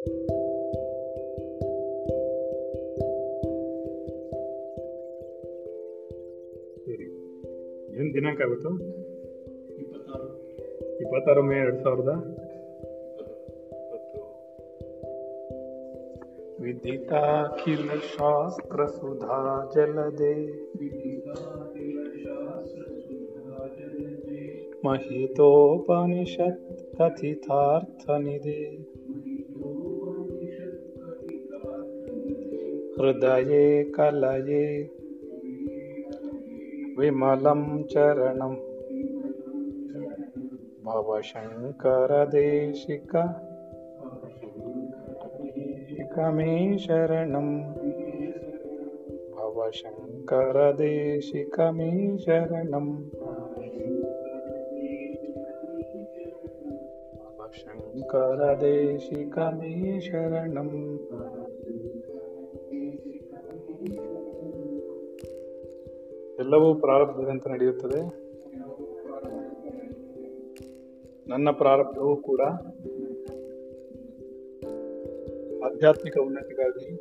ಸರಿ. ಏನು ದಿನಾಂಕ ಆಗುತ್ತೋ? ಇಪ್ಪತ್ತಾರು. ಮೇ ಎರಡು ಸಾವಿರದ ಇಪ್ಪತ್ತು. ವಿದಿತಾಖಿಲ ಶಾಸ್ತ್ರ ಸುಧಾ ಜಲದೆ ಮಹಿತೋಪನಿಷತ್ हृदये कलये विमलं चरणं भवशङ्करदेशिक मे शरणं भवशङ्करदेशिक मे शरणं भवशङ्करदेशिक मे शरणम् ಎಲ್ಲವೂ ಪ್ರಾರಬ್ಧದಂತೆ ನಡೆಯುತ್ತದೆ. ನನ್ನ ಪ್ರಾರಬ್ಧವೂ ಕೂಡ ಆಧ್ಯಾತ್ಮಿಕ ಉನ್ನತಿಗಾಗಿ.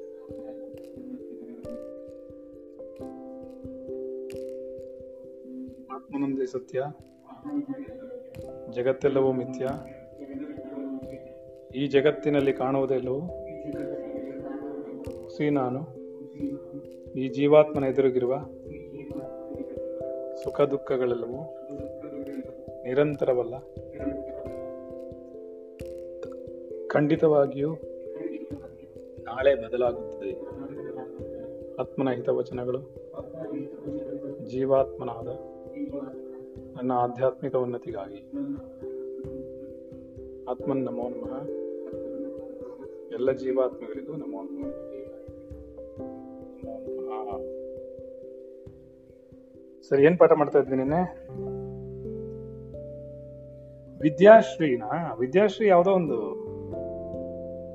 ಆತ್ಮನೊಂದೇ ಸತ್ಯ. ಜಗತ್ತೆಲ್ಲವೂ ಮಿಥ್ಯ. ಈ ಜಗತ್ತಿನಲ್ಲಿ ಕಾಣುವುದೆಲ್ಲವೂ ಸಿ ನಾನು. ಈ ಜೀವಾತ್ಮನ ಎದುರಿಗಿರುವ ಸುಖ ದುಃಖಗಳೆಲ್ಲವೂ ನಿರಂತರವಲ್ಲ. ಖಂಡಿತವಾಗಿಯೂ ನಾಳೆ ಬದಲಾಗುತ್ತದೆ. ಆತ್ಮನ ಹಿತವಚನಗಳು, ಜೀವಾತ್ಮನಾದ ನನ್ನ ಆಧ್ಯಾತ್ಮಿಕ ಉನ್ನತಿಗಾಗಿ. ಆತ್ಮನ್ ನಮೋ ಎಲ್ಲ ಜೀವಾತ್ಮಗಳಿಗೂ ನಮೋ. ಸರಿ, ಏನ್ ಪಾಠ ಮಾಡ್ತಾ ಇದ್ದೀನಿ ನಿನ್ನೆ? ವಿದ್ಯಾಶ್ರೀನ? ವಿದ್ಯಾಶ್ರೀ ಯಾವ್ದೋ ಒಂದು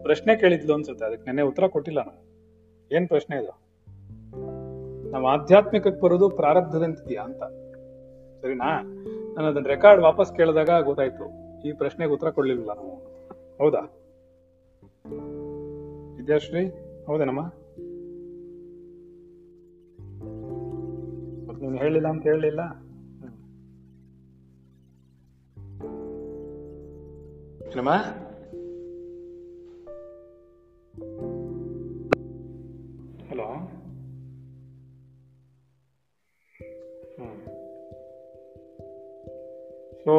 ಪ್ರಶ್ನೆ ಕೇಳಿದ್ಲು ಅನ್ಸುತ್ತೆ, ಅದಕ್ಕೆ ನೆನ್ನೆ ಉತ್ತರ ಕೊಟ್ಟಿಲ್ಲ ನಾನು. ಏನ್ ಪ್ರಶ್ನೆ ಇದು? ನಾವು ಆಧ್ಯಾತ್ಮಿಕಕ್ಕೆ ಬರೋದು ಪ್ರಾರಬ್ಧದಂತಿದ್ಯಾ ಅಂತ. ಸರಿನಾ? ನಾನು ಅದನ್ನ ರೆಕಾರ್ಡ್ ವಾಪಸ್ ಕೇಳಿದಾಗ ಗೊತ್ತಾಯ್ತು, ಈ ಪ್ರಶ್ನೆಗೆ ಉತ್ತರ ಕೊಡ್ಲಿಲ್ಲ ನಾವು. ಹೌದಾ? ವಿದ್ಯಾಶ್ರೀ, ಹೌದೇನಮ್ಮ? ನೀನು ಹೇಳಿಲ್ಲ ಅಂತ ಹೇಳಲಿಲ್ಲ ಏನಮ್ಮ ಹಲೋ? ಸೊ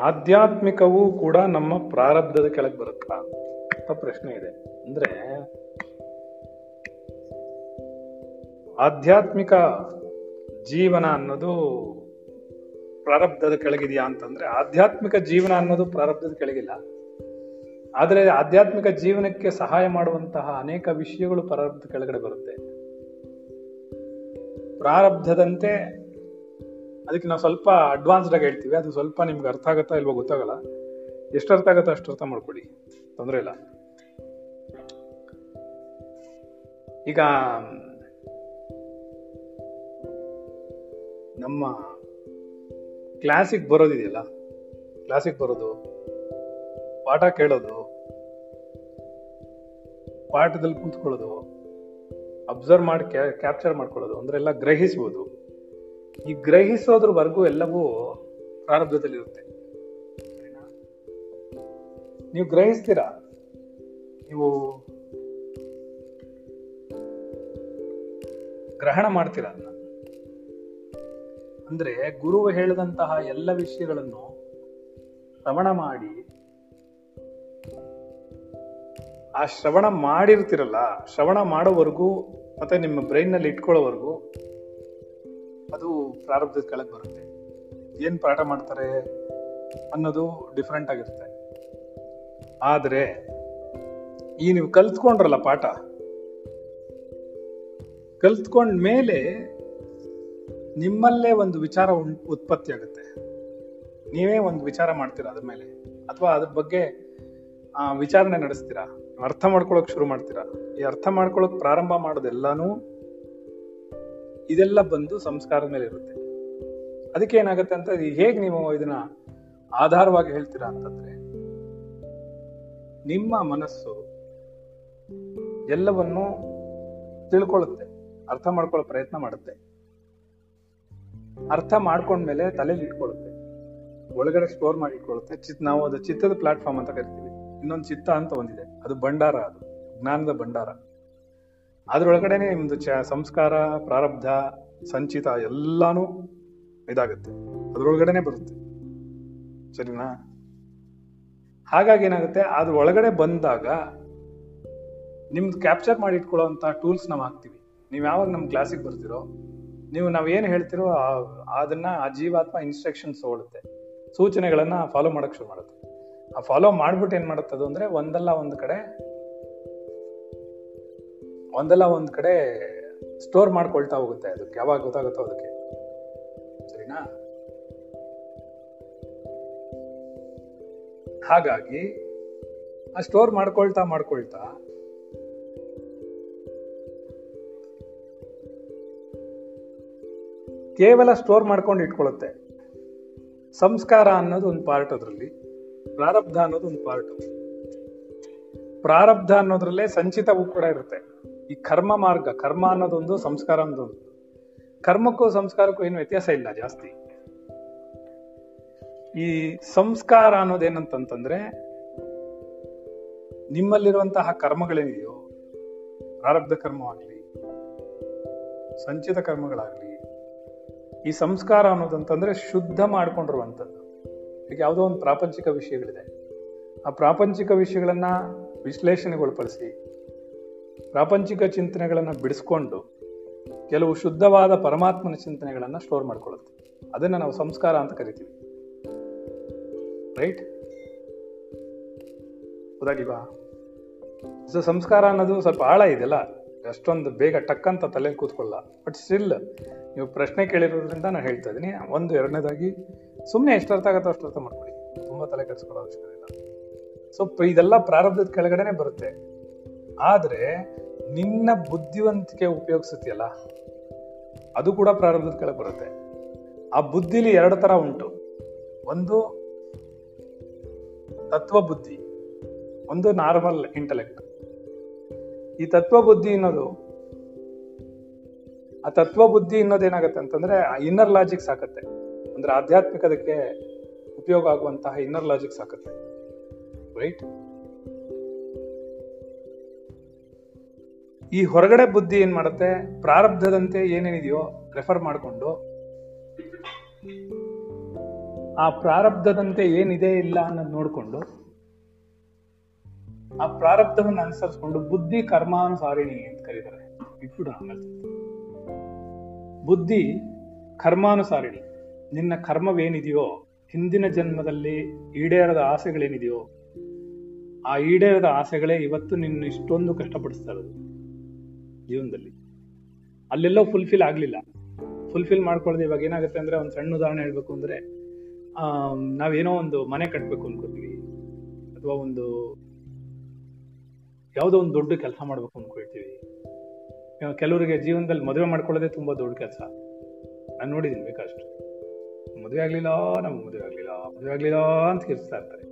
ಆಧ್ಯಾತ್ಮಿಕವೂ ಕೂಡ ನಮ್ಮ ಪ್ರಾರಬ್ಧದ ಕೆಳಗೆ ಬರುತ್ತಾ? ಅಂತ ಪ್ರಶ್ನೆ ಇದೆ. ಅಂದ್ರೆ ಆಧ್ಯಾತ್ಮಿಕ ಜೀವನ ಅನ್ನೋದು ಪ್ರಾರಬ್ಧದ ಕೆಳಗಿದೆಯಾ ಅಂತಂದ್ರೆ ಆಧ್ಯಾತ್ಮಿಕ ಜೀವನ ಅನ್ನೋದು ಪ್ರಾರಬ್ಧದ ಕೆಳಗಿಲ್ಲ. ಆದರೆ ಆಧ್ಯಾತ್ಮಿಕ ಜೀವನಕ್ಕೆ ಸಹಾಯ ಮಾಡುವಂತಹ ಅನೇಕ ವಿಷಯಗಳು ಪ್ರಾರಬ್ಧದ ಕೆಳಗಡೆ ಬರುತ್ತೆ. ಪ್ರಾರಬ್ಧದಂತೆ ಅದಕ್ಕೆ ನಾವು ಸ್ವಲ್ಪ ಅಡ್ವಾನ್ಸ್ಡ್ ಆಗಿ ಹೇಳ್ತೀವಿ. ಅದು ಸ್ವಲ್ಪ ನಿಮ್ಗೆ ಅರ್ಥ ಆಗುತ್ತಾ ಇಲ್ವೋ ಗೊತ್ತಾಗಲ್ಲ. ಎಷ್ಟು ಅರ್ಥ ಆಗುತ್ತೋ ಅಷ್ಟು ಅರ್ಥ ಮಾಡ್ಕೊಳ್ಳಿ. ತೊಂದರೆ ಇಲ್ಲ. ಈಗ ನಮ್ಮ ಕ್ಲಾಸಿಗೆ ಬರೋದಿದೆಯಲ್ಲ ಕ್ಲಾಸಿಗೆ ಬರೋದು, ಪಾಠ ಕೇಳೋದು, ಪಾಠದಲ್ಲಿ ಕೂತ್ಕೊಳ್ಳೋದು ಅಬ್ಸರ್ವ್ ಮಾಡಿ ಕ್ಯಾಪ್ಚರ್ ಮಾಡ್ಕೊಳ್ಳೋದು ಅಂದ್ರೆ ಎಲ್ಲ ಗ್ರಹಿಸುವುದು ಈ ಗ್ರಹಿಸೋದ್ರವರೆಗೂ ಎಲ್ಲವೂ ಪ್ರಾರಬ್ಧದಲ್ಲಿರುತ್ತೆ. ನೀವು ಗ್ರಹಿಸ್ತೀರಾ? ನೀವು ಗ್ರಹಣ ಮಾಡ್ತೀರಾ ಅದನ್ನ? ಅಂದ್ರೆ ಗುರು ಹೇಳಿದಂತಹ ಎಲ್ಲ ವಿಷಯಗಳನ್ನು ಶ್ರವಣ ಮಾಡಿ. ಆ ಶ್ರವಣ ಮಾಡಿರ್ತಿರಲ್ಲ, ಶ್ರವಣ ಮಾಡೋವರೆಗೂ ಮತ್ತೆ ನಿಮ್ಮ ಬ್ರೈನ್ನಲ್ಲಿ ಇಟ್ಕೊಳ್ಳೋವರೆಗೂ ಅದು ಪ್ರಾರಂಭದ ಕೆಳಗೆ ಬರುತ್ತೆ. ಏನ್ ಪಾಠ ಮಾಡ್ತಾರೆ ಅನ್ನೋದು ಡಿಫ್ರೆಂಟ್ ಆಗಿರುತ್ತೆ. ಆದ್ರೆ ಈ ನೀವು ಕಲ್ತ್ಕೊಂಡ್ರಲ್ಲ ಪಾಠ ಕಲ್ತ್ಕೊಂಡ ಮೇಲೆ ನಿಮ್ಮಲ್ಲೇ ಒಂದು ವಿಚಾರ ಉತ್ಪತ್ತಿ ಆಗುತ್ತೆ. ನೀವೇ ಒಂದು ವಿಚಾರ ಮಾಡ್ತೀರಾ ಅದ್ರ ಮೇಲೆ? ಅಥವಾ ಅದ್ರ ಬಗ್ಗೆ ವಿಚಾರಣೆ ನಡೆಸ್ತೀರಾ? ಅರ್ಥ ಮಾಡ್ಕೊಳಕ್ ಶುರು ಮಾಡ್ತೀರಾ? ಈ ಅರ್ಥ ಮಾಡ್ಕೊಳಕ್ ಪ್ರಾರಂಭ ಮಾಡೋದೆಲ್ಲಾನು ಇದೆಲ್ಲ ಬಂದು ಸಂಸ್ಕಾರದ ಮೇಲೆ ಇರುತ್ತೆ. ಅದಕ್ಕೆ ಏನಾಗುತ್ತೆ ಅಂತ ಹೇಗೆ ನೀವು ಇದನ್ನ ಆಧಾರವಾಗಿ ಹೇಳ್ತೀರಾ ಅಂತಂದ್ರೆ, ನಿಮ್ಮ ಮನಸ್ಸು ಎಲ್ಲವನ್ನು ತಿಳ್ಕೊಳ್ಳುತ್ತೆ ಅರ್ಥ ಮಾಡ್ಕೊಳ್ಳೋ ಪ್ರಯತ್ನ ಮಾಡುತ್ತೆ. ಅರ್ಥ ಮಾಡ್ಕೊಂಡ್ಮೇಲೆ ತಲೆಗೆ ಇಟ್ಕೊಳ್ಳುತ್ತೆ ಒಳಗಡೆ ಸ್ಟೋರ್ ಮಾಡಿ ಇಟ್ಕೊಳ್ಳುತ್ತೆ ಚಿತ್, ನಾವು ಅದು ಚಿತ್ತದ ಪ್ಲಾಟ್ಫಾರ್ಮ್ ಅಂತ ಕರಿತೀವಿ. ಇನ್ನೊಂದು ಚಿತ್ತ ಅಂತ ಒಂದಿದೆ. ಅದು ಭಂಡಾರ ಅದು. ಜ್ಞಾನದ ಭಂಡಾರ. ಅದ್ರೊಳಗಡೆನೆ ನಿಮ್ದು ಚ, ಸಂಸ್ಕಾರ, ಪ್ರಾರಬ್ಧ, ಸಂಚಿತ ಎಲ್ಲಾನು ಇದಾಗುತ್ತೆ. ಅದ್ರೊಳಗಡೆನೆ ಬರುತ್ತೆ. ಸರಿನಾ? ಹಾಗಾಗಿ ಏನಾಗುತ್ತೆ? ಅದ್ರ ಒಳಗಡೆ ಬಂದಾಗ ನಿಮ್ದು ಕ್ಯಾಪ್ಚರ್ ಮಾಡಿ ಇಟ್ಕೊಳ್ಳೋ ಅಂತ ಟೂಲ್ಸ್ ನಾವು ಹಾಕ್ತಿವಿ. ನೀವು ಯಾವಾಗ ನಮ್ಮ ಕ್ಲಾಸಿಗೆ ಬರ್ತಿರೋ ನೀವು ನಾವು ಏನು ಹೇಳ್ತಿರೋ ಅದನ್ನ ಆ ಜೀವಾತ್ಮ ಇನ್ಸ್ಟ್ರಕ್ಷನ್ಸ್ ತಗೊಳುತ್ತೆ ಸೂಚನೆಗಳನ್ನ ಫಾಲೋ ಮಾಡೋಕೆ ಶುರು ಮಾಡುತ್ತೆ. ಆ ಫಾಲೋ ಮಾಡ್ಬಿಟ್ಟು ಏನ್ ಮಾಡುತ್ತೆ ಅದು ಅಂದ್ರೆ ಒಂದಲ್ಲ ಒಂದ್ ಕಡೆ, ಒಂದಲ್ಲ ಒಂದ್ ಕಡೆ ಸ್ಟೋರ್ ಮಾಡ್ಕೊಳ್ತಾ ಹೋಗುತ್ತೆ ಅದಕ್ಕೆ. ಯಾವಾಗ ಗೊತ್ತಾಗುತ್ತೋ ಅದಕ್ಕೆ. ಸರಿನಾ? ಹಾಗಾಗಿ ಆ ಸ್ಟೋರ್ ಮಾಡ್ಕೊಳ್ತಾ ಮಾಡ್ಕೊಳ್ತಾ ಕೇವಲ ಸ್ಟೋರ್ ಮಾಡ್ಕೊಂಡು ಇಟ್ಕೊಳ್ಳುತ್ತೆ. ಸಂಸ್ಕಾರ ಅನ್ನೋದು ಒಂದು ಪಾರ್ಟ್ ಅದರಲ್ಲಿ, ಪ್ರಾರಬ್ಧ ಅನ್ನೋದು ಒಂದು ಪಾರ್ಟ್ ಪ್ರಾರಬ್ಧ ಅನ್ನೋದ್ರಲ್ಲೇ ಸಂಚಿತವೂ ಕೂಡ ಇರುತ್ತೆ. ಈ ಕರ್ಮ ಮಾರ್ಗ, ಕರ್ಮ ಅನ್ನೋದೊಂದು, ಸಂಸ್ಕಾರ ಅನ್ನೋದೊಂದು. ಕರ್ಮಕ್ಕೂ ಸಂಸ್ಕಾರಕ್ಕೂ ಏನು ವ್ಯತ್ಯಾಸ ಇಲ್ಲ ಜಾಸ್ತಿ. ಈ ಸಂಸ್ಕಾರ ಅನ್ನೋದೇನಂತಂತಂದ್ರೆ, ನಿಮ್ಮಲ್ಲಿರುವಂತಹ ಕರ್ಮಗಳೇನಿದೆಯೋ, ಪ್ರಾರಬ್ಧ ಕರ್ಮವಾಗಲಿ, ಸಂಚಿತ ಕರ್ಮಗಳಾಗ್ಲಿ ಈ ಸಂಸ್ಕಾರ ಅನ್ನೋದಂತಂದ್ರೆ ಶುದ್ಧ ಮಾಡ್ಕೊಂಡಿರುವಂಥದ್ದು. ಈಗ ಯಾವುದೋ ಒಂದು ಪ್ರಾಪಂಚಿಕ ವಿಷಯಗಳಿದೆ. ಆ ಪ್ರಾಪಂಚಿಕ ವಿಷಯಗಳನ್ನ ವಿಶ್ಲೇಷಣೆಗೊಳಪಡಿಸಿ, ಪ್ರಾಪಂಚಿಕ ಚಿಂತನೆಗಳನ್ನ ಬಿಡಿಸ್ಕೊಂಡು, ಕೆಲವು ಶುದ್ಧವಾದ ಪರಮಾತ್ಮನ ಚಿಂತನೆಗಳನ್ನ ಸ್ಟೋರ್ ಮಾಡ್ಕೊಳ್ಳುತ್ತೆ. ಅದನ್ನ ನಾವು ಸಂಸ್ಕಾರ ಅಂತ ಕರಿತೀವಿ. ರೈಟ್ ಸೊ ಸಂಸ್ಕಾರ ಅನ್ನೋದು ಸ್ವಲ್ಪ ಆಳ ಇದೆಲ್ಲ ಅಷ್ಟೊಂದು ಬೇಗ ಟಕ್ ಅಂತ ತಲೆಯಲ್ಲಿ ಕೂತ್ಕೊಳ್ಳ ಬಟ್ ಸ್ಟಿಲ್ ನೀವು ಪ್ರಶ್ನೆ ಕೇಳಿರೋದ್ರಿಂದ ನಾನು ಹೇಳ್ತಾ ಇದ್ದೀನಿ. ಒಂದು, ಎರಡನೇದಾಗಿ ಸುಮ್ಮನೆ ಎಷ್ಟು ಅರ್ಥ ಆಗುತ್ತೋ ಅಷ್ಟು ಮಾಡ್ಕೊಳ್ಳಿ. ತುಂಬ ತಲೆ ಕೆಡಿಸ್ಕೊಳ್ಳೋ ಅವಶ್ಯಕತೆ ಇಲ್ಲ. ಸೊ ಇದೆಲ್ಲ ಪ್ರಾರಬ್ಧದ ಕೆಳಗಡೆನೆ ಬರುತ್ತೆ. ಆದರೆ, ನಿನ್ನ ಬುದ್ಧಿವಂತಿಕೆ ಉಪಯೋಗಿಸುತ್ತೀಯಲ್ಲ, ಅದು ಕೂಡ ಪ್ರಾರಬ್ಧದ ಕೆಳಗೆ ಬರುತ್ತೆ. ಆ ಬುದ್ಧಿಲಿ ಎರಡು ಥರ ಉಂಟು. ಒಂದು, ತತ್ವ ಬುದ್ಧಿ. ಒಂದು ನಾರ್ಮಲ್ ಇಂಟೆಲೆಕ್ಟ್ ಈ ತತ್ವ ಬುದ್ಧಿ ಅನ್ನೋದು, ಆ ತತ್ವ ಬುದ್ಧಿ ಅನ್ನೋದು ಏನಾಗುತ್ತೆ ಅಂತಂದ್ರೆ, ಆ ಇನ್ನರ್ ಲಾಜಿಕ್ ಸಾಕತ್ತೆ. ಅಂದ್ರೆ ಆಧ್ಯಾತ್ಮಿಕದಕ್ಕೆ ಉಪಯೋಗ ಆಗುವಂತಹ ಇನ್ನರ್ ಲಾಜಿಕ್ ಸಾಕತ್ತೆ. ರೈಟ್ ಈ ಹೊರಗಡೆ ಬುದ್ಧಿ ಏನ್ ಮಾಡುತ್ತೆ, ಪ್ರಾರಬ್ಧದಂತೆ ಏನೇನಿದೆಯೋ ರೆಫರ್ ಮಾಡಿಕೊಂಡು, ಆ ಪ್ರಾರಬ್ಧದಂತೆ ಏನಿದೆ ಇಲ್ಲ ಅನ್ನೋದು ನೋಡ್ಕೊಂಡು ಆ ಪ್ರಾರಬ್ಧವನ್ನು ಅನುಸರಿಸಿಕೊಂಡು ಬುದ್ಧಿ ಕರ್ಮಾನುಸಾರಿಣಿ ಅಂತ ಕರೀತಾರೆ. ಬುದ್ಧಿ ಕರ್ಮಾನುಸಾರಿಣಿ. ನಿನ್ನ ಕರ್ಮವೇನಿದೆಯೋ, ಹಿಂದಿನ ಜನ್ಮದಲ್ಲಿ ಈಡೇರದ ಆಸೆಗಳೇನಿದೆಯೋ, ಆ ಈಡೇರದ ಆಸೆಗಳೇ ಇವತ್ತು ನಿನ್ನ ಇಷ್ಟೊಂದು ಕಷ್ಟಪಡಿಸ್ತಾ ಇರೋದು ಜೀವನದಲ್ಲಿ. ಅಲ್ಲೆಲ್ಲೋ ಫುಲ್ಫಿಲ್ ಆಗ್ಲಿಲ್ಲ. ಫುಲ್ಫಿಲ್ ಮಾಡ್ಕೊಳ್ಳೋದು ಇವಾಗ ಏನಾಗುತ್ತೆ ಅಂದ್ರೆ ಒಂದು ಸಣ್ಣ ಉದಾಹರಣೆ ಹೇಳ್ಬೇಕು ಅಂದ್ರೆ, ಆ ನಾವೇನೋ ಒಂದು ಮನೆ ಕಟ್ಟಬೇಕು ಅನ್ಕೋತೀವಿ. ಅಥವಾ ಒಂದು ಯಾವುದೋ ಒಂದು ದೊಡ್ಡ ಕೆಲಸ ಮಾಡ್ಬೇಕು ಅಂದ್ಕೊಳ್ತೀವಿ ಕೆಲವರಿಗೆ ಜೀವನದಲ್ಲಿ ಮದುವೆ ಮಾಡ್ಕೊಳ್ಳೋದೇ ತುಂಬ ದೊಡ್ಡ ಕೆಲಸ. ನಾನು ನೋಡಿದ್ದೀನಿ ಬೇಕಷ್ಟು. ಮದುವೆ ಆಗಲಿಲ್ಲ, ನಮ್ಗೆ ಮದುವೆ ಆಗಲಿಲ್ಲ ಮದುವೆ ಆಗಲಿಲ್ಲ ಅಂತ ಕಿರ್ಸ್ತಾ ಇರ್ತಾರೆ.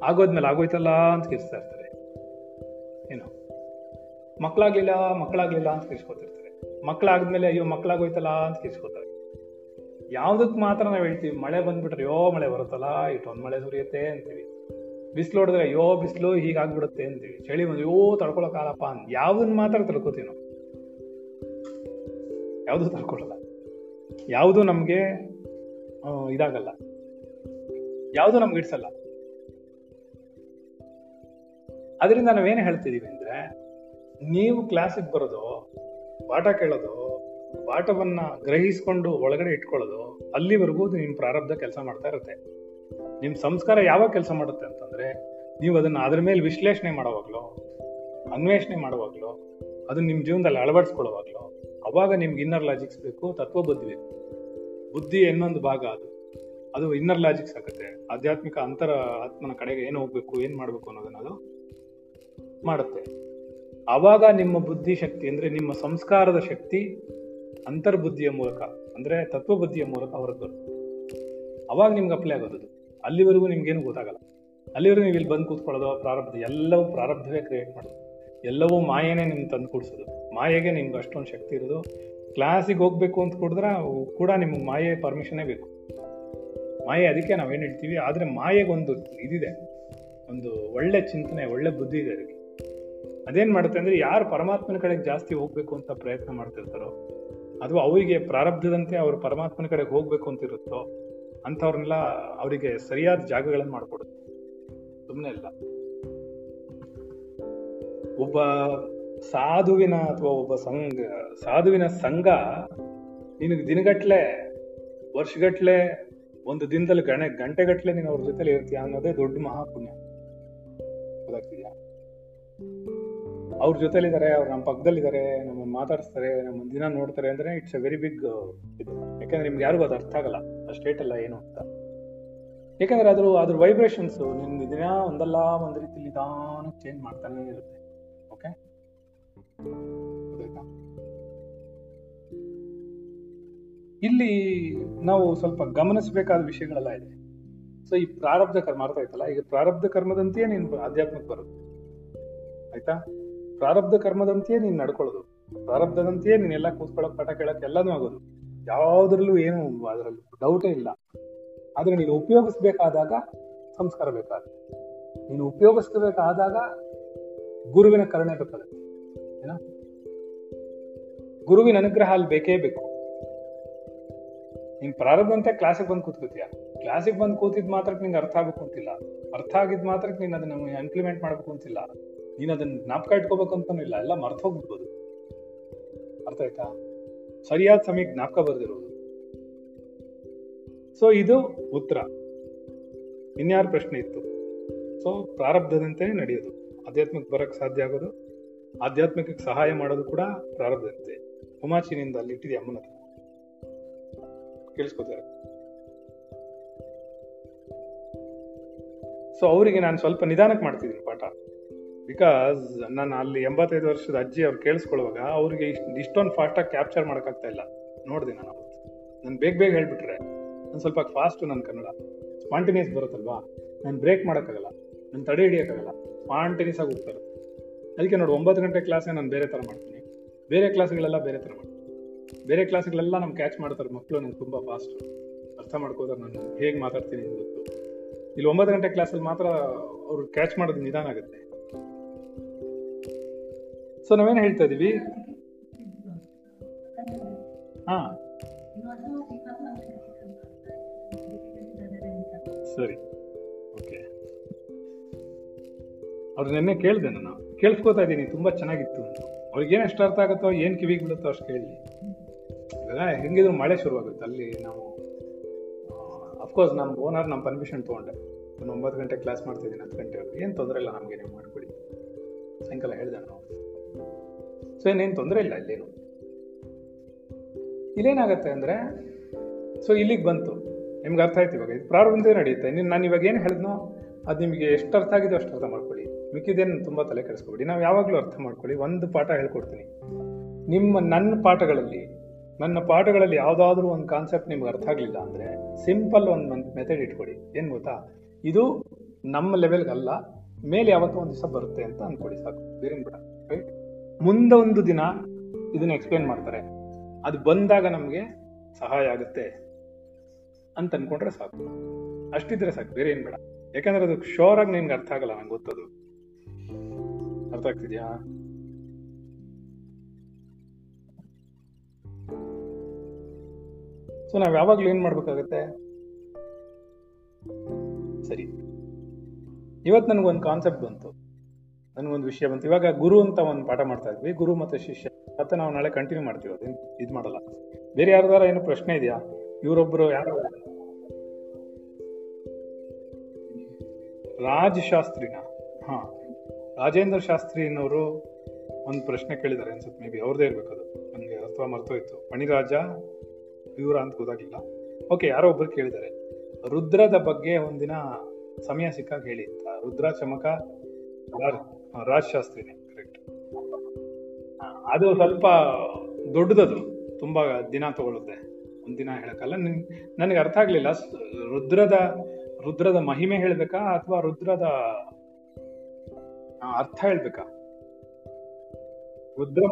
ಆಗೋದ್ಮೇಲೆ ಆಗೋಯ್ತಲ್ಲ ಅಂತ ಕಿರ್ಸ್ತಾ ಇರ್ತಾರೆ. ಏನು. ಮಕ್ಕಳಾಗ್ಲಿಲ್ಲ ಮಕ್ಕಳಾಗ್ಲಿಲ್ಲ ಅಂತ ಕಿರ್ಸ್ಕೊತಿರ್ತಾರೆ. ಮಕ್ಕಳಾದ್ಮೇಲೆ ಅಯ್ಯೋ ಮಕ್ಕಳಾಗೋಯ್ತಲ್ಲ ಅಂತ ಕಿರ್ಸ್ಕೊತಾರೆ. ಯಾವುದಕ್ಕೆ ಮಾತ್ರ ನಾವು ಹೇಳ್ತೀವಿ, ಮಳೆ ಬಂದ್ಬಿಟ್ರೆ ಯೋ ಮಳೆ ಬರುತ್ತಲ್ಲ, ಇಷ್ಟೊಂದು ಮಳೆ ಸುರಿಯುತ್ತೆ ಅಂತೀವಿ. ಬಿಸಿಲು ಹೊಡೆದ್ರೆ ಅಯ್ಯೋ, ಬಿಸಿಲು ಹೀಗಾಗ್ಬಿಡುತ್ತೆ ಅಂತೀವಿ. ಚಳಿ ಬಂದು ಅಯ್ಯೋ, ತಡ್ಕೊಳಕ್ಕಾಗಲ್ಲಪ್ಪ ಅಂತ ಯಾವ್ದನ್ನ ಮಾತ್ರ ತಡ್ಕೋತೀವಿ ನಾವು. ಯಾವುದು ತಡ್ಕೊಳಲ್ಲ. ಯಾವುದು ನಮಗೆ ಇದಾಗಲ್ಲ. ಯಾವುದು ನಮ್ಗೆ ಇಡ್ಸಲ್ಲ ಅದರಿಂದ ನಾವೇನು ಹೇಳ್ತಿದ್ದೀವಿ ಅಂದರೆ, ನೀವು ಕ್ಲಾಸಿಗೆ ಬರೋದು, ಪಾಠ ಕೇಳೋದು, ಪಾಠವನ್ನು ಗ್ರಹಿಸ್ಕೊಂಡು ಒಳಗಡೆ ಇಟ್ಕೊಳ್ಳೋದು, ಅಲ್ಲಿವರೆಗೂ ನಿಮ್ಮ ಪ್ರಾರಬ್ಧ ಕೆಲಸ ಮಾಡ್ತಾ ಇರುತ್ತೆ. ನಿಮ್ ಸಂಸ್ಕಾರ ಯಾವಾಗ ಕೆಲಸ ಮಾಡುತ್ತೆ ಅಂತಂದ್ರೆ, ನೀವು ಅದನ್ನು ಅದ್ರ ಮೇಲೆ ವಿಶ್ಲೇಷಣೆ ಮಾಡೋವಾಗಲೋ, ಅನ್ವೇಷಣೆ ಮಾಡುವಾಗಲೋ ಅದನ್ನ ನಿಮ್ಮ ಜೀವನದಲ್ಲಿ ಅಳವಡಿಸ್ಕೊಳ್ಳುವಾಗಲೋ, ಅವಾಗ ನಿಮ್ಗೆ ಇನ್ನರ್ ಲಾಜಿಕ್ಸ್ ಬೇಕು ತತ್ವ ಬುದ್ಧಿ ಬೇಕು. ಬುದ್ಧಿ ಇನ್ನೊಂದು ಭಾಗ ಅದು. ಅದು ಇನ್ನರ್ ಲಾಜಿಕ್ಸ್ ಆಗುತ್ತೆ. ಆಧ್ಯಾತ್ಮಿಕ ಅಂತರ ಆತ್ಮನ ಕಡೆಗೆ ಏನು ಹೋಗ್ಬೇಕು, ಏನು ಮಾಡಬೇಕು ಅನ್ನೋದನ್ನ ಅದು ಮಾಡುತ್ತೆ. ಆವಾಗ ನಿಮ್ಮ ಬುದ್ಧಿ ಶಕ್ತಿ ಅಂದ್ರೆ ನಿಮ್ಮ ಸಂಸ್ಕಾರದ ಶಕ್ತಿ ಅಂತರ್ಬುದ್ಧಿಯ ಮೂಲಕ, ಅಂದ್ರೆ ತತ್ವ ಬುದ್ಧಿಯ ಮೂಲಕ ಹೊರಗೆ ಬರುತ್ತೆ. ಅವಾಗ ನಿಮ್ಗೆ ಅಪ್ಲೈ ಆಗೋದು. ಅಲ್ಲಿವರೆಗೂ ನಿಮ್ಗೇನು ಗೊತ್ತಾಗಲ್ಲ. ಅಲ್ಲಿವರೆಗೂ ನೀವು ಇಲ್ಲಿ ಬಂದು ಕೂತ್ಕೊಳ್ಳೋದು, ಪ್ರಾರಬ್ಧ, ಎಲ್ಲವೂ ಪ್ರಾರಬ್ಧವೇ ಕ್ರಿಯೇಟ್ ಮಾಡೋದು. ಎಲ್ಲವೂ ಮಾಯೇನೇ ನಿಮ್ಗೆ ತಂದು ಕೊಡಿಸೋದು. ಮಾಯೆಗೆ ನಿಮ್ಗೆ ಅಷ್ಟೊಂದು ಶಕ್ತಿ ಇರೋದು. ಕ್ಲಾಸಿಗೆ ಹೋಗ್ಬೇಕು ಅಂತ ಕುಡಿದ್ರೆ ಕೂಡ ನಿಮ್ಗೆ ಮಾಯೆ ಪರ್ಮಿಷನೇ ಬೇಕು. ಮಾಯೆ ಅದಕ್ಕೆ ನಾವೇನು ಹೇಳ್ತೀವಿ? ಆದರೆ ಮಾಯೆಗೊಂದು ಇದಿದೆ. ಒಂದು ಒಳ್ಳೆ ಚಿಂತನೆ, ಒಳ್ಳೆ ಬುದ್ಧಿ ಇದೆ ಅದಕ್ಕೆ. ಅದೇನು ಮಾಡುತ್ತೆ ಅಂದರೆ ಯಾರು ಪರಮಾತ್ಮನ ಕಡೆಗೆ ಜಾಸ್ತಿ ಹೋಗ್ಬೇಕು ಅಂತ ಪ್ರಯತ್ನ ಮಾಡ್ತಿರ್ತಾರೋ, ಅಥವಾ ಅವರಿಗೆ ಪ್ರಾರಬ್ಧದಂತೆ ಅವರು ಪರಮಾತ್ಮನ ಕಡೆಗೆ ಹೋಗಬೇಕು ಅಂತ ಇರುತ್ತೋ ಅಂಥವ್ರನ್ನೆಲ್ಲ ಅವರಿಗೆ ಸರಿಯಾದ ಜಾಗಗಳನ್ನು ಮಾಡಿಕೊಡುತ್ತೆ ಸುಮ್ಮನೆ ಇಲ್ಲ ಒಬ್ಬ ಸಾಧುವಿನ ಅಥವಾ ಒಬ್ಬ ಸಂಘ, ಸಾಧುವಿನ ಸಂಘ ನಿನಗೆ ದಿನಗಟ್ಲೆ, ವರ್ಷಗಟ್ಲೆ, ಒಂದು ದಿನದಲ್ಲಿ ಗಣೆ, ಗಂಟೆಗಟ್ಲೆ ನೀನು ಅವ್ರ ಜೊತೆಲಿ ಇರ್ತೀಯ ಅನ್ನೋದೇ ದೊಡ್ಡ ಮಹಾಪುಣ್ಯ. ಗೊತ್ತಾಗ್ತಿದ್ಯಾ ಅವ್ರ ಜೊತೆಲಿದ್ದಾರೆ ಅವ್ರು ನಮ್ಮ ಪಕ್ಕದಲ್ಲಿದ್ದಾರೆ ನಮ್ಮನ್ನು ಮಾತಾಡಿಸ್ತಾರೆ ನಮ್ಮ ದಿನ ನೋಡ್ತಾರೆ ಅಂದ್ರೆ ಇಟ್ಸ್ ಅ ವೆರಿ ಬಿಗ್ ಇದು. ಯಾಕಂದ್ರೆ ನಿಮ್ಗೆ ಯಾರಿಗೂ ಅದು ಅರ್ಥ ಆಗಲ್ಲ. ಸ್ಟೇಟ್ ಅಲ್ಲ ಏನು ಅಂತ. ಯಾಕಂದ್ರೆ ಅದ್ರ ಅದ್ರ ವೈಬ್ರೇಷನ್ಸ್ ನಿನ್ನ ದಿನ ಒಂದಲ್ಲ ಒಂದು ರೀತಿ ನಿಧಾನಕ್ಕೆ ಚೇಂಜ್ ಮಾಡ್ತಾನೆ ಇರುತ್ತೆ. ಓಕೆ ಇಲ್ಲಿ ನಾವು ಸ್ವಲ್ಪ ಗಮನಿಸಬೇಕಾದ ವಿಷಯಗಳೆಲ್ಲ ಇದೆ. ಸೊ ಈ ಪ್ರಾರಬ್ಧ ಕರ್ಮ, ಅರ್ಥ ಆಯ್ತಲ್ಲ? ಈಗ ಪ್ರಾರಬ್ಧ ಕರ್ಮದಂತೆಯೇ ನೀನು ಆಧ್ಯಾತ್ಮಕ್ಕೆ ಬರುತ್ತೆ ಆಯ್ತಾ? ಪ್ರಾರಬ್ಧ ಕರ್ಮದಂತೆಯೇ ನೀನು ನಡ್ಕೊಳ್ಳೋದು. ಪ್ರಾರಬ್ಧದಂತೆಯೇ ನೀನೆಲ್ಲ ಕೂತ್ಕೊಳ್ಳೋಕೆ ಪಾಠ ಕೇಳೋಕೆ ಎಲ್ಲಾನು ಆಗೋದು. ಯಾವ್ದ್ರಲ್ಲೂ ಏನು ಅದರಲ್ಲಿ ಡೌಟೇ ಇಲ್ಲ. ಆದ್ರೆ ನೀನು ಉಪಯೋಗಿಸ್ಬೇಕಾದಾಗ ಸಂಸ್ಕಾರ ಬೇಕಾಗುತ್ತೆ. ನೀನು ಉಪಯೋಗಿಸ್ಕೋಬೇಕಾದಾಗ ಗುರುವಿನ ಕರುಣೆ ಬೇಕಾಗುತ್ತೆ. ಏನ? ಗುರುವಿನ ಅನುಗ್ರಹ ಅಲ್ಲಿ ಬೇಕೇ ಬೇಕು. ನೀನ್ ಪ್ರಾರಂಭಂತೆ ಕ್ಲಾಸಿಗೆ ಬಂದು ಕೂತ್ಕೋತೀಯ ಕ್ಲಾಸಿಗೆ ಬಂದು ಕೂತಿದ್ ಮಾತ್ರಕ್ಕೆ ನಿಂಗೆ ಅರ್ಥ ಆಗ್ಬೇಕು ಅಂತಿಲ್ಲ. ಅರ್ಥ ಆಗಿದ್ ಮಾತ್ರಕ್ಕೆ ನೀನು ಅದನ್ನ ಇಂಪ್ಲಿಮೆಂಟ್ ಮಾಡ್ಬೇಕು ಅಂತಿಲ್ಲ. ನೀನು ಅದನ್ನ ಜ್ಞಾಪಕ ಇಟ್ಕೋಬೇಕು ಅಂತಾನು ಇಲ್ಲ. ಎಲ್ಲ ಮರ್ತ ಹೋಗ್ಬಿಡ್ಬೋದು. ಅರ್ಥ ಆಯ್ತಾ? ಸರಿಯಾದ ಸಮಯಕ್ಕೆ ಜ್ಞಾಪಕ ಬರ್ದಿರೋದು. ಸೊ ಇದು ಉತ್ತರ. ಇನ್ಯಾರ ಪ್ರಶ್ನೆ ಇತ್ತು? ಸೊ ಪ್ರಾರಬ್ಧದಂತೆ ನಡೆಯೋದು. ಆಧ್ಯಾತ್ಮಕ್ಕೆ ಬರಕ್ ಸಾಧ್ಯ ಆಗೋದು? ಆಧ್ಯಾತ್ಮಿಕಕ್ಕೆ ಸಹಾಯ ಮಾಡೋದು ಕೂಡ ಪ್ರಾರಬ್ಧದಂತೆ. ಉಮಾಚಿನಿಂದ ಅಲ್ಲಿ ಇಟ್ಟಿದೆ ಅಮ್ಮನ ಹತ್ರ. ಕೇಳಿಸ್ಕೋತಾರೆ. ಸೊ ಅವರಿಗೆ ನಾನು ಸ್ವಲ್ಪ ನಿಧಾನಕ್ಕೆ ಮಾಡ್ತಿದ್ದೀನಿ ಪಾಠ. ಬಿಕಾಸ್ ನಾನು ಅಲ್ಲಿ ಎಂಬತ್ತೈದು ವರ್ಷದ ಅಜ್ಜಿ ಅವ್ರು ಕೇಳಿಸ್ಕೊಳ್ಳುವಾಗ ಅವರಿಗೆ ಇಷ್ಟು, ಇಷ್ಟೊಂದು ಫಾಸ್ಟಾಗಿ ಕ್ಯಾಪ್ಚರ್ ಮಾಡೋಕ್ಕಾಗ್ತಾ ಇಲ್ಲ. ನೋಡಿದೆ ನಾನು ನಾನು ಬೇಗ ಬೇಗ ಹೇಳಿಬಿಟ್ರೆ, ನಾನು ಸ್ವಲ್ಪ ಫಾಸ್ಟ್ ನನ್ನ ಕನ್ನಡ. ಸ್ಪಾಂಟಿನ್ಯೂಸ್ ಬರುತ್ತಲ್ವಾ? ನಾನು ಬ್ರೇಕ್ ಮಾಡೋಕ್ಕಾಗಲ್ಲ. ನಾನು ತಡೆ ಹಿಡಿಯೋಕ್ಕಾಗಲ್ಲ. ಸ್ಪಾಂಟಿನಿಯಸ್ ಆಗಿ ಹೋಗ್ತಾರೆ. ಅದಕ್ಕೆ ನೋಡಿ, ಒಂಬತ್ತು ಗಂಟೆ ಕ್ಲಾಸೇ ನಾನು ಬೇರೆ ಥರ ಮಾಡ್ತೀನಿ. ಬೇರೆ ಕ್ಲಾಸ್ಗಳೆಲ್ಲ ಬೇರೆ ಥರ ಮಾಡ್ತೀನಿ. ಬೇರೆ ಕ್ಲಾಸ್ಗಳೆಲ್ಲ ನಮ್ಗೆ ಕ್ಯಾಚ್ ಮಾಡ್ತಾರೆ ಮಕ್ಕಳು ನಂಗೆ ತುಂಬ ಫಾಸ್ಟ್ ಅರ್ಥ ಮಾಡ್ಕೋತಾರೆ ನಾನು ಹೇಗೆ ಮಾತಾಡ್ತೀನಿ ಗೊತ್ತು. ಇಲ್ಲಿ ಒಂಬತ್ತು ಗಂಟೆ ಕ್ಲಾಸಲ್ಲಿ ಮಾತ್ರ ಅವರು ಕ್ಯಾಚ್ ಮಾಡೋದು ನಿಧಾನ ಆಗುತ್ತೆ. ಸೊ ನಾವೇನು ಹೇಳ್ತಾ ಇದೀವಿ? ಹಾ. ಸರಿ. ಓಕೆ ಅವ್ರು ನಿನ್ನೆ ಕೇಳಿದೆ ನಾನು. ಕೇಳಿಸ್ಕೋತಾ ಇದ್ದೀನಿ ತುಂಬಾ ಚೆನ್ನಾಗಿತ್ತು ಅವ್ರಿಗೆ ಏನು ಎಷ್ಟು ಅರ್ಥ ಆಗುತ್ತೋ, ಏನು ಕಿವಿಗೆ ಬಿಡುತ್ತೋ ಅಷ್ಟು ಕೇಳಿ. ಇವಾಗ ಹೆಂಗಿದ್ರು ಮಳೆ ಶುರುವಾಗುತ್ತೆ. ಅಲ್ಲಿ ನಾವು ಅಫ್ಕೋರ್ಸ್ ನಮ್ಮ ಓನರ್ ನಮ್ಮ ಪರ್ಮಿಷನ್ ತೊಗೊಂಡೆ. ಒಂದು ಒಂಬತ್ತು ಗಂಟೆ ಕ್ಲಾಸ್ ಮಾಡ್ತಿದ್ದೀನಿ, ಹತ್ತು ಗಂಟೆ ಏನು ತೊಂದರೆ ಇಲ್ಲ ನಮಗೆ, ನೀವು ಮಾಡ್ಕೊಳ್ಳಿ ಸಾಯಂಕಾಲ ಹೇಳಿದೆ ನಾವು ಸೊ ಇನ್ನೇನು ತೊಂದರೆ ಇಲ್ಲ ಇಲ್ಲೇನು. ಇಲ್ಲೇನಾಗತ್ತೆ ಅಂದರೆ ಸೊ ಇಲ್ಲಿಗೆ ಬಂತು. ನಿಮ್ಗೆ ಅರ್ಥ ಆಯ್ತು ಇವಾಗ. ಇದು ಪ್ರಾರಂಭದಿಂದ ನಡೆಯುತ್ತೆ. ನೀನು, ನಾನು ಇವಾಗ ಏನು ಹೇಳಿದ್ನೋ, ಅದು ನಿಮಗೆ ಎಷ್ಟು ಅರ್ಥ ಆಗಿದೆಯೋ ಅಷ್ಟು ಅರ್ಥ ಮಾಡ್ಕೊಳ್ಳಿ. ಮಿಕ್ಕಿದೇನು ತುಂಬ ತಲೆ ಕೆಡಿಸ್ಕೊಬೇಡಿ. ನಾವು ಯಾವಾಗಲೂ ಅರ್ಥ ಮಾಡ್ಕೊಳ್ಳಿ. ಒಂದು ಪಾಠ ಹೇಳ್ಕೊಡ್ತೀನಿ. ನಿಮ್ಮ, ನನ್ನ ಪಾಠಗಳಲ್ಲಿ ನನ್ನ ಪಾಠಗಳಲ್ಲಿ ಯಾವುದಾದ್ರೂ ಒಂದು ಕಾನ್ಸೆಪ್ಟ್ ನಿಮ್ಗೆ ಅರ್ಥ ಆಗಲಿಲ್ಲ ಅಂದರೆ ಸಿಂಪಲ್ ಒಂದು ಮೆಥಡ್ ಇಟ್ಕೊಡಿ. ಏನು ಗೊತ್ತಾ? ಇದು ನಮ್ಮ ಲೆವೆಲ್ಗಲ್ಲ ಮೇಲೆ ಯಾವತ್ತೋ ಒಂದು ದಿವಸ ಬರುತ್ತೆ ಅಂತ ಅಂದ್ಕೊಡಿ ಸಾಕು. ಬೇರೆ ಬಿಡ. ರೈಟ್ ಮುಂದೆ ಒಂದು ದಿನ ಇದನ್ನ ಎಕ್ಸ್ಪ್ಲೇನ್ ಮಾಡ್ತಾರೆ. ಅದು ಬಂದಾಗ ನಮಗೆ ಸಹಾಯ ಆಗುತ್ತೆ ಅಂತ ಅನ್ಕೊಂಡ್ರೆ ಸಾಕು. ಅಷ್ಟಿದ್ರೆ ಸಾಕು, ಬೇರೆ ಏನ್ ಬೇಡ. ಯಾಕಂದ್ರೆ ಅದು ಶೋರ್ ಆಗಿ ನಿನ್ಗೆ ಅರ್ಥ ಆಗಲ್ಲ, ನಂಗೆ ಗೊತ್ತದು. ಅರ್ಥ ಆಗ್ತಿದ್ಯಾ? ಸೊ ನಾವ್ ಯಾವಾಗ್ಲೂ ಏನ್ ಮಾಡ್ಬೇಕಾಗತ್ತೆ? ಸರಿ. ಇವತ್ತು ನನಗೊಂದು ಕಾನ್ಸೆಪ್ಟ್ ಬಂತು. ನನಗೊಂದು ವಿಷಯ ಬಂತು. ಇವಾಗ ಗುರು ಅಂತ ಒಂದು ಪಾಠ ಮಾಡ್ತಾ ಇದ್ವಿ. ಗುರು ಮತ್ತು ಶಿಷ್ಯ. ಮತ್ತೆ ನಾವು ನಾಳೆ ಕಂಟಿನ್ಯೂ ಮಾಡ್ತೀವಿ. ಅದು ಇದು ಮಾಡಲ್ಲ. ಬೇರೆ ಯಾರ್ದಾರ ಏನು ಪ್ರಶ್ನೆ ಇದೆಯಾ? ಇವರೊಬ್ಬರು ಯಾರು? ರಾಜ್ ಶಾಸ್ತ್ರಿನ ಹಾ. ರಾಜೇಂದ್ರ ಶಾಸ್ತ್ರಿನವರು ಒಂದು ಪ್ರಶ್ನೆ ಕೇಳಿದ್ದಾರೆ ಅನ್ಸುತ್ತೆ ಮೇ ಬಿ ಅವ್ರದ್ದೇ ಇರ್ಬೇಕು ಅದು ನನಗೆ ಅಥವಾ ಮರ್ತೋಯ್ತು. ಮಣಿರಾಜ, ಇವರ ಅಂತ ಗೊತ್ತಾಗ್ಲಿಲ್ಲ. ಓಕೆ ಯಾರೋ ಒಬ್ರು ಕೇಳಿದ್ದಾರೆ. ರುದ್ರದ ಬಗ್ಗೆ ಒಂದಿನ ಸಮಯ ಸಿಕ್ಕಾಗ ಹೇಳಿ ರುದ್ರ ಚಮಕ ರಾಜ್ ಹಾ, ಕರೆಕ್ಟ್ ಅದು ಸ್ವಲ್ಪ ದೊಡ್ಡದದು ತುಂಬಾ ದಿನ ತಗೊಳುತ್ತೆ ಒಂದಿನ ಹೇಳಕ್ಕಲ್ಲ ನಿನ್- ನನಗೆ ಅರ್ಥ ಆಗ್ಲಿಲ್ಲ. ರುದ್ರದ ರುದ್ರದ ಮಹಿಮೆ ಹೇಳ್ಬೇಕಾ ಅಥವಾ ರುದ್ರದ ಅರ್ಥ ಹೇಳ್ಬೇಕಾ? ರುದ್ರ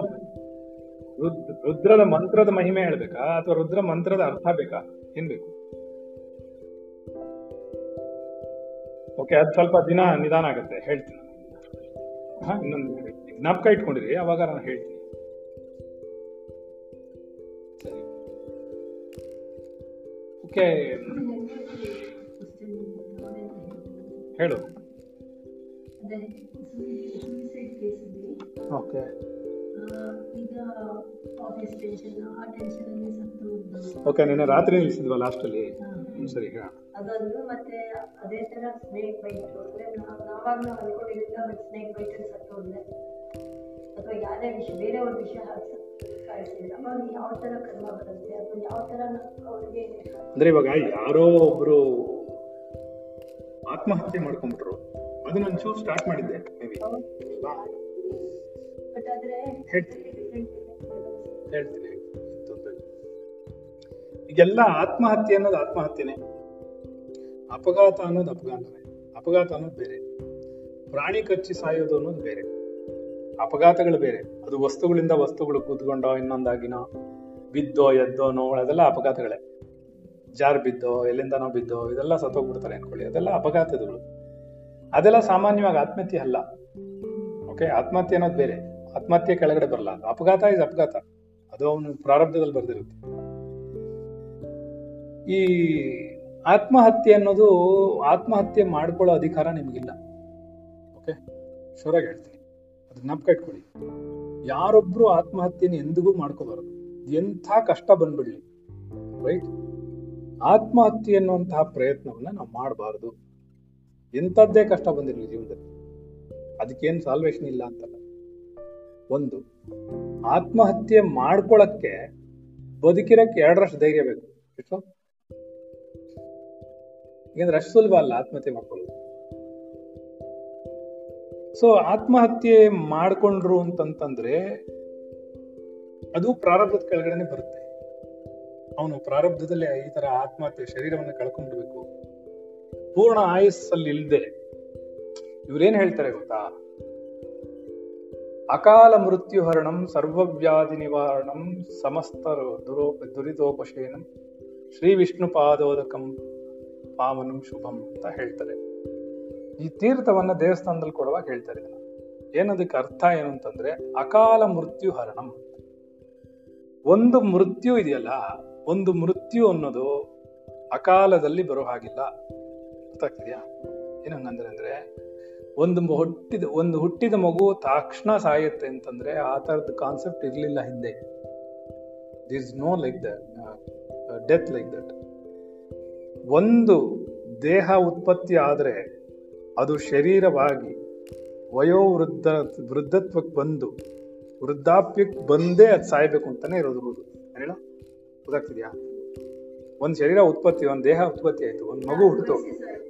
ರುದ್- ರುದ್ರದ ಮಂತ್ರದ ಮಹಿಮೆ ಹೇಳ್ಬೇಕಾ ಅಥವಾ ರುದ್ರ ಮಂತ್ರದ ಅರ್ಥ ಬೇಕಾ? ಏನ್ ಬೇಕು ಓಕೆ ಅದು ಸ್ವಲ್ಪ ದಿನ ನಿಧಾನ ಆಗುತ್ತೆ ಹೇಳ್ತೀನಿ. ಹಾ ಇನ್ನೊಂದು ಜ್ಞಾಪಕ ಇಟ್ಕೊಂಡಿರಿ ಅವಾಗ ನಾನು ಹೇಳ್ತೀನಿ. ಸರಿ. ಓಕೆ. ಹೇಳು. ಓಕೆ. ಈಗ ಆಫೀಸ್ ಟೆನ್ಷನ್ ಆ ಟೆನ್ಷನ್ ಅಲ್ಲಿ ಸತ್ತು. ಓಕೆ ನಿನ್ನೆ ರಾತ್ರಿ ನಿಲ್ಸಿದ್ವಾ ಲಾಸ್ಟಲ್ಲಿ ಅಲ್ಲಿ ಸರಿ ಈಗ ಅದೊಂದು ಮತ್ತೆ ಅದೇ ತರ ಸ್ನೇಕ್ ಬೈಟ್ ಅಂದ್ರೆ ನಾವ್- ನಾವಾಗ ನಾವು ಅನ್ಕೊಂಡಿದ್ದ ಬಟ್ ಸ್ನೇಕ್ ಬೈಟ್ ಅಲ್ಲಿ ಸತ್ತು ಹೋದ್ರೆ ಅಥವಾ ಯಾರೇ ವಿಷಯ ಬೇರೆಯವ್ರ ವಿಷಯ ಅಂದ್ರೆ ಇವಾಗ ಯಾರೋ ಒಬ್ರು ಆತ್ಮಹತ್ಯೆ ಮಾಡ್ಕೊಂಡ್ಬಿಟ್ರು. ಅದನ್ನ ಒಂಚೂರು ಸ್ಟಾರ್ಟ್ ಮಾಡಿದ್ದೆ ಮೇ ಬಿ. ಹೇಳ್ತೀನಿ ಇಲ್ಲ. ಈಗೆಲ್ಲ ಆತ್ಮಹತ್ಯೆ ಅನ್ನೋದು ಆತ್ಮಹತ್ಯೆನೆ. ಅಪಘಾತ ಅನ್ನೋದು ಅಪಘಾತನೇ ಅಪಘಾತ ಅನ್ನೋದು ಬೇರೆ. ಪ್ರಾಣಿ ಕಚ್ಚಿ ಸಾಯೋದು ಅನ್ನೋದು ಬೇರೆ. ಅಪಘಾತಗಳು ಬೇರೆ. ಅದು ವಸ್ತುಗಳಿಂದ ವಸ್ತುಗಳು ಕೂತ್ಕೊಂಡೋ ಇನ್ನೊಂದಾಗಿನೋ ಬಿದ್ದೋ ಎದ್ದೋ ನೋವು ಅದೆಲ್ಲ ಅಪಘಾತಗಳೇ. ಜಾರ್ ಬಿದ್ದೋ ಎಲ್ಲಿಂದನೋ ಬಿದ್ದೋ ಇದೆಲ್ಲ ಸತ್ತೋಗ್ಬಿಡ್ತಾರೆ ಅನ್ಕೊಳ್ಳಿ. ಅದೆಲ್ಲ ಅಪಘಾತಗಳು. ಅದೆಲ್ಲ ಸಾಮಾನ್ಯವಾಗಿ ಆತ್ಮಹತ್ಯೆ ಅಲ್ಲ. ಓಕೆ ಆತ್ಮಹತ್ಯೆ ಅನ್ನೋದು ಬೇರೆ. ಆತ್ಮಹತ್ಯೆ ಕೆಳಗಡೆ ಬರಲ್ಲ. ಅಪಘಾತ ಇಸ್ ಅಪಘಾತ. ಅದು ಅವನು ಪ್ರಾರಬ್ಧದಲ್ಲಿ ಬರ್ದಿರುತ್ತೆ. ಈ ಆತ್ಮಹತ್ಯೆ ಅನ್ನೋದು ಆತ್ಮಹತ್ಯೆ ಮಾಡ್ಕೊಳ್ಳೋ ಅಧಿಕಾರ ನಿಮಗಿಲ್ಲ. ಓಕೆ ಶೋರಾಗಿ ಹೇಳ್ತೀನಿ. ಅದು ಜ್ಞಾಪಕ ಇಟ್ಕೊಳ್ಳಿ ಯಾರೊಬ್ರು ಆತ್ಮಹತ್ಯೆನ ಎಂದಿಗೂ ಮಾಡ್ಕೋಬಾರದು. ಎಂಥ ಕಷ್ಟ ಬಂದ್ಬಿಡ್ಲಿ. ರೈಟ್ ಆತ್ಮಹತ್ಯೆ ಅನ್ನುವಂತಹ ಪ್ರಯತ್ನವನ್ನ ನಾವು ಮಾಡಬಾರ್ದು. ಎಂಥದ್ದೇ ಕಷ್ಟ ಬಂದಿರಲಿ ಜೀವನದಲ್ಲಿ. ಅದಕ್ಕೇನು ಸಾಲ್ವೇಷನ್ ಇಲ್ಲ ಅಂತಲ್ಲ ಒಂದು, ಆತ್ಮಹತ್ಯೆ ಮಾಡ್ಕೊಳಕ್ಕೆ ಬದುಕಿರಕ್ಕೆ ಎರಡರಷ್ಟು ಧೈರ್ಯ ಬೇಕು. ಎಷ್ಟು? ಯಾಕಂದ್ರೆ ಅಷ್ಟು ಸುಲಭ ಅಲ್ಲ ಆತ್ಮಹತ್ಯೆ ಮಾಡ್ಕೊಳ್ಳೋದು. ಸೊ ಆತ್ಮಹತ್ಯೆ ಮಾಡ್ಕೊಂಡ್ರು ಅಂತಂತಂದ್ರೆ ಅದು ಪ್ರಾರಬ್ಧದ ಕೆಳಗಡೆನೆ ಬರುತ್ತೆ. ಅವನು ಪ್ರಾರಬ್ಧದಲ್ಲಿ ಈ ತರ ಆತ್ಮಹತ್ಯೆ ಶರೀರವನ್ನು ಕಳ್ಕೊಂಡ್ಬಿಡ್ಬೇಕು. ಪೂರ್ಣ ಆಯಸ್ಸಲ್ಲಿ ಇಲ್ಲದೆ ಇವ್ರೇನ್ ಹೇಳ್ತಾರೆ ಗೊತ್ತಾ? ಅಕಾಲ ಮೃತ್ಯುಹರಣಂ, ಸರ್ವವ್ಯಾಧಿ ನಿವಾರಣಂ, ಸಮಸ್ತ ದುರೋಪ ದುರಿತೋಪಶೇನಂ, ಶ್ರೀ ವಿಷ್ಣು ಪಾದೋದಕಂ ಪಾವನಂ ಶುಭಂ ಅಂತ ಹೇಳ್ತಾರೆ. ಈ ತೀರ್ಥವನ್ನ ದೇವಸ್ಥಾನದಲ್ಲಿ ಕೊಡುವಾಗ ಹೇಳ್ತಾರೆ. ಏನದಕ್ಕೆ ಅರ್ಥ ಏನು ಅಂತಂದ್ರೆ, ಅಕಾಲ ಮೃತ್ಯುಹರಣಂ. ಒಂದು ಮೃತ್ಯು ಇದೆಯಲ್ಲ, ಒಂದು ಮೃತ್ಯು ಅನ್ನೋದು ಅಕಾಲದಲ್ಲಿ ಬರೋ ಹಾಗಿಲ್ಲ. ಗೊತ್ತಾಗ್ತಿದ್ಯಾ? ಏನಂಗಂದ್ರೆ ಅಂದ್ರೆ ಒಂದು ಹುಟ್ಟಿದ ಒಂದು ಹುಟ್ಟಿದ ಮಗು ತಕ್ಷಣ ಸಾಯುತ್ತೆ ಅಂತಂದ್ರೆ ಆ ತರದ ಕಾನ್ಸೆಪ್ಟ್ ಇರಲಿಲ್ಲ ಹಿಂದೆ. This no like the death like that ಒಂದು ದೇಹ ಉತ್ಪತ್ತಿ ಆದರೆ ಅದು ಶರೀರವಾಗಿ ವಯೋವೃದ್ಧ, ವೃದ್ಧತ್ವಕ್ಕೆ ಬಂದು, ವೃದ್ಧಾಪ್ಯಕ್ಕೆ ಬಂದೇ ಅದು ಸಾಯ್ಬೇಕು ಅಂತಾನೆ ಇರೋದು ರೂಢು ಹೇಳ ಗೊತ್ತಾಗ್ತಿದ್ಯಾ? ಒಂದು ಶರೀರ ಉತ್ಪತ್ತಿ, ಒಂದು ದೇಹ ಉತ್ಪತ್ತಿ ಆಯಿತು, ಒಂದು ಮಗು ಹುಟ್ಟಿತು.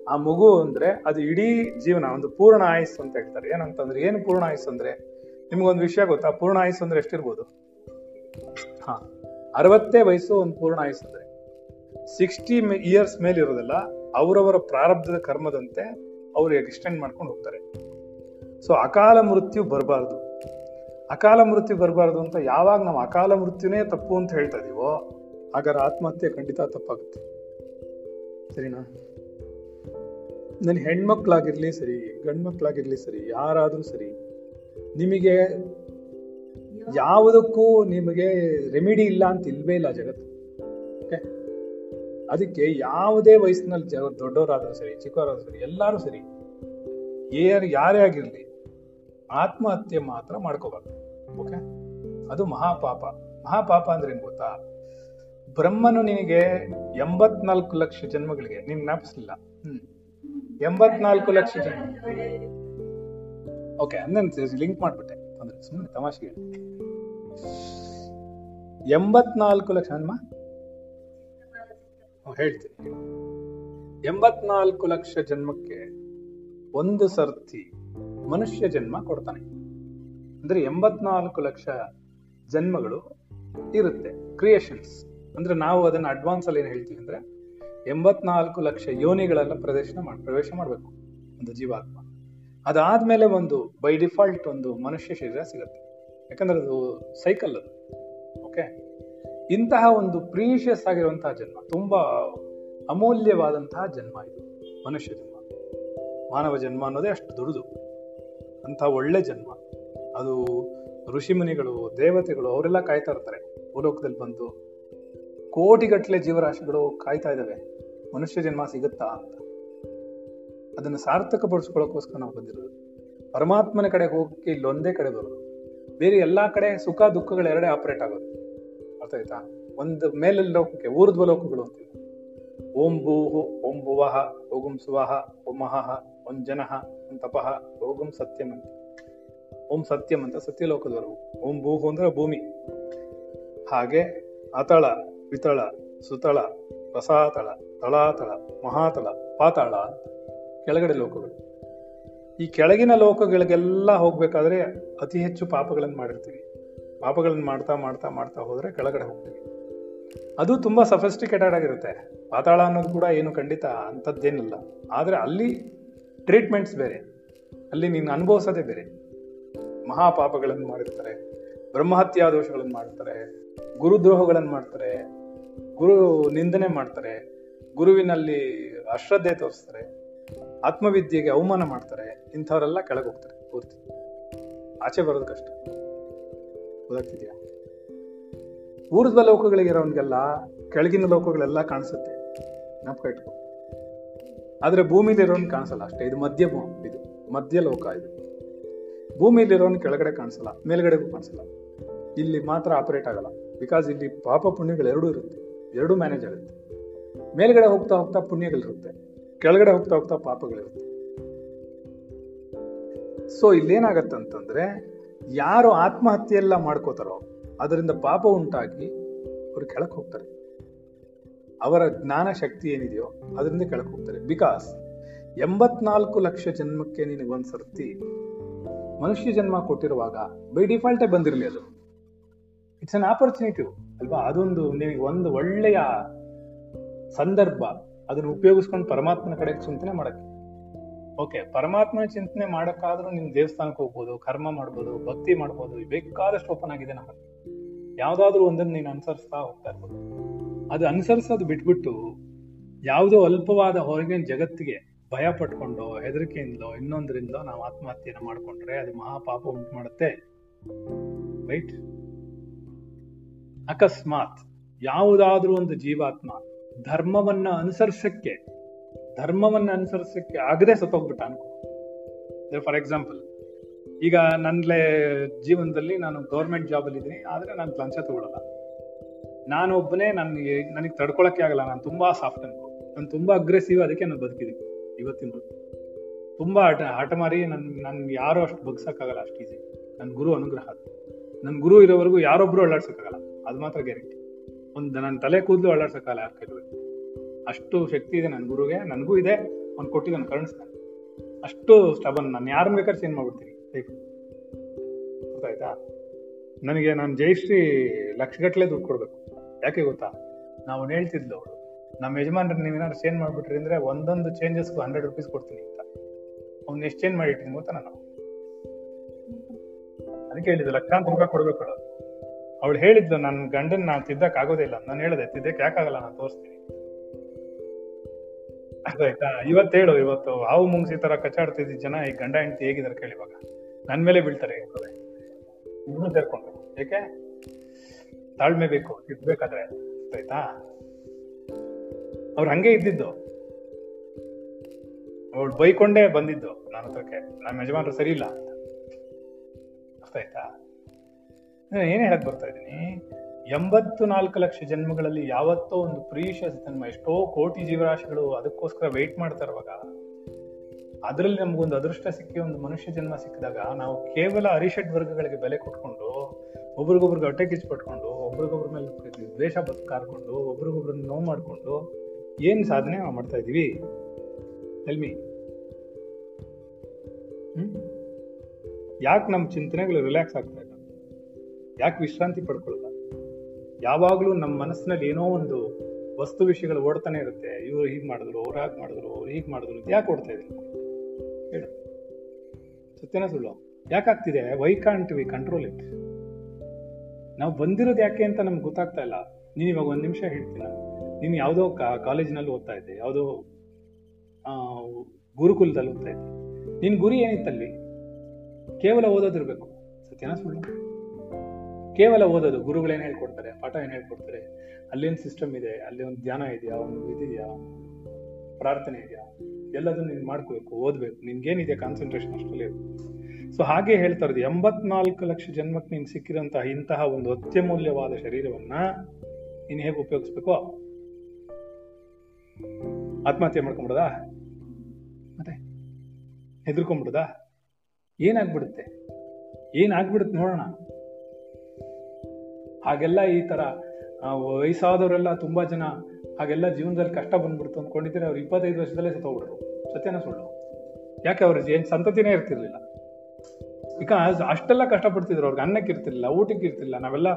ಆ ಮಗು ಅಂದ್ರೆ ಅದು ಇಡೀ ಜೀವನ, ಒಂದು ಪೂರ್ಣ ಆಯಸ್ಸು ಅಂತ ಹೇಳ್ತಾರೆ. ಏನಂತಂದ್ರೆ, ಏನು ಪೂರ್ಣ ಆಯಸ್ಸು ಅಂದ್ರೆ? ನಿಮ್ಗೊಂದು ವಿಷಯ ಗೊತ್ತಾ? ಪೂರ್ಣ ಆಯಸ್ಸು ಅಂದ್ರೆ ಎಷ್ಟಿರ್ಬೋದು? ಹಾ, ಅರವತ್ತೇ ವಯಸ್ಸು ಒಂದು ಪೂರ್ಣ ಆಯಸ್ಸು ಅಂದ್ರೆ. ಸಿಕ್ಸ್ಟಿ ಇಯರ್ಸ್ ಮೇಲೆ ಇರೋದಲ್ಲ, ಅವರವರ ಪ್ರಾರಬ್ಧದ ಕರ್ಮದಂತೆ ಅವ್ರು ಎಕ್ಸ್ಟೆಂಡ್ ಮಾಡ್ಕೊಂಡು ಹೋಗ್ತಾರೆ. ಸೊ, ಅಕಾಲ ಮೃತ್ಯು ಬರಬಾರ್ದು. ಅಕಾಲ ಮೃತ್ಯು ಬರಬಾರ್ದು ಅಂತ ಯಾವಾಗ ನಾವು ಅಕಾಲ ಮೃತ್ಯುನೇ ತಪ್ಪು ಅಂತ ಹೇಳ್ತಾ ಇದೀವೋ ಹಾಗಾದ್ರೆ ಆತ್ಮಹತ್ಯೆ ಖಂಡಿತ ತಪ್ಪಾಗುತ್ತೆ. ಸರಿನಾ? ನನ್ನ ಹೆಣ್ಮಕ್ಳಾಗಿರ್ಲಿ ಸರಿ, ಗಂಡ್ಮಕ್ಳಾಗಿರಲಿ ಸರಿ, ಯಾರಾದರೂ ಸರಿ, ನಿಮಗೆ ಯಾವುದಕ್ಕೂ ನಿಮಗೆ ರೆಮಿಡಿ ಇಲ್ಲ ಅಂತ ಇಲ್ವೇ ಇಲ್ಲ ಜಗತ್ತು. ಓಕೆ ಅದಕ್ಕೆ ಯಾವುದೇ ವಯಸ್ಸಿನಲ್ಲಿ ಜಗ ದೊಡ್ಡವರಾದರೂ ಸರಿ, ಚಿಕ್ಕವರಾದ್ರೂ ಸರಿ, ಎಲ್ಲರೂ ಸರಿ ಯಾರು ಯಾರೇ ಆಗಿರಲಿ, ಆತ್ಮಹತ್ಯೆ ಮಾತ್ರ ಮಾಡ್ಕೋಬಾರ್ದು. ಓಕೆ ಅದು ಮಹಾಪಾಪ. ಮಹಾಪಾಪ ಅಂದ್ರೆ ಏನು ಗೊತ್ತಾ? ಬ್ರಹ್ಮನು ನಿನಗೆ ಎಂಬತ್ನಾಲ್ಕು ಲಕ್ಷ ಜನ್ಮಗಳಿಗೆ, ನೀನು ಜ್ಞಾಪಿಸಲಿಲ್ಲ ಹ್ಮ್. ಎಂಬತ್ನಾಲ್ಕು ಲಕ್ಷ ಜನ್ಮ ಓಕೆ ಅಂದ್ರೆ ಲಿಂಕ್ ಮಾಡ್ಬಿಟ್ಟೆ. ಅಂದ್ರೆ ಸುಮ್ಮನೆ ತಮಾಷೆಗೆ ಎಂಬತ್ನಾಲ್ಕು ಲಕ್ಷ, ಅನ್ಮ? ಹೇಳ್ತೀನಿ. ಎಂಬತ್ನಾಲ್ಕು ಲಕ್ಷ ಜನ್ಮಕ್ಕೆ ಒಂದು ಸರ್ತಿ ಮನುಷ್ಯ ಜನ್ಮ ಕೊಡ್ತಾನೆ. ಅಂದ್ರೆ ಎಂಬತ್ನಾಲ್ಕು ಲಕ್ಷ ಜನ್ಮಗಳು ಇರುತ್ತೆ ಕ್ರಿಯೇಷನ್ಸ್ ಅಂದ್ರೆ ನಾವು ಅದನ್ನ ಅಡ್ವಾನ್ಸ್ ಅಲ್ಲಿ ಏನ್ ಹೇಳ್ತೀವಿ ಅಂದ್ರೆ ಎಂಬತ್ನಾಲ್ಕು ಲಕ್ಷ ಯೋನಿಗಳನ್ನು ಪ್ರದರ್ಶನ ಮಾಡಿ, ಪ್ರವೇಶ ಮಾಡಬೇಕು, ಒಂದು ಜೀವಾತ್ಮ. ಅದಾದ್ಮೇಲೆ ಒಂದು ಬೈ ಡಿಫಾಲ್ಟ್ ಒಂದು ಮನುಷ್ಯ ಶರೀರ ಸಿಗುತ್ತೆ. ಯಾಕಂದ್ರೆ ಅದು ಸೈಕಲ್ ಅದು. ಓಕೆ ಇಂತಹ ಒಂದು ಪ್ರೀಶಿಯಸ್ ಆಗಿರುವಂತಹ ಜನ್ಮ, ತುಂಬಾ ಅಮೂಲ್ಯವಾದಂತಹ ಜನ್ಮ ಇದು, ಮನುಷ್ಯ ಜನ್ಮ. ಮಾನವ ಜನ್ಮ ಅನ್ನೋದೇ ಅಷ್ಟು ದುಡಿದು ಅಂಥ ಒಳ್ಳೆ ಜನ್ಮ. ಅದು ಋಷಿಮುನಿಗಳು, ದೇವತೆಗಳು ಅವರೆಲ್ಲ ಕಾಯ್ತಾ ಇರ್ತಾರೆ. ಭೂಲೋಕದಲ್ಲಿ ಬಂದು ಕೋಟಿಗಟ್ಟಲೆ ಜೀವರಾಶಿಗಳು ಕಾಯ್ತಾ ಇದ್ದಾವೆ ಮನುಷ್ಯ ಜನ್ಮ ಸಿಗುತ್ತಾ ಅಂತ. ಅದನ್ನು ಸಾರ್ಥಕಪಡಿಸ್ಕೊಳ್ಳೋಕ್ಕೋಸ್ಕರ ನಾವು ಬಂದಿರೋದು. ಪರಮಾತ್ಮನ ಕಡೆ ಹೋಗಕ್ಕೆ ಇಲ್ಲೊಂದೇ ಕಡೆ ಬರೋದು. ಬೇರೆ ಎಲ್ಲ ಕಡೆ ಸುಖ ದುಃಖಗಳು ಎರಡೇ ಆಪರೇಟ್ ಆಗೋದು. ಅರ್ಥ ಆಯ್ತಾ? ಒಂದು ಮೇಲೆ ಲೋಕಕ್ಕೆ, ಊರ್ಧ್ವ ಲೋಕಗಳು ಓಂ ಭೂಹು ಓಂ ಭುವಹ ಓಗುಂ ಸುವಹ ಓಂ ಓಂ ಜನಃ, ಓಂ ತಪಃ, ಓಗುಂ ಸತ್ಯಂ ಅಂತ. ಓಂ ಸತ್ಯಂ ಅಂತ ಸತ್ಯಲೋಕದವರೆಗೂ ಓಂ ಭೂಹು ಅಂದ್ರೆ ಭೂಮಿ. ಹಾಗೆ ಅತಳ ವಿತಳ ಸುತಳ ರಸಾತಳ ತಳಾತಳ, ಮಹಾತಳ, ಪಾತಾಳ, ಕೆಳಗಡೆ ಲೋಕಗಳು. ಈ ಕೆಳಗಿನ ಲೋಕಗಳಿಗೆಲ್ಲ ಹೋಗ್ಬೇಕಾದ್ರೆ ಅತಿ ಹೆಚ್ಚು ಪಾಪಗಳನ್ನು ಮಾಡಿರ್ತೀವಿ. ಪಾಪಗಳನ್ನು ಮಾಡ್ತಾ ಮಾಡ್ತಾ ಮಾಡ್ತಾ ಹೋದರೆ ಕೆಳಗಡೆ ಹೋಗ್ತೀವಿ. ಅದು ತುಂಬ ಸಫಿಸ್ಟಿಕೇಟೆಡ್ ಆಗಿರುತ್ತೆ. ಪಾತಾಳ ಅನ್ನೋದು ಕೂಡ ಏನು ಖಂಡಿತ ಅಂಥದ್ದೇನಿಲ್ಲ. ಆದರೆ ಅಲ್ಲಿ ಟ್ರೀಟ್ಮೆಂಟ್ಸ್ ಬೇರೆ. ಅಲ್ಲಿ ನೀನು ಅನುಭವಿಸೋದೇ ಬೇರೆ. ಮಹಾಪಾಪಗಳನ್ನು ಮಾಡಿರ್ತಾರೆ. ಬ್ರಹ್ಮಹತ್ಯಾ ದೋಷಗಳನ್ನು ಮಾಡ್ತಾರೆ ಗುರುದ್ರೋಹಗಳನ್ನು ಮಾಡ್ತಾರೆ. ಗುರು ನಿಂದನೆ ಮಾಡ್ತಾರೆ, ಗುರುವಿನಲ್ಲಿ ಅಶ್ರದ್ಧೆ ತೋರಿಸ್ತಾರೆ, ಆತ್ಮವಿದ್ಯೆಗೆ ಅವಮಾನ ಮಾಡ್ತಾರೆ, ಇಂಥವರೆಲ್ಲ ಕೆಳಗೆ ಹೋಗ್ತಾರೆ ಪೂರ್ತಿ. ಆಚೆ ಬರೋದು ಕಷ್ಟ. ಗೊತ್ತಾಗ್ತಿದ್ಯಾ? ಊರ್ಧ್ವ ಲೋಕಗಳಿಗಿರೋನ್ಗೆಲ್ಲ ಕೆಳಗಿನ ಲೋಕಗಳೆಲ್ಲ ಕಾಣಿಸುತ್ತೆ. ಜ್ಞಾಪಕ ಇಟ್ಕೊ. ಆದ್ರೆ ಭೂಮಿಲಿರೋನ್ ಕಾಣಿಸಲ್ಲ ಅಷ್ಟೇ. ಇದು ಮಧ್ಯ ಇದು ಮಧ್ಯ ಲೋಕ ಇದು. ಭೂಮಿಲಿರೋನ್ ಕೆಳಗಡೆ ಕಾಣಿಸಲ್ಲ, ಮೇಲ್ಗಡೆಗೂ ಕಾಣಿಸಲ್ಲ. ಇಲ್ಲಿ ಮಾತ್ರ ಆಪರೇಟ್ ಆಗಲ್ಲ. ಬಿಕಾಸ್ ಇಲ್ಲಿ ಪಾಪ ಪುಣ್ಯಗಳು ಎರಡೂ ಇರುತ್ತೆ. ಎರಡೂ ಮ್ಯಾನೇಜ್ ಆಗುತ್ತೆ. ಮೇಲ್ಗಡೆ ಹೋಗ್ತಾ ಹೋಗ್ತಾ ಪುಣ್ಯಗಳಿರುತ್ತೆ. ಕೆಳಗಡೆ ಹೋಗ್ತಾ ಹೋಗ್ತಾ ಪಾಪಗಳಿರುತ್ತೆ. ಸೊ ಇಲ್ಲೇನಾಗತ್ತಂತಂದ್ರೆ ಯಾರು ಆತ್ಮಹತ್ಯೆ ಎಲ್ಲ ಮಾಡ್ಕೋತಾರೋ, ಅದರಿಂದ ಪಾಪ ಉಂಟಾಗಿ ಅವರು ಕೆಳಕ್ ಹೋಗ್ತಾರೆ. ಅವರ ಜ್ಞಾನ ಶಕ್ತಿ ಏನಿದೆಯೋ, ಅದರಿಂದ ಕೆಳಕ್ ಹೋಗ್ತಾರೆ. ಬಿಕಾಸ್ ಎಂಬತ್ನಾಲ್ಕು ಲಕ್ಷ ಜನ್ಮಕ್ಕೆ ನಿನಗೆ ಒಂದ್ಸರ್ತಿ ಮನುಷ್ಯ ಜನ್ಮ ಕೊಟ್ಟಿರುವಾಗ ಬೈ ಡಿಫಾಲ್ಟೇ ಬಂದಿರಲಿ ಅದು. ಇಟ್ಸ್ ಅನ್ ಆಪರ್ಚುನಿಟಿ ಅಲ್ವಾ? ಅದೊಂದು ನಿಮಗೆ ಒಂದು ಒಳ್ಳೆಯ ಸಂದರ್ಭ ಅದನ್ನು ಉಪಯೋಗಿಸ್ಕೊಂಡು ಪರಮಾತ್ಮನ ಕಡೆ ಚಿಂತನೆ ಮಾಡಕ್ಕೆ. ಓಕೆ ಪರಮಾತ್ಮನ ಚಿಂತನೆ ಮಾಡಕ್ಕಾದ್ರೂ ನಿಮ್ ದೇವಸ್ಥಾನಕ್ಕೆ ಹೋಗ್ಬೋದು, ಕರ್ಮ ಮಾಡ್ಬೋದು, ಭಕ್ತಿ ಮಾಡ್ಬೋದು ಬೇಕಾದಷ್ಟು ಓಪನ್ ಆಗಿದೆ ನಮ್ಮಲ್ಲಿ. ಯಾವ್ದಾದ್ರು ಒಂದನ್ನು ನೀನು ಅನುಸರಿಸ್ತಾ ಹೋಗ್ತಾ ಇರ್ಬೋದು. ಅದು ಅನುಸರಿಸೋದು ಬಿಟ್ಬಿಟ್ಟು ಯಾವುದೋ ಅಲ್ಪವಾದ ಹೊರಗಿನ ಜಗತ್ತಿಗೆ ಭಯ ಪಟ್ಕೊಂಡು ಹೆದರಿಕೆಯಿಂದಲೋ ಇನ್ನೊಂದರಿಂದಲೋ ನಾವು ಆತ್ಮಹತ್ಯೆಯನ್ನು ಮಾಡ್ಕೊಂಡ್ರೆ ಅದು ಮಹಾಪಾಪ ಉಂಟು ಮಾಡುತ್ತೆ. ರೈಟ್ ಅಕಸ್ಮಾತ್ ಯಾವುದಾದ್ರೂ ಒಂದು ಜೀವಾತ್ಮ ಧರ್ಮವನ್ನ ಅನುಸರಿಸಕ್ಕೆ ಧರ್ಮವನ್ನ ಅನುಸರಿಸಕ್ಕೆ ಆಗದೆ ಸತ್ತೋಗ್ಬಿಟ್ಟ ಅನ್ಕೋ. ಫಾರ್ ಎಕ್ಸಾಂಪಲ್ ಈಗ ನನ್ನಲೇ ಜೀವನದಲ್ಲಿ ನಾನು ಗೌರ್ಮೆಂಟ್ ಜಾಬ್ ಅಲ್ಲಿ ಇದ್ದೀನಿ, ಆದ್ರೆ ನಾನು ಲಂಚ ತಗೊಳ್ಳಲ್ಲ ನಾನು ಒಬ್ಬನೇ ನನಗೆ ನನಗೆ ತಡ್ಕೊಳಕ್ಕೆ ಆಗಲ್ಲ, ನಾನು ತುಂಬಾ ಸಾಫ್ಟ್ ಅನ್ಕೋ. ನಾನು ತುಂಬಾ ಅಗ್ರೆಸಿವ್ ಅದಕ್ಕೆ ನಾನು ಬದುಕಿದ್ದೀನಿ ಇವತ್ತಿನ ತುಂಬಾ ಆಟ ಮಾರಿ ನನ್ ನನ್ಗೆ ಯಾರು ಅಷ್ಟು ಬಗ್ಸಕ್ಕಾಗಲ್ಲ ಅಷ್ಟು ಈಸಿ ನನ್ನ ಗುರು ಅನುಗ್ರಹ ನನ್ನ ಗುರು ಇರೋವರೆಗೂ ಯಾರೊಬ್ರು ಅಳ್ಳಾಡ್ಸಕ್ಕಾಗಲ್ಲ ಅದು ಮಾತ್ರ ಗ್ಯಾರಂಟಿ ಒಂದು ನನ್ನ ತಲೆ ಕೂದಲು ಅಳ್ಳಾಡ್ಸಕ್ಕಾಗಲ್ಲ ಯಾರು ಅಷ್ಟು ಶಕ್ತಿ ಇದೆ ನನ್ನ ಗುರುಗೆ, ನನಗೂ ಇದೆ, ಅವ್ನು ನಾನು ಕರುಣಿಸ್ತಾನೆ ಅಷ್ಟು ಸ್ಟಬನ್ ನಾನು ಯಾರನ್ನ ಬೇಕಾದ್ರೆ ಚೇಂಜ್ ಮಾಡ್ಬಿಡ್ತೀನಿ. ಲೈಫ್ ಗೊತ್ತಾಯ್ತಾ? ನನಗೆ ನಾನು ಜಯಶ್ರೀ ಲಕ್ಷಗಟ್ಟಲೆ ದುಡ್ಡು ಕೊಡಬೇಕು. ಯಾಕೆ ಗೊತ್ತಾ? ನಾವು ಹೇಳ್ತಿದ್ಲು ಅವಳು ನಮ್ಮ ಯಜಮಾನ್ರ ನೀವೇನಾದ್ರು ಚೇಂಜ್ ಮಾಡಿಬಿಟ್ರಿ ಅಂದರೆ ಒಂದೊಂದು ಚೇಂಜಸ್ಗೂ ಹಂಡ್ರೆಡ್ ರುಪೀಸ್ ಕೊಡ್ತೀನಿ ಅಂತ. ಅವ್ನು ಎಷ್ಟು ಚೇಂಜ್ ಮಾಡಿಟ್ಟಿನಿ ಗೊತ್ತಾ ನಾನು? ಅದಕ್ಕೆ ಹೇಳಿದ್ದು ಲಕ್ಷಾಂತರ ರೂಪಾಯಿ ಕೊಡ್ಬೇಕು ಅವಳು ಹೇಳಿದ್ಲು, ನನ್ನ ಗಂಡನ್ ನಾನು ತಿದ್ದಕ್ ಆಗೋದಿಲ್ಲ. ನಾನು ಹೇಳಿದೆ ತಿದ್ದಕ್ ಯಾಕಾಗಲ್ಲ ನಾನು ತೋರಿಸ್ತೀನಿ. ಆಯ್ತಾ ಇವತ್ತು ಹೇಳು, ಇವತ್ತು ಹಾವು ಮುಂಗ್ಸಿ ತರ ಕಚ್ಚಾಡ್ತಿದ್ದ ಜನ ಈ ಗಂಡ ಹೆಂಡತಿ ಹೇಗಿದ್ದಾರೆ ಕೇಳಿವಾಗ ನನ್ ಮೇಲೆ ಬೀಳ್ತಾರೆ. ಇನ್ನು ಸೇರ್ಕೊಂಡು. ಏಕೆ? ತಾಳ್ಮೆ ಬೇಕು, ಇರ್ಬೇಕಾದ್ರೆ. ಆಯ್ತಾ? ಅವ್ರು ಹಂಗೆ ಇದ್ದಿದ್ದು. ಅವಳು ಬೈಕೊಂಡೇ ಬಂದಿದ್ದು ನಾನು ಹತ್ರಕ್ಕೆ. ನಮ್ಮ ಯಜಮಾನ್ರು ಸರಿ ಇಲ್ಲ ಆಯ್ತಾ? ಏನ್ ಹೇಳಕ್ ಬರ್ತಾ ಇದ್ದೀನಿ? ಎಂಬತ್ತು ನಾಲ್ಕು ಲಕ್ಷ ಜನ್ಮಗಳಲ್ಲಿ ಯಾವತ್ತೋ ಒಂದು ಪ್ರೀಶಸ್ ಜನ್ಮ, ಎಷ್ಟೋ ಕೋಟಿ ಜೀವರಾಶಿಗಳು ಅದಕ್ಕೋಸ್ಕರ ವೆಯ್ಟ್ ಮಾಡ್ತಾ ಇರುವಾಗ, ಅದರಲ್ಲಿ ನಮಗೊಂದು ಅದೃಷ್ಟ ಸಿಕ್ಕಿ ಒಂದು ಮನುಷ್ಯ ಜನ್ಮ ಸಿಕ್ಕಿದಾಗ ನಾವು ಕೇವಲ ಅರಿಷಡ್ ವರ್ಗಗಳಿಗೆ ಬೆಲೆ ಕೊಟ್ಕೊಂಡು ಒಬ್ರಿಗೊಬ್ರಿಗೆ ಹೊಟ್ಟೆ ಕಿಚ್ಚು ಪಟ್ಕೊಂಡು, ಒಬ್ರಿಗೊಬ್ರ ಮೇಲೆ ದ್ವೇಷ ಕಾರ್ಕೊಂಡು ಒಬ್ರಿಗೊಬ್ರನ್ನ ನೋವು ಮಾಡಿಕೊಂಡು ಏನು ಸಾಧನೆ ನಾವು ಮಾಡ್ತಾ ಇದೀವಿ ಎಲ್ಮಿ ಯಾಕೆ ನಮ್ಮ ಚಿಂತನೆಗಳು ರಿಲ್ಯಾಕ್ಸ್ ಆಗ್ತಾ ಯಾಕೆ ವಿಶ್ರಾಂತಿ ಪಡ್ಕೊಳ್ಳಲ್ಲ ಯಾವಾಗಲೂ ನಮ್ಮ ಮನಸ್ಸಿನಲ್ಲಿ ಏನೋ ಒಂದು ವಸ್ತು ವಿಷಯಗಳು ಓಡ್ತಾನೆ ಇರುತ್ತೆ. ಇವ್ರು ಹೀಗೆ ಮಾಡಿದ್ರು, ಅವ್ರು ಹಾಗೆ ಮಾಡಿದ್ರು, ಅವ್ರು ಹೀಗೆ ಮಾಡಿದ್ರು ಯಾಕೆ ಓಡ್ತಾ ಇದ್ರು ಹೇಳು. ಸತ್ಯನ ಸುಳ್ಳು. ಯಾಕಾಗ್ತಿದೆ why can't we control it ನಾವು ಬಂದಿರೋದು ಯಾಕೆ ಅಂತ ನಮ್ಗೆ ಗೊತ್ತಾಗ್ತಾ ಇಲ್ಲ. ನೀನು ಇವಾಗ ಒಂದು ನಿಮಿಷ ಹೇಳ್ತೀನಿ? ನಾನು. ಯಾವುದೋ ಕಾಲೇಜಿನಲ್ಲಿ ಓದ್ತಾ ಇದ್ದೆ, ಯಾವುದೋ ಗುರುಕುಲದಲ್ಲಿ ಓದ್ತಾ ಇದ್ದೆ. ನಿನ್ ಗುರಿ ಏನಿತ್ತಲ್ಲಿ? ಕೇವಲ ಓದೋದಿರ್ಬೇಕು. ಸತ್ಯನ ಸುಳ್ಳು. ಕೇವಲ ಓದೋದು. ಗುರುಗಳೇನು ಹೇಳ್ಕೊಡ್ತಾರೆ? ಪಾಠ ಏನು ಹೇಳ್ಕೊಡ್ತಾರೆ? ಅಲ್ಲೇನು ಸಿಸ್ಟಮ್ ಇದೆ, ಅಲ್ಲಿ ಒಂದು ಧ್ಯಾನ ಇದೆಯಾ? ಒಂದು ಇದೆಯಾ? ಪ್ರಾರ್ಥನೆ ಇದೆಯಾ? ಎಲ್ಲದನ್ನು ನೀನು ಮಾಡ್ಕೋಬೇಕು, ಓದಬೇಕು. ನಿನ್ಗೇನಿದೆ ಕಾನ್ಸಂಟ್ರೇಷನ್ ಅಷ್ಟರಲ್ಲಿ? ಸೊ ಹಾಗೆ ಹೇಳ್ತಾ ಇರೋದು. ಎಂಬತ್ನಾಲ್ಕು ಲಕ್ಷ ಜನ್ಮಕ್ಕೆ ನೀನು ಸಿಕ್ಕಿದಂತಹ ಇಂತಹ ಒಂದು ಅತ್ಯಮೂಲ್ಯವಾದ ಶರೀರವನ್ನ ನೀನು ಹೇಗೆ ಉಪಯೋಗಿಸ್ಬೇಕು? ಆತ್ಮಹತ್ಯೆ ಮಾಡ್ಕೊಂಬಿಡದಾ ಮತ್ತೆ? ಹೆದರ್ಕೊಂಡ್ಬಿಡದಾ? ಏನಾಗ್ಬಿಡುತ್ತೆ? ಏನಾಗ್ಬಿಡುತ್ತೆ ನೋಡೋಣ. ಹಾಗೆಲ್ಲ ಈ ಆ, ವಯಸ್ಸಾದವರೆಲ್ಲ ತುಂಬಾ ಜನ ಹಾಗೆಲ್ಲ ಜೀವನದಲ್ಲಿ ಕಷ್ಟ ಬಂದ್ಬಿಡ್ತು ಅಂದ್ಕೊಂಡಿದ್ರೆ ಅವ್ರು ಇಪ್ಪತ್ತೈದು ವರ್ಷದಲ್ಲೇ ಸತ್ತೋಗ್ಬಿಟ್ರು. ಸತ್ಯನ ಸುಳ್ಳು. ಯಾಕೆ ಅವ್ರ ಏನು ಸಂತತಿನೇ ಇರ್ತಿರ್ಲಿಲ್ಲ. ಬಿಕಾಸ್ ಅಷ್ಟೆಲ್ಲ ಕಷ್ಟಪಡ್ತಿದ್ರು ಅವ್ರಿಗೆ ಅನ್ನಕ್ಕೆ ಇರ್ತಿರ್ಲಿಲ್ಲ ಊಟಕ್ಕೆ ಇರ್ತಿಲ್ಲ ನಾವೆಲ್ಲ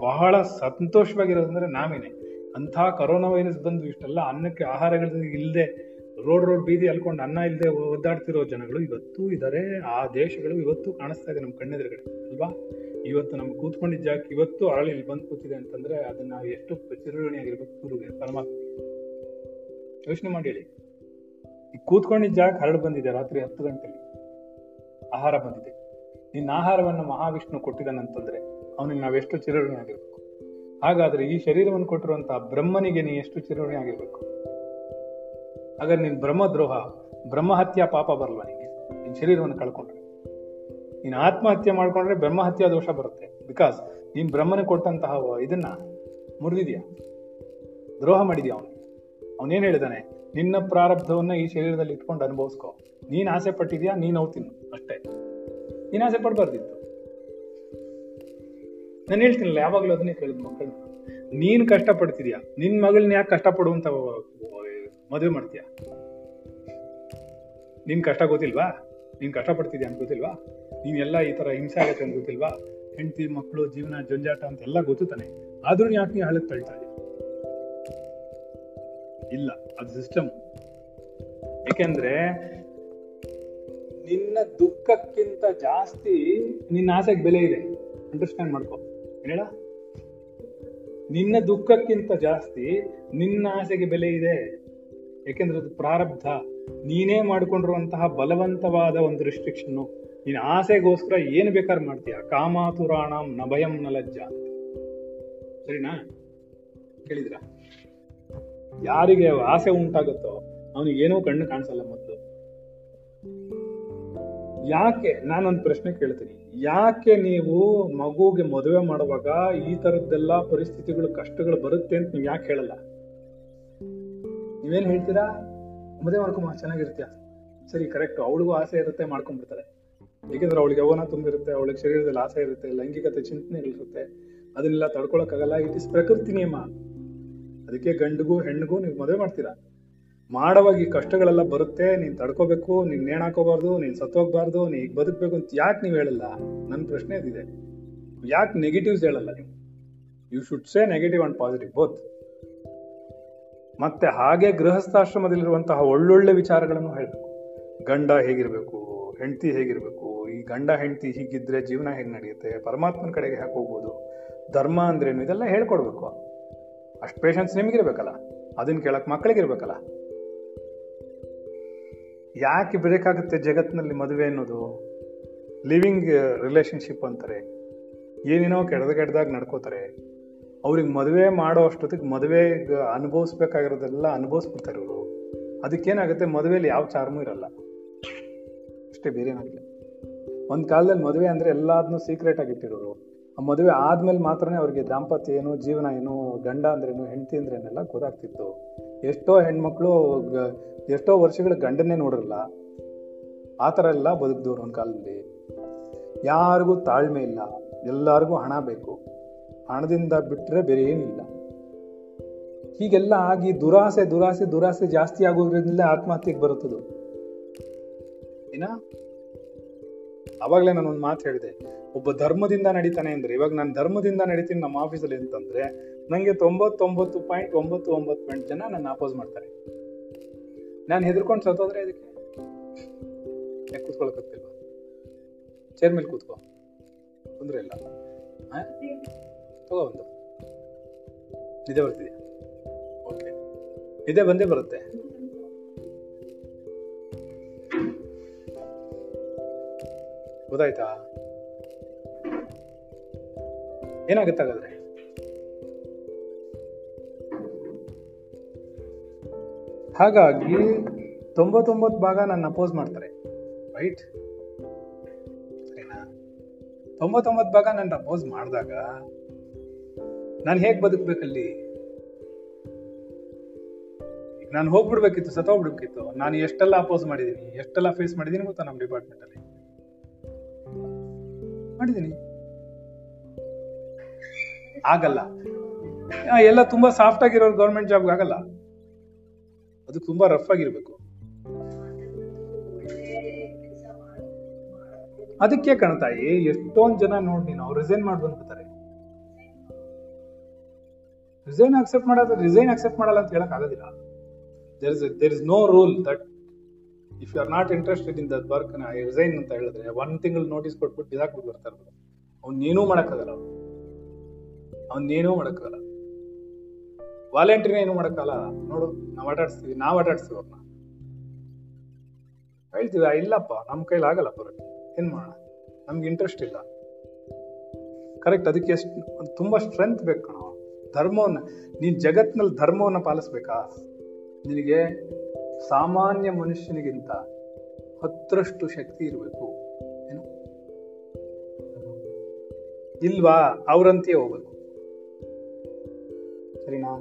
ಬಹಳ ಸಂತೋಷವಾಗಿರೋದಂದ್ರೆ ನಾವೇನೆ. ಅಂಥ ಕರೋನಾ ವೈರಸ್ ಬಂದು ಇಷ್ಟೆಲ್ಲ ಅನ್ನಕ್ಕೆ ಆಹಾರಗಳು ಇಲ್ಲದೆ ರೋಡ್ ರೋಡ್ ಬೀದಿ ಅಲ್ಕೊಂಡು ಅನ್ನ ಇಲ್ಲದೆ ಒದ್ದಾಡ್ತಿರೋ ಜನಗಳು ಇವತ್ತು ಇದಾರೆ. ಆ ದೇಶಗಳು ಇವತ್ತು ಕಾಣಿಸ್ತಾ ಇದೆ ನಮ್ಮ ಕಣ್ಣೆದುರುಗಡೆ ಅಲ್ವಾ? ಇವತ್ತು ನಮ್ಗೆ ಕೂತ್ಕೊಂಡಿದ್ದ ಜಾಗಕ್ಕೆ ಇವತ್ತು ಅರಳಿ ಇಲ್ಲಿ ಬಂದು ಕೂತಿದೆ ಅಂತಂದ್ರೆ ಅದನ್ನ ಎಷ್ಟು ಚಿರಋಣಿಯಾಗಿರ್ಬೇಕು ಗುರುಗೆ ಪರಮಾತ್ಮ. ಯೋಚನೆ ಮಾಡಿ ಹೇಳಿ. ಈ ಕೂತ್ಕೊಂಡಿದ್ದ ಜಾಗ ಹರಳು ಬಂದಿದೆ ರಾತ್ರಿ ಹತ್ತು ಗಂಟೆಲಿ. ಆಹಾರ ಬಂದಿದೆ. ನಿನ್ನ ಆಹಾರವನ್ನು ಮಹಾವಿಷ್ಣು ಕೊಟ್ಟಿದ್ದಾನಂತಂದ್ರೆ ಅವನಿಗೆ ನಾವೆಷ್ಟು ಚಿರಋಣಿ ಆಗಿರ್ಬೇಕು ಹಾಗಾದ್ರೆ ಈ ಶರೀರವನ್ನು ಕೊಟ್ಟಿರುವಂತಹ ಬ್ರಹ್ಮನಿಗೆ ನೀ ಎಷ್ಟು ಚಿರಋಣಿ ಆಗಿರ್ಬೇಕು ಹಾಗಾದ್ರೆ ನೀನ್ ಬ್ರಹ್ಮದ್ರೋಹ, ಬ್ರಹ್ಮಹತ್ಯಾ ಪಾಪ ಬರಲ್ವಾ ನಿಂಗೆ? ನಿನ್ ಶರೀರವನ್ನು ಕಳ್ಕೊಂಡ್ರೆ. ನೀನ್ ಆತ್ಮಹತ್ಯೆ ಮಾಡ್ಕೊಂಡ್ರೆ ಬ್ರಹ್ಮಹತ್ಯಾ ದೋಷ ಬರುತ್ತೆ. ಬಿಕಾಸ್ ನೀನು ಬ್ರಹ್ಮನ ಕೊಟ್ಟಂತಹ ಇದನ್ನ ಮುರಿದಿದ್ಯಾ? ದ್ರೋಹ ಮಾಡಿದ್ಯಾ ಅವನು? ಅವನೇನ್ ಹೇಳಿದಾನೆ? ನಿನ್ನ ಪ್ರಾರಬ್ಧವನ್ನ ಈ ಶರೀರದಲ್ಲಿ ಇಟ್ಕೊಂಡು ಅನುಭವಿಸ್ಕೋ. ನೀನು ಆಸೆ ಪಟ್ಟಿದ್ಯಾ ನೀನು ಅವ್ ತಿನ್ನು ಅಷ್ಟೇ. ನೀನು ಆಸೆ ಪಡ್ಬಾರ್ದಿತ್ತು ನಾನು ಹೇಳ್ತೀನಲ್ಲ, ಯಾವಾಗಲೂ ಅದನ್ನೇ ಕೇಳಿದ್ ಮಕ್ಕಳು. ನೀನ್ ಕಷ್ಟ ಪಡ್ತಿದ್ಯಾ ನಿನ್ ಮಗಳನ್ನ ಯಾಕೆ ಕಷ್ಟ ಪಡುವಂತ ಮದುವೆ ಮಾಡ್ತೀಯ? ನಿನ್ ಕಷ್ಟ ಗೊತ್ತಿಲ್ವಾ? ನೀನ್ ಕಷ್ಟ ಪಡ್ತಿದ್ಯಾ ಅಂತ ಗೊತ್ತಿಲ್ವಾ? ನೀನ್ ಎಲ್ಲ ಈ ತರ ಹಿಂಸೆ ಆಗತ್ತೆ ಅಂತ ಗೊತ್ತಿಲ್ವಾ? ಹೆಂಡತಿ ಮಕ್ಕಳು ಜೀವನ, ಜಂಜಾಟ ಅಂತ ಎಲ್ಲ ಗೊತ್ತು ತಾನೆ ಆದ್ರೂ ಯಾಕೆ ನೀ ಹಳಕ್ ತಳ್ತಾ ಇಲ್ಲ, ಅದು ಸಿಸ್ಟಮ್ ಯಾಕೆಂದ್ರೆ ನಿನ್ನ ದುಃಖಕ್ಕಿಂತ ಜಾಸ್ತಿ ನಿನ್ನ ಆಸೆಗೆ ಬೆಲೆ ಇದೆ. ಅಂಡರ್ಸ್ಟ್ಯಾಂಡ್ ಮಾಡ್ಕೋ. ಹೇಳ? ನಿನ್ನ ದುಃಖಕ್ಕಿಂತ ಜಾಸ್ತಿ ನಿನ್ನ ಆಸೆಗೆ ಬೆಲೆ ಇದೆ. ಯಾಕೆಂದ್ರೆ ಅದು ಪ್ರಾರಬ್ಧ. ನೀನೇ ಮಾಡಿಕೊಂಡಿರುವಂತಹ ಬಲವಂತವಾದ ಒಂದು ರಿಸ್ಟ್ರಿಕ್ಷನ್ನು ನೀನು ಆಸೆಗೋಸ್ಕರ ಏನು ಬೇಕಾದ್ರೆ ಮಾಡ್ತೀಯ? ಕಾಮಾತುರಾಣಂ ನಭಯಂ ನಲಜ್ಜ ಸರಿನಾ? ಕೇಳಿದ್ರ? ಯಾರಿಗೆ ಆಸೆ ಉಂಟಾಗುತ್ತೋ, ಅವನಿಗೆ ಏನೋ ಕಣ್ಣು ಕಾಣಿಸಲ್ಲ ಮೊದಲು. ಯಾಕೆ? ನಾನೊಂದು ಪ್ರಶ್ನೆ ಕೇಳ್ತೀನಿ. ಯಾಕೆ ನೀವು ಮಗುಗೆ ಮದುವೆ ಮಾಡುವಾಗ ಈ ತರದ್ದೆಲ್ಲ ಪರಿಸ್ಥಿತಿಗಳು, ಕಷ್ಟಗಳು ಬರುತ್ತೆ ಅಂತ ನೀವು ಯಾಕೆ ಹೇಳಲ್ಲ? ನೀವೇನ್ ಹೇಳ್ತೀರಾ? ಮದುವೆ ಮಾಡ್ಕೊಂಬ, ಚೆನ್ನಾಗಿರ್ತೀಯ? ಸರಿ ಕರೆಕ್ಟ್ ಅವಳಿಗೂ ಆಸೆ ಇರುತ್ತೆ, ಮಾಡ್ಕೊಂಡ್ಬಿಡ್ತಾರೆ. ಏಕೆಂದ್ರೆ ಅವಳಿಗೆ ಯೌವನ ತುಂಬಿರುತ್ತೆ, ಅವಳಿಗೆ ಶರೀರದಲ್ಲಿ ಆಸೆ ಇರುತ್ತೆ, ಲೈಂಗಿಕತೆ ಚಿಂತನೆಗಳಿರುತ್ತೆ ಅದನ್ನೆಲ್ಲ ತಡ್ಕೊಳಕ್ಕಾಗಲ್ಲ ಇಟ್ ಇಸ್ ಪ್ರಕೃತಿ ನಿಯಮ. ಅದಕ್ಕೆ ಗಂಡಿಗೂ, ಹೆಣ್ಣಿಗೂ ನೀವು ಮದುವೆ ಮಾಡ್ತೀರಾ? ಮಾಡುವಾಗ ಕಷ್ಟಗಳೆಲ್ಲ ಬರುತ್ತೆ, ನೀನ್ ತಡ್ಕೋಬೇಕು, ನೀನ್ ನೇಣಾಕೋಬಾರ್ದು ನೀನ್ ಸತ್ತೋಗ್ಬಾರ್ದು ನೀ ಬದುಕ್ಬೇಕು ಅಂತ ಯಾಕೆ ನೀವು ಹೇಳಲ್ಲ? ನನ್ನ ಪ್ರಶ್ನೆ ಅದಿದೆ. ಯಾಕೆ ನೆಗೆಟಿವ್ಸ್ ಹೇಳಲ್ಲ ನೀವು? You should say negative and positive both ಮತ್ತೆ ಹಾಗೆ ಗೃಹಸ್ಥಾಶ್ರಮದಲ್ಲಿರುವಂತಹ ಒಳ್ಳೊಳ್ಳೆ ವಿಚಾರಗಳನ್ನು ಹೇಳಬೇಕು. ಗಂಡ ಹೇಗಿರಬೇಕು? ಹೆಂಡತಿ ಹೇಗಿರಬೇಕು? ಈ ಗಂಡ ಹೆಂಡತಿ ಹೀಗಿದ್ರೆ ಜೀವನ ಹೇಗೆ ನಡೆಯುತ್ತೆ? ಪರಮಾತ್ಮನ ಕಡೆಗೆ ಯಾಕೆ ಹೋಗ್ಬೋದು? ಧರ್ಮ ಅಂದ್ರೇನು ಇದೆಲ್ಲ ಹೇಳ್ಕೊಡ್ಬೇಕು. ಅಷ್ಟು ಪೇಷನ್ಸ್ ನಿಮಗಿರ್ಬೇಕಲ್ಲ? ಅದನ್ನ ಕೇಳಕ್ ಮಕ್ಕಳಿಗಿರ್ಬೇಕಲ್ಲ? ಯಾಕೆ ಬೇಕಾಗುತ್ತೆ ಜಗತ್ತಿನಲ್ಲಿ ಮದುವೆ ಅನ್ನೋದು? ಲಿವಿಂಗ್ ರಿಲೇಶನ್ಶಿಪ್ ಅಂತಾರೆ. ಏನೇನೋ ಕೆಡ್ದ ಕೆಡ್ದಾಗ ನಡ್ಕೋತಾರೆ. ಅವ್ರಿಗೆ ಮದುವೆ ಮಾಡೋ ಅಷ್ಟೊತ್ತಿಗೆ ಮದುವೆ ಅನುಭವಿಸ್ಬೇಕಾಗಿರೋದೆಲ್ಲ ಅನುಭವಿಸ್ಬಿಡ್ತಾರೆ ಇವರು. ಅದಕ್ಕೇನಾಗುತ್ತೆ ಮದುವೆಯಲ್ಲಿ ಯಾವ ಚಾರ್ಮೂ ಇರಲ್ಲ. ಅಷ್ಟೇ ಬೇರೆ ಏನಾಗಲಿ ಒಂದು ಕಾಲದಲ್ಲಿ ಮದುವೆ ಅಂದರೆ ಎಲ್ಲಾದ್ನೂ ಸೀಕ್ರೆಟ್ ಆಗಿಟ್ಟಿರೋರು ಆ ಮದುವೆ ಆದಮೇಲೆ ಮಾತ್ರನೇ ಅವ್ರಿಗೆ ದಾಂಪತ್ಯ ಏನು, ಜೀವನ ಏನು, ಗಂಡ ಅಂದ್ರೇನು ಹೆಂಡತಿ ಅಂದ್ರೇನೆಲ್ಲ ಗೊತ್ತಾಗ್ತಿತ್ತು. ಎಷ್ಟೋ ಹೆಣ್ಮಕ್ಳು ಎಷ್ಟೋ ವರ್ಷಗಳ ಗಂಡನ್ನೇ ನೋಡಿರಲ್ಲ. ಆ ಥರ ಎಲ್ಲ ಬದುಕಿದವ್ರು ಒಂದು ಕಾಲದಲ್ಲಿ. ಯಾರಿಗೂ ತಾಳ್ಮೆ ಇಲ್ಲ. ಎಲ್ಲರಿಗೂ ಹಣ ಬೇಕು. ಹಣದಿಂದ ಬಿಟ್ಟರೆ ಬೇರೆ ಏನಿಲ್ಲ. ಹೀಗೆಲ್ಲ ಆಗಿ ದುರಾಸೆ ದುರಾಸೆ ದುರಾಸೆ ಜಾಸ್ತಿ ಆಗೋದ್ರಿಂದ ಆತ್ಮಹತ್ಯೆಗೆ ಬರುತ್ತದು. ಏನ ಅವಾಗಲೇ ನಾನು ಒಂದು ಮಾತು ಹೇಳಿದೆ. ಒಬ್ಬ ಧರ್ಮದಿಂದ ನಡೀತಾನೆ ಅಂದ್ರೆ, ಇವಾಗ ನಾನು ಧರ್ಮದಿಂದ ನಡೀತೀನಿ ನಮ್ಮ ಆಫೀಸಲ್ಲಿ ಅಂತಂದ್ರೆ ನನಗೆ ತೊಂಬತ್ತೊಂಬತ್ತು ಪಾಯಿಂಟ್ ಒಂಬತ್ತು ಒಂಬತ್ತು ಪಾಯಿಂಟ್ ಜನ ನನ್ನ ಅಪೋಸ್ ಮಾಡ್ತಾರೆ. ನಾನು ಹೆದರ್ಕೊಂಡು ಸತ್ತೋದ್ರೆ ಇದಕ್ಕೆ ಯಾಕೆ ಚೇರ್ ಮೇಲೆ ಕೂತ್ಕೋ. ತೊಂದರೆ ಇಲ್ಲ? ತಗೋ ಒಂದು ಬರ್ತಿದೆ. ಓಕೆ ನಿದ್ದೆ ಬಂದೇ ಬರುತ್ತೆ. ಗೊತ್ತಾಯ್ತಾ? ಏನಾಗುತ್ತೆ ಹಾಗಾದ್ರೆ? ಹಾಗಾಗಿ ತೊಂಬತ್ತೊಂಬತ್ತು ಭಾಗ ನನ್ನ ಅಪೋಸ್ ಮಾಡ್ತಾರೆ. ರೈಟ್ ಸರಿನಾ? ತೊಂಬತ್ತೊಂಬತ್ತು ಭಾಗ ನನ್ನ ಅಪೋಸ್ ಮಾಡಿದಾಗ ನಾನು ಹೇಗೆ ಬದುಕಬೇಕಲ್ಲಿ? ನಾನು ಹೋಗ್ಬಿಡ್ಬೇಕಿತ್ತು, ಸತ್ತೋಗ್ಬಿಡ್ಬೇಕಿತ್ತು. ನಾನು ಎಷ್ಟೆಲ್ಲ ಅಪೋಸ್ ಮಾಡಿದ್ದೀನಿ, ಎಷ್ಟೆಲ್ಲ ಫೇಸ್ ಮಾಡಿದ್ದೀನಿ ಗೊತ್ತಾ ನಮ್ಮ ಡಿಪಾರ್ಟ್ಮೆಂಟ್ ಅಲ್ಲಿ? ಮಾಡಿದ್ದೀನಿ. ಆಗಲ್ಲ. ಎಲ್ಲ ತುಂಬಾ ಸಾಫ್ಟ್ ಆಗಿರೋ ಗೌರ್ಮೆಂಟ್ ಜಾಬ್ ಆಗಲ್ಲ. ಅದು ತುಂಬಾ ರಫ್ ಆಗಿರ್ಬೇಕು. ಅದಕ್ಕೆ ಕಣ್ತಾಯಿ ಎಷ್ಟೊಂದ್ ಜನ ನೋಡಿ ನೀನು, ಅವ್ರು ರಿಸೈನ್ ಮಾಡಿ ರಿಸೈನ್ ಅಕ್ಸೆಪ್ಟ್ ಮಾಡೋದು ರಿಸೈನ್ ಅಕ್ಸೆಪ್ಟ್ ಮಾಡಲ್ಲ ಅಂತ ಹೇಳಕ್ ಆಗೋದಿಲ್ಲ. There is there is no rule that if you are not interested in that work I resign ಅಂತ ಹೇಳಿದ್ರೆ ಒನ್ ತಿಂಗಳು ನೋಟಿಸ್ ಕೊಟ್ಬಿಟ್ಟು ಬಿದಾಕ್ಬಿಟ್ಟು ಬರ್ತಾರೆ ಮಾಡೋಕ್ಕಾಗಲ್ಲ ಮಾಡಕ್ಕಾಗಲ್ಲ ಏನೂ ಮಾಡೋಕ್ಕಾಗಲ್ಲ ವಾಲಂಟಿಯರ್ ಏನು ಮಾಡಕ್ಕಲ್ಲ ನೋಡು, ನಾವು ಆಟಾಡ್ಸ್ತೀವಿ ನಾವು ಆಟಾಡ್ಸ್ತೀವಿ ಅವ್ರನ್ನ ಹೇಳ್ತೀವಿ ಇಲ್ಲಪ್ಪ ನಮ್ಮ ಕೈಲಿ ಆಗಲ್ಲ ಬರೋಕ್ಕೆ ಏನು ಮಾಡೋಣ? ನಮ್ಗೆ ಇಂಟ್ರೆಸ್ಟ್ ಇಲ್ಲ. ಕರೆಕ್ಟ್ ಅದಕ್ಕೆ ಎಷ್ಟು, ತುಂಬಾ ಸ್ಟ್ರೆಂತ್ ಬೇಕು ಧರ್ಮವನ್ನ, ನೀನು ಜಗತ್ತಿನಲ್ಲಿ ಧರ್ಮವನ್ನು ಪಾಲಿಸ್ಬೇಕಾ? ನಿನಗೆ ಸಾಮಾನ್ಯ ಮನುಷ್ಯನಿಗಿಂತ ಹತ್ತರಷ್ಟು ಶಕ್ತಿ ಇರಬೇಕು. ಏನು? ಇಲ್ವಾ? ಅವರಂತೆಯೇ ಹೋಗ್ಬೇಕು. ಸರಿನಾ?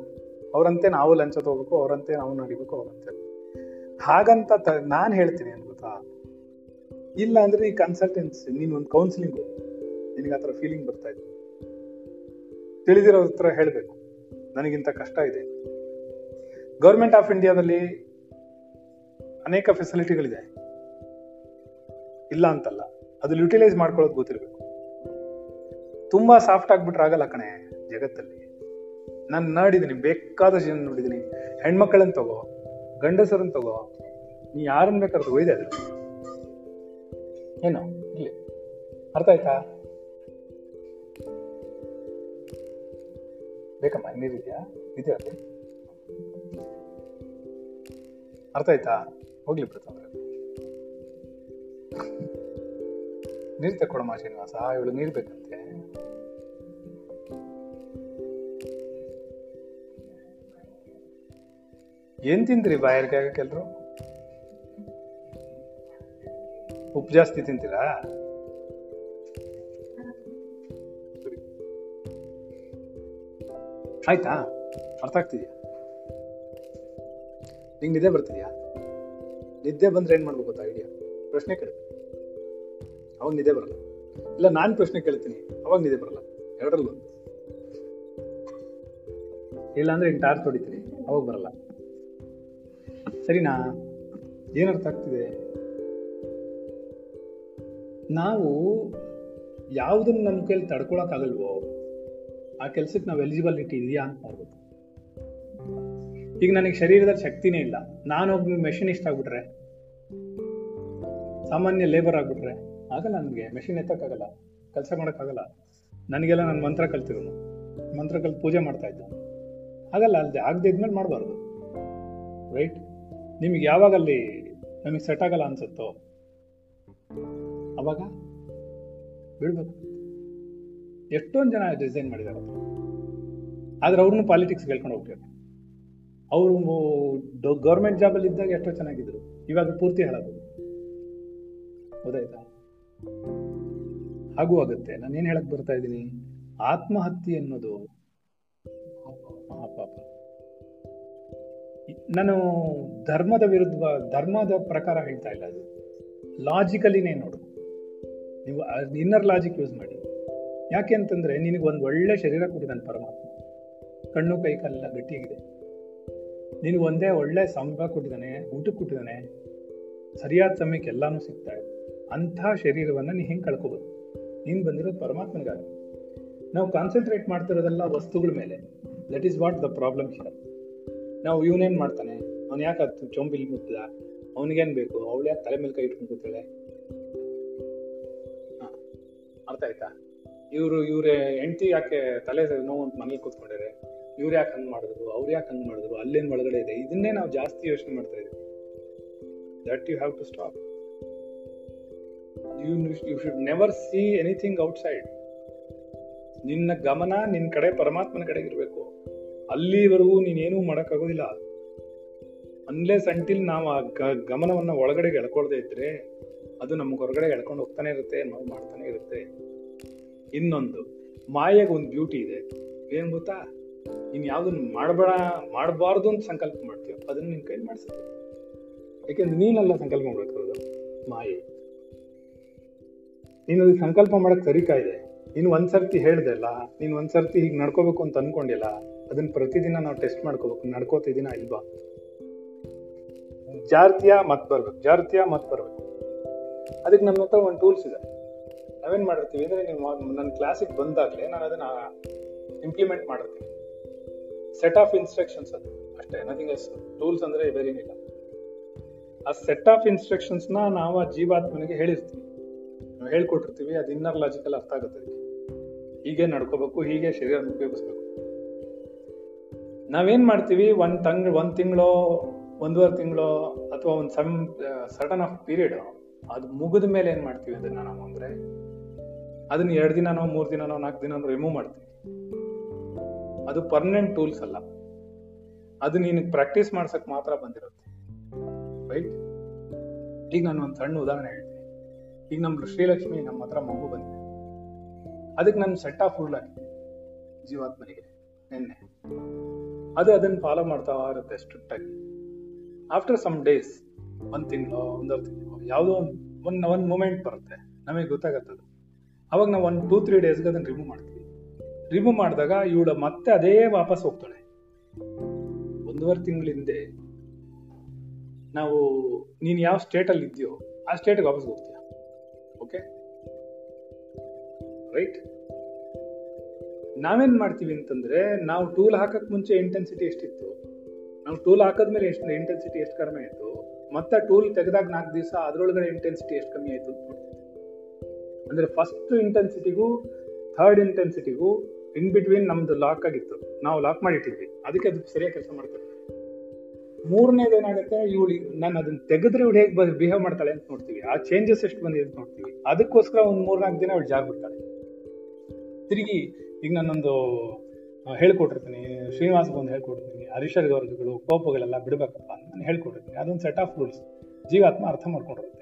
ಅವರಂತೆ ನಾವು ಲಂಚ ತಗೋಬೇಕು ಅವರಂತೆ ನಾವು ನಡಿಬೇಕು, ಅವರಂತೆ. ಹಾಗಂತ ನಾನ್ ಹೇಳ್ತೀನಿ ಏನು ಗೊತ್ತಾ? ಇಲ್ಲ ಅಂದ್ರೆ ಈ ಕನ್ಸಲ್ಟೆನ್ಸಿ ನೀನು ಒಂದು ಕೌನ್ಸಿಲಿಂಗು ನಿನಗೆ ಆ ಥರ ಫೀಲಿಂಗ್ ಬರ್ತಾ ಇದೆ. ತಿಳಿದಿರೋ ಹತ್ರ ಹೇಳಬೇಕು. ನನಗಿಂತ ಕಷ್ಟ ಇದೆ. ಗೌರ್ಮೆಂಟ್ ಆಫ್ ಇಂಡಿಯಾದಲ್ಲಿ ಅನೇಕ ಫೆಸಿಲಿಟಿಗಳಿದೆ ಇಲ್ಲ ಅಂತಲ್ಲ ಅದು ಯುಟಿಲೈಸ್ ಮಾಡ್ಕೊಳ್ಳೋದು ಗೊತ್ತಿರಬೇಕು. ತುಂಬ ಸಾಫ್ಟ್ ಆಗ್ಬಿಟ್ರೆ ಆಗಲ್ಲ ಕಣೆ ಜಗತ್ತಲ್ಲಿ. ನಾನು ನೋಡಿದ್ದೀನಿ, ಬೇಕಾದಷ್ಟು ಜನ ನೋಡಿದ್ದೀನಿ. ಹೆಣ್ಮಕ್ಳನ್ನ ತಗೋ ಗಂಡಸರನ್ನ ತಗೋ, ನೀ ಯಾರನ್ನ ಬೇಕಾದ್ರೆ ಒಯ್ದೆ ಅದು ಏನು ಇಲ್ಲಿ ಅರ್ಥ ಆಯ್ತಾ? ಬೇಕಮ್ಮ ನೀರಿದ್ಯಾ ಇದೆಯಾ ಅಲ್ಲಿ ಅರ್ಥ ಆಯ್ತಾ? ಹೋಗ್ಲಿ ಬಿಡ್ತಂದ್ರೆ ನೀರು ತಕ್ಕೊಡಮ್ಮ ಶ್ರೀನಿವಾಸ, ಇವಳು ನೀರು ಬೇಕಂತೆ. ಏನ್ ತಿಂತೀರಿ ಬಾಯಾರಿಕೆ ಆಗಕ್ಕೆಲ್ರು ಉಪ್ಪು ಜಾಸ್ತಿ ತಿಂತೀರಾ? ಆಯ್ತಾ? ಅರ್ಥ ಆಗ್ತಿದ್ಯಾ? ನಿಂಗೆ ನಿದ್ದೆ ಬರ್ತಿದ್ಯಾ? ನಿದ್ದೆ ಬಂದ್ರೆ ಏನು ಮಾಡ್ಬೇಕು ಗೊತ್ತಾ ಐಡಿಯಾ ಪ್ರಶ್ನೆ ಕೇಳಿ ಅವಾಗ ನಿದ್ದೆ ಬರಲ್ಲ. ಇಲ್ಲ, ನಾನು ಪ್ರಶ್ನೆ ಕೇಳ್ತೀನಿ. ಅವಾಗ ನಿದ್ದೆ ಬರಲ್ಲ. ಎರಡರಲ್ಲೂ. ಇಲ್ಲ ಅಂದ್ರೆ ಟಾರ್ಚ್ ಹೊಡಿತೀನಿ. ಅವಾಗ ಬರಲ್ಲ. ಸರಿನಾ? ಏನ್ ಅರ್ಥ ಆಗ್ತಿದೆ? ನಾವು ಯಾವುದನ್ನು ನಮ್ಮ ಕೈಯಲ್ಲಿ ತಡ್ಕೊಳಕ್ ಆಗಲ್ವೋ ಆ ಕೆಲಸಕ್ಕೆ ನಾವು ಎಲಿಜಿಬಿಲಿಟಿ ಇದೆಯಾ ಅಂತ ನೋಡ್ಬೇಕು ಈಗ ನನಗೆ ಶರೀರದಲ್ಲಿ ಶಕ್ತಿನೇ ಇಲ್ಲ. ನಾನೊಬ್ಬ ಮೆಷಿನಿಸ್ಟ್ ಆಗ್ಬಿಟ್ರೆ, ಸಾಮಾನ್ಯ ಲೇಬರ್ ಆಗ್ಬಿಟ್ರೆ, ಆಗಲ್ಲ ನನಗೆ. ಮೆಷಿನ್ ಎತ್ತಕ್ಕಾಗಲ್ಲ, ಕೆಲಸ ಮಾಡೋಕ್ಕಾಗಲ್ಲ. ನನಗೆಲ್ಲ ನಾನು ಮಂತ್ರ ಕಲ್ತಿರೋನು ಮಂತ್ರ ಕಲ್ತು ಪೂಜೆ ಮಾಡ್ತಾ ಇದ್ದೆ. ಆಗಲ್ಲ ಅಲ್ಲದೆ ಆಗದೆ ಇದ್ಮೇಲೆ ಮಾಡಬಾರ್ದು. ರೈಟ್ ನಿಮಗೆ ಯಾವಾಗ ಅಲ್ಲಿ ನಮಗೆ ಸೆಟ್ ಆಗಲ್ಲ ಅನ್ಸುತ್ತೋ, ಅವಾಗ ಬಿಡ್ಬೇಕು. ಎಷ್ಟೊಂದು ಜನ ಡಿಸೈನ್ ಮಾಡಿದ್ದಾರೆ. ಆದ್ರೆ ಅವ್ರನ್ನೂ ಪಾಲಿಟಿಕ್ಸ್ ಹೇಳ್ಕೊಂಡು ಹೋಗ್ತಾರೆ ಅವರು ಗೌರ್ಮೆಂಟ್ ಜಾಬಲ್ಲಿ ಇದ್ದಾಗ ಎಷ್ಟೋ ಚೆನ್ನಾಗಿದ್ರು. ಇವಾಗ ಪೂರ್ತಿ ಹೇಳೋದು ಹೌದಾಯ್ತಾ ಹಾಗೂ ಆಗುತ್ತೆ. ನಾನು ಏನ್ ಹೇಳಕ್ ಬರ್ತಾ ಇದ್ದೀನಿ? ಆತ್ಮಹತ್ಯೆ ಅನ್ನೋದು ಮಹಾಪಾಪ ನಾನು ಧರ್ಮದ ವಿರುದ್ಧ, ಧರ್ಮದ ಪ್ರಕಾರ ಹೇಳ್ತಾ ಇಲ್ಲ ಅದು. ಲಾಜಿಕಲಿನೇ ನೋಡು. ನೀವು ಇನ್ನರ್ ಲಾಜಿಕ್ ಯೂಸ್ ಮಾಡಿ. ಯಾಕೆ ಅಂತಂದ್ರೆ ನಿನಗೆ ಒಂದು ಒಳ್ಳೆ ಶರೀರ ಕೊಟ್ಟಿದ್ದಾನೆ ಪರಮಾತ್ಮ. ಕಣ್ಣು, ಕೈ, ಕಾಲೆಲ್ಲ ಗಟ್ಟಿಯಾಗಿದೆ. ನಿನಗೆ ಒಂದೇ ಒಳ್ಳೆ ಸಂಭ ಕೊಟ್ಟಿದ್ದಾನೆ, ಊಟಕ್ಕೆ ಕೊಟ್ಟಿದ್ದಾನೆ. ಸರಿಯಾದ ಸಮಯಕ್ಕೆ ಎಲ್ಲಾನು ಸಿಗ್ತಾ ಇದೆ. ಅಂಥ ಶರೀರವನ್ನು ನೀ ಹೆಂಗೆ ಕಳ್ಕೋಬೋದು? ನೀನು ಬಂದಿರೋದು ಪರಮಾತ್ಮನಿಗಾಗಿ ನಾವು ಕಾನ್ಸಂಟ್ರೇಟ್ ಮಾಡ್ತಿರೋದೆಲ್ಲ ವಸ್ತುಗಳ ಮೇಲೆ. That is what the problem here ನಾವು ಇವನೇನು ಮಾಡ್ತಾನೆ? ಅವ್ನು ಯಾಕೆ ಅದು ಚೊಂಬಿಲ್ ಮುಟ್ಟಿದ ಅವನಿಗೇನು ಬೇಕು? ಅವಳು ಯಾಕೆ ತಲೆ ಮೇಲೆ ಕೈ ಇಟ್ಕೊಂಡು ಕೂತಾಳೆ? ಅರ್ಥ ಆಯ್ತಾ? ಇವರು ಇವ್ರ ಹೆಂಡತಿ ಯಾಕೆ ತಲೆ ನೋವು ಅಂತ ಮನೇಲಿ ಕೂತ್ಕೊಂಡಿದ್ದಾರೆ ಇವ್ರು ಯಾಕೆ ಹಂಗ್ ಮಾಡಿದ್ರು? ಅವ್ರು ಯಾಕೆ ಹಂಗ್ ಮಾಡಿದ್ರು? ಅಲ್ಲೇನು ಒಳಗಡೆ ಇದೆ? ಇದನ್ನೇ ನಾವು ಜಾಸ್ತಿ ಯೋಚನೆ ಮಾಡ್ತಾ ಇದ್ದೀವಿ that you have to stop you you should never see anything outside ನಿನ್ನ ಗಮನ ನಿನ್ನ ಕಡೆ ಪರಮಾತ್ಮನ ಕಡೆಗೆ ಇರಬೇಕು. ಅಲ್ಲಿವರೆಗೂ ನೀನೇನೂ ಮಾಡೋಕ್ಕಾಗೋದಿಲ್ಲ. ಅನ್ಲೆಸ್ ಅಂಟಿಲ್ ನಾವು ಆ ಗಮನವನ್ನ ಒಳಗಡೆಗೆ ಎಳ್ಕೊಳ್ದೇ ಇದ್ರೆ, ಅದು ನಮ್ಗೆ ಹೊರಗಡೆ ಎಳ್ಕೊಂಡು ಹೋಗ್ತಾನೆ ಇರುತ್ತೆ, ನಾವು ಮಾಡ್ತಾನೆ ಇರುತ್ತೆ. ಇನ್ನೊಂದು. ಮಾಯೆಗೆ ಒಂದು ಬ್ಯೂಟಿ ಇದೆ. ಏನ್ ಗೊತ್ತಾ? ನೀನು ಯಾವುದನ್ನು ಮಾಡಬೇಡ, ಮಾಡಬಾರ್ದು ಅಂತ ಸಂಕಲ್ಪ ಮಾಡ್ತೀಯೋ, ಅದನ್ನ ನಿನ್ ಕೈ ಮಾಡಿಸುತ್ತೆ ಯಾಕೆಂದ್ರೆ ನೀನೆಲ್ಲ ಸಂಕಲ್ಪ ಮಾಡ್ಬೇಕಾದ್ರು ಮಾಯೆ. ನೀನು ಅದಕ್ಕೆ ಸಂಕಲ್ಪ ಮಾಡಕ್ ತರೀಕಾ ಇದೆ ನೀನು ಒಂದ್ಸರ್ತಿ ಹೇಳ್ದೆ ಅಲ್ಲ, ನೀನು ಒಂದ್ಸರ್ತಿ ಹೀಗೆ ನಡ್ಕೋಬೇಕು ಅಂತ ಅನ್ಕೊಂಡಿಲ್ಲ ಅದನ್ನ ಪ್ರತಿದಿನ ನಾವು ಟೆಸ್ಟ್ ಮಾಡ್ಕೋಬೇಕು ನಡ್ಕೋತಿದ್ದೀನ ಇಲ್ವಾ? ಜಾರ್ತಿಯ ಮತ್ ಬರ್ಬೇಕು, ಜಾರ್ತಿಯ ಮತ್ ಬರ್ಬೇಕು. ಅದಕ್ಕೆ ನಮ್ಮ ಹತ್ರ ಒಂದು ಟೂಲ್ಸ್ ಇದೆ. ನಾವೇನ್ ಮಾಡಿರ್ತೀವಿ ಅಂದ್ರೆ ನೀವು ನನ್ನ ಕ್ಲಾಸಿಗೆ ಬಂದಾಗಲೇ ನಾನು ಅದನ್ನ ಇಂಪ್ಲಿಮೆಂಟ್ ಮಾಡಿರ್ತೀನಿ. ಸೆಟ್ ಆಫ್ ಇನ್ಸ್ಟ್ರಕ್ಷನ್ಸ್ ಅದು. ಅಷ್ಟೇ ನಥಿಂಗ್ ಎಸ್ ಟೂಲ್ಸ್ ಅಂದ್ರೆ ಬೇರೇನಿಲ್ಲ ಆ ಸೆಟ್ ಆಫ್ ಇನ್ಸ್ಟ್ರಕ್ಷನ್ಸ್ನ ನಾವು ಆ ಜೀವಾತ್ಮನಿಗೆ ಹೇಳಿರ್ತೀವಿ. ನಾವು ಹೇಳ್ಕೊಟ್ಟಿರ್ತೀವಿ, ಅದು ಇನ್ನರ್ ಲಾಜಿಕಲ್ ಅರ್ಥ ಆಗುತ್ತೆ ಹೀಗೆ ನಡ್ಕೋಬೇಕು, ಹೀಗೆ ಶರೀರ ಉಪಯೋಗಿಸ್ಬೇಕು. ನಾವೇನ್ ಮಾಡ್ತೀವಿ, ಒಂದು ತಂಗ್, ಒಂದ್ ತಿಂಗಳು, ಒಂದೂವರೆ ತಿಂಗಳು, ಅಥವಾ ಒಂದು ಸಮ್ ಸಡನ್ ಆಫ್ ಪೀರಿಯಡ್ ಅದು ಮುಗಿದ ಮೇಲೆ ಏನ್ ಮಾಡ್ತೀವಿ ಅದನ್ನ ನಾವು ಅಂದ್ರೆ ಅದನ್ನ ಎರಡು ದಿನನೋ, ಮೂರ್ ದಿನನೋ, ನಾಲ್ಕು ದಿನ ರಿಮೂವ್ ಮಾಡ್ತೀನಿ. ಅದು ಪರ್ಮನೆಂಟ್ ಟೂಲ್ಸ್ ಅಲ್ಲ. ಅದು ನೀನು ಪ್ರಾಕ್ಟೀಸ್ ಮಾಡ್ಸಕ್ ಮಾತ್ರ ಬಂದಿರುತ್ತೆ. ರೈಟ್ ಈಗ ನಾನು ಒಂದು ಸಣ್ಣ ಉದಾಹರಣೆ ಹೇಳ್ತೀನಿ. ಈಗ ನಮ್ಮ ಶ್ರೀಲಕ್ಷ್ಮಿ ನಮ್ಮ ಹತ್ರ ಮಗು ಬಂದಿದೆ. ಅದಕ್ಕೆ ನಾನು ಸೆಟ್ ಆಫ್ ರೂಲ್ ಹಾಕಿದ್ದೆ ಜೀವಾತ್ಮನಿಗೆ ನಿನ್ನೆ. ಅದು ಅದನ್ನ ಫಾಲೋ ಮಾಡ್ತಾ ಇರುತ್ತೆ ಸ್ಟ್ರಿಕ್ಟ್ ಆಗಿ. ಆಫ್ಟರ್ ಸಮ್ ಡೇಸ್ ಒಂದ್ ತಿಂಗಳು ಒಂದರ್ ತಿಂಗಳು, ಯಾವುದೋ ಒಂದು ಒನ್ ಒಂದ್ ಮೂಮೆಂಟ್ ಬರುತ್ತೆ. ನಮಗೆ ಗೊತ್ತಾಗತ್ತದು ಅವಾಗ ನಾವು ಒಂದು ಟೂ ತ್ರೀ ಡೇಸ್ಗೆ ಅದನ್ನು ರಿಮೂವ್ ಮಾಡ್ತೀವಿ. ರಿಮೂವ್ ಮಾಡಿದಾಗ ಇವಳು ಮತ್ತೆ ಅದೇ ವಾಪಸ್ ಹೋಗ್ತಾಳೆ. ಒಂದೂವರೆ ತಿಂಗಳ ಹಿಂದೆ ನಾವು, ನೀನು ಯಾವ ಸ್ಟೇಟಲ್ಲಿ ಇದೆಯೋ ಆ ಸ್ಟೇಟ್ಗೆ ವಾಪಸ್ ಹೋಗ್ತೀಯ. ಓಕೆ ರೈಟ್ ನಾವೇನು ಮಾಡ್ತೀವಿ ಅಂತಂದರೆ, ನಾವು ಟೂಲ್ ಹಾಕೋಕ್ಕೆ ಮುಂಚೆ ಇಂಟೆನ್ಸಿಟಿ ಎಷ್ಟಿತ್ತು? ನಾವು ಟೂಲ್ ಹಾಕಿದ್ಮೇಲೆ ಎಷ್ಟು ಇಂಟೆನ್ಸಿಟಿ ಎಷ್ಟು ಕಡಿಮೆ ಆಯಿತು? ಮತ್ತೆ ಟೂಲ್ ತೆಗೆದಾಗ ನಾಲ್ಕು ದಿವಸ ಅದರೊಳಗಡೆ ಇಂಟೆನ್ಸಿಟಿ ಎಷ್ಟು ಕಮ್ಮಿ ಆಯಿತು ಅಂತ. ಅಂದ್ರೆ ಫಸ್ಟ್ ಇಂಟೆನ್ಸಿಟಿಗೂ ಥರ್ಡ್ ಇಂಟೆನ್ಸಿಟಿಗೂ ಇನ್ ಬಿಟ್ವೀನ್ ನಮ್ದು ಲಾಕ್ ಆಗಿತ್ತು. ನಾವು ಲಾಕ್ ಮಾಡಿಟ್ಟಿದ್ವಿ. ಅದಕ್ಕೆ ಅದು ಸರಿಯಾಗಿ ಕೆಲಸ ಮಾಡ್ತಾರೆ. ಮೂರನೇದು ಏನಾಗುತ್ತೆ, ಇವಳು ನಾನು ಅದನ್ನ ತೆಗೆದ್ರೆ ಇವಳು ಹೇಗೆ ಬಿಹೇವ್ ಮಾಡ್ತಾಳೆ ಅಂತ ನೋಡ್ತೀವಿ. ಆ ಚೇಂಜಸ್ ಎಷ್ಟು ಬಂದಿದೆ ಅಂತ ನೋಡ್ತೀವಿ. ಅದಕ್ಕೋಸ್ಕರ ಒಂದು ಮೂರ್ನಾಲ್ಕು ದಿನ ಅವಳು ಜಾಗ ಬಿಡ್ತಾಳೆ ತಿರುಗಿ ಈಗ ನಾನೊಂದು ಹೇಳ್ಕೊಟ್ಟಿರ್ತೀನಿ. ಶ್ರೀನಿವಾಸ್ ಬಂದು ಹೇಳ್ಕೊಡ್ತೀನಿ ಗೌರ್ಜುಗಳು ಕೋಪಗಳೆಲ್ಲ ಬಿಡಬೇಕಪ್ಪ ಅಂತ ನಾನು ಹೇಳ್ಕೊಟ್ಟಿರ್ತೀನಿ. ಅದೊಂದು ಸೆಟ್ ಆಫ್ ರೂಲ್ಸ್ ಜೀವಾತ್ಮ ಅರ್ಥ ಮಾಡ್ಕೊಂಡಿರುತ್ತೆ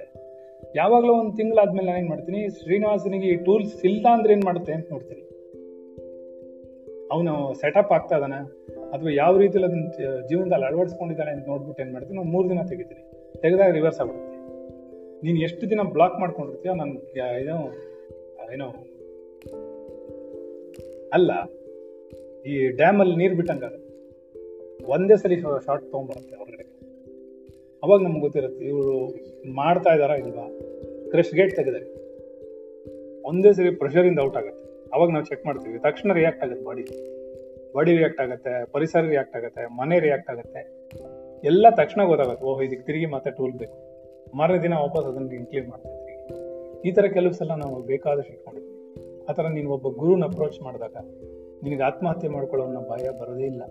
ಯಾವಾಗಲೂ ಒಂದು ತಿಂಗಳಾದ್ಮೇಲೆ ನಾನು ಏನು ಮಾಡ್ತೀನಿ, ಶ್ರೀನಿವಾಸನಿಗೆ ಈ ಟೂಲ್ಸ್ ಇಲ್ಲ ಅಂದ್ರೆ ಏನು ಮಾಡುತ್ತೆ ಅಂತ ನೋಡ್ತೀನಿ. ಅವನು ಸೆಟಪ್ ಆಗ್ತಾ ಇದಾನೆ, ಅಥವಾ ಯಾವ ರೀತಿಯಲ್ಲಿ ಅದನ್ನ ಜೀವನದಲ್ಲಿ ಅಳವಡಿಸ್ಕೊಂಡಿದ್ದಾನೆ ಅಂತ ನೋಡ್ಬಿಟ್ಟು ಏನು ಮಾಡ್ತೀನಿ ಮೂರು ದಿನ ತೆಗಿತೀನಿ. ತೆಗೆದಾಗ ರಿವರ್ಸ್ ಆಗ್ಬಿಡುತ್ತೆ. ನೀನು ಎಷ್ಟು ದಿನ ಬ್ಲಾಕ್ ಮಾಡ್ಕೊಂಡಿರ್ತೀಯೋ, ನಾನು ಏನೋ ಏನೋ, ಅಲ್ಲ, ಈ ಡ್ಯಾಮಲ್ಲಿ ನೀರು ಬಿಟ್ಟಂಗಾಗ ಒಂದೇ ಸರಿ ಶಾರ್ಟ್ ತಗೊಂಡ್ಬರುತ್ತೆ ಹೊರಗಡೆ ಅವಾಗ ನಮ್ಗೆ ಗೊತ್ತಿರುತ್ತೆ ಇವರು ಮಾಡ್ತಾ ಇದಾರಾ ಇಲ್ವಾ? ಕ್ರಶ್ ಗೇಟ್ ತೆಗೆದಾಗ ಒಂದೇ ಸರಿ ಪ್ರೆಷರಿಂದ ಔಟ್ ಆಗುತ್ತೆ. ಅವಾಗ ನಾವು ಚೆಕ್ ಮಾಡ್ತೀವಿ. ತಕ್ಷಣ ರಿಯಾಕ್ಟ್ ಆಗುತ್ತೆ ಬಾಡಿ ಬಾಡಿ ರಿಯಾಕ್ಟ್ ಆಗುತ್ತೆ, ಪರಿಸರ ರಿಯಾಕ್ಟ್ ಆಗುತ್ತೆ, ಮನೆ ರಿಯಾಕ್ಟ್ ಆಗುತ್ತೆ. ಎಲ್ಲ ತಕ್ಷಣ ಗೊತ್ತಾಗುತ್ತೆ. ಓಹ್, ಇದಕ್ಕೆ ತಿರುಗಿ ಮತ್ತೆ ಟೂಲ್ ಬೇಕು. ಮಾರನೇ ದಿನ ವಾಪಸ್ ಅದನ್ನ ಇನ್ಕ್ಲೂಡ್ ಮಾಡ್ತೀವಿ ಈ ತರ ಕೆಲವು ಸಲ ನಾವು ಬೇಕಾದಷ್ಟು ಇಟ್ಕೊಂಡಿದ್ವಿ. ಆ ಥರ ನೀನು ಒಬ್ಬ ಗುರುನ ಅಪ್ರೋಚ್ ಮಾಡಿದಾಗ ನಿನಗೆ ಆತ್ಮಹತ್ಯೆ ಮಾಡ್ಕೊಳ್ಳೋ ಅನ್ನೋ ಭಯ ಬರೋದೇ ಇಲ್ಲ.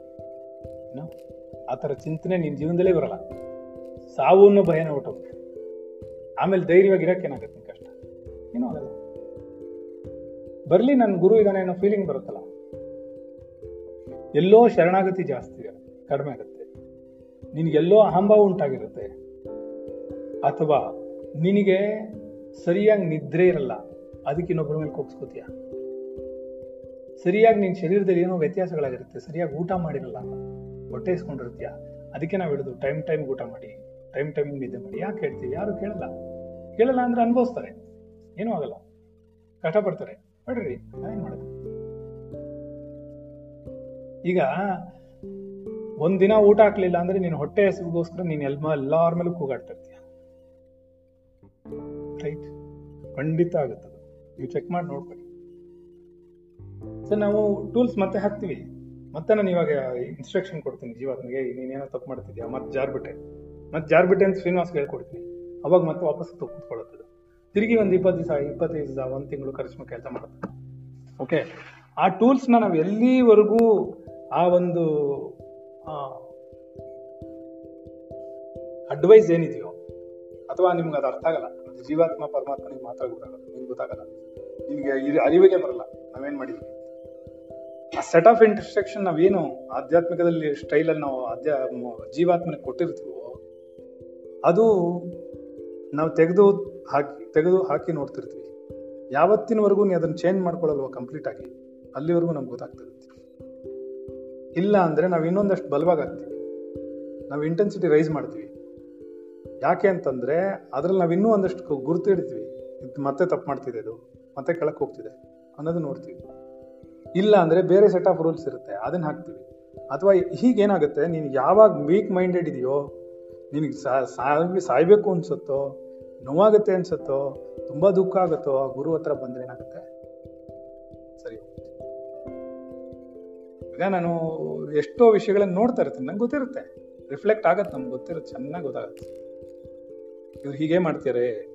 ಆ ಥರ ಚಿಂತನೆ ನಿನ್ನ ಜೀವನದಲ್ಲೇ ಬರಲ್ಲ. ಸಾವು ಅನ್ನೋ ಭಯನ ಹೊಟ್ಟೋಗುತ್ತೆ ಆಮೇಲೆ ಧೈರ್ಯವಾಗಿ ಇರೋಕ್ಕೇನಾಗುತ್ತೆ ಕಷ್ಟ? ಏನೂ ಆಗಲ್ಲ. ಬರ್ಲಿ ನನ್ನ ಗುರು ಇದ್ದಾನೆ ಅನ್ನೋ ಫೀಲಿಂಗ್ ಬರುತ್ತಲ್ಲ. ಎಲ್ಲೋ ಶರಣಾಗತಿ ಜಾಸ್ತಿ ಕಡಿಮೆ ಆಗುತ್ತೆ. ನಿನಗೆಲ್ಲೋ ಅಹಂಭಾವ ಉಂಟಾಗಿರುತ್ತೆ. ಅಥವಾ ನಿನಗೆ ಸರಿಯಾಗಿ ನಿದ್ರೆ ಇರಲ್ಲ, ಅದಕ್ಕೆ ಇನ್ನೊಬ್ಬರ ಮೇಲೆ ಕೋಪಿಸ್ಕೋತೀಯ? ಸರಿಯಾಗಿ ನಿನ್ನ ಶರೀರದಲ್ಲಿ ಏನೋ ವ್ಯತ್ಯಾಸಗಳಾಗಿರುತ್ತೆ, ಸರಿಯಾಗಿ ಊಟ ಮಾಡಿರಲ್ಲ ಹೊಟ್ಟೆ ಇಸ್ಕೊಂಡಿರ್ತೀಯ? ಅದಕ್ಕೆ ನಾವು ಹೇಳುದು, ಟೈಮ್ ಟೈಮ್ ಊಟ ಮಾಡಿ. ಟೈಮ್ ಟೈಮ್ ನಿದ್ದೆ ಮಾಡಿ ಯಾಕೆ ಹೇಳ್ತೀವಿ ಯಾರು ಕೇಳಲ್ಲ. ಕೇಳಲ್ಲ ಅಂದ್ರೆ ಅನುಭವಿಸ್ತಾರೆ. ಏನೂ ಆಗಲ್ಲ. ಕಷ್ಟಪಡ್ತಾರೆ ನೋಡ್ರಿ ನಾವೇನ್ ಮಾಡೋದು? ಈಗ ಒಂದಿನ ಊಟ ಹಾಕ್ಲಿಲ್ಲ ಅಂದ್ರೆ ನೀನು ಹೊಟ್ಟೆ ಹೆಸರಿಗೋಸ್ಕರ ನೀನು ಎಲ್ಮ ಎಲ್ಲಾರ ಮೇಲೂ ಕೂಗಾಡ್ತಾ ಇರ್ತೀಯ? ರೈಟ್ ಖಂಡಿತ ಆಗುತ್ತೆ ಅದು. ನೀವು ಚೆಕ್ ಮಾಡಿ ನೋಡ್ಕೊಳ್ಳಿ. ಸರ್, ನಾವು ಟೂಲ್ಸ್ ಮತ್ತೆ ಹಾಕ್ತೀವಿ. ಮತ್ತೆ ನಾನು ಇವಾಗ ಇನ್ಸ್ಟ್ರಕ್ಷನ್ ಕೊಡ್ತೀನಿ. ಜೀವಾತ್ಮಗೆ ನೀನೇನೋ ತಪ್ಪು ಮಾಡ್ತಿದ್ಯಾ? ಮತ್ತೆ ಜಾರ್ಬಿಟ್ಟೆ ಮತ್ತೆ ಜಾರ್ಬಿಟನ್ ಅಂತ ಶ್ರೀನಿವಾಸ್ ಹೇಳ್ಕೊಡ್ತೀನಿ ಅವಾಗ ಮತ್ತೆ ವಾಪಸ್ ಕೂತ್ಕೊಳ್ಳುತ್ತದೆ ತಿರುಗಿ ಒಂದು ಇಪ್ಪತ್ತು ದಿವಸ, ಇಪ್ಪತ್ತೈದು ದಿವಸ, ಒಂದು ತಿಂಗಳು ಕರೆಸ್ಮ ಕೆಲಸ ಮಾಡುತ್ತೆ. ಓಕೆ ಆ ಟೂಲ್ಸ್ನ ನಾವು ಎಲ್ಲಿವರೆಗೂ ಆ ಒಂದು ಅಡ್ವೈಸ್ ಏನಿದೆಯೋ, ಅಥವಾ ನಿಮ್ಗೆ ಅದು ಅರ್ಥ ಆಗಲ್ಲ ಜೀವಾತ್ಮ, ಪರಮಾತ್ಮನಿಗೆ ಮಾತ್ರ ಗೊತ್ತಾಗಲ್ಲ, ನಿಮ್ಗೆ ಗೊತ್ತಾಗಲ್ಲ. ನಿಮ್ಗೆ ಇದು ಅರಿವಿಗೆ ಬರಲ್ಲ, ನಾವೇನ್ ಮಾಡಿದ್ವಿ. ಆ ಸೆಟ್ ಆಫ್ ಇನ್ಸ್ಟ್ರಕ್ಷನ್ ನಾವೇನು ಆಧ್ಯಾತ್ಮಿಕದಲ್ಲಿ ಸ್ಟೈಲಲ್ಲಿ ನಾವು ಅಧ್ಯ ಜೀವಾತ್ಮನಿಗೆ ಕೊಟ್ಟಿರ್ತೀವೋ ಅದು ನಾವು ತೆಗೆದು ಹಾಕಿ ತೆಗೆದು ಹಾಕಿ ನೋಡ್ತಿರ್ತೀವಿ. ಯಾವತ್ತಿನವರೆಗೂ ನೀವು ಅದನ್ನು ಚೇಂಜ್ ಮಾಡ್ಕೊಳ್ಳಲ್ವ ಕಂಪ್ಲೀಟ್ ಆಗಿ? ಅಲ್ಲಿವರೆಗೂ ನಮ್ಗೆ ಗೊತ್ತಾಗ್ತಿರುತ್ತೆ. ಇಲ್ಲ ಅಂದರೆ ನಾವು ಇನ್ನೊಂದಷ್ಟು ಬಲವಾಗ್ತೀವಿ ನಾವು ಇಂಟೆನ್ಸಿಟಿ ರೈಸ್ ಮಾಡ್ತೀವಿ. ಯಾಕೆ ಅಂತಂದರೆ ಅದ್ರಲ್ಲಿ ನಾವು ಇನ್ನೂ ಒಂದಷ್ಟು ಗುರುತು ಇಡ್ತೀವಿ ಇದು ಮತ್ತೆ ತಪ್ಪು ಮಾಡ್ತಿದೆ ಇದು, ಮತ್ತೆ ಕೆಳಕ್ಕೆ ಹೋಗ್ತಿದೆ ಅನ್ನೋದು ನೋಡ್ತೀವಿ. ಇಲ್ಲ ಅಂದರೆ ಬೇರೆ ಸೆಟ್ ಆಫ್ ರೂಲ್ಸ್ ಇರುತ್ತೆ, ಅದನ್ನು ಹಾಕ್ತೀವಿ. ಅಥವಾ ಹೀಗೇನಾಗುತ್ತೆ, ನೀನು ಯಾವಾಗ ವೀಕ್ ಮೈಂಡೆಡ್ ಇದೆಯೋ ನಿನಗೆ ಸಾಯ್ಬೇಕು ಅನ್ಸುತ್ತೋ, ನೋವಾಗುತ್ತೆ ಅನ್ಸುತ್ತೋ, ತುಂಬಾ ದುಃಖ ಆಗುತ್ತೋ, ಆ ಗುರು ಹತ್ರ ಬಂದ್ರೆ ಏನಾಗುತ್ತೆ? ಸರಿ. ಈಗ ನಾನು ಎಷ್ಟೋ ವಿಷಯಗಳನ್ನ ನೋಡ್ತಾ ಇರ್ತೀನಿ. ನಂಗೆ ಗೊತ್ತಿರುತ್ತೆ. ರಿಫ್ಲೆಕ್ಟ್ ಆಗತ್ತೆ ನಮ್ಗೆ ಗೊತ್ತಿರುತ್ತೆ. ಚೆನ್ನಾಗಿ ಗೊತ್ತಾಗುತ್ತೆ. ಇವ್ರು ಹೀಗೆ ಮಾಡ್ತೀರಿ.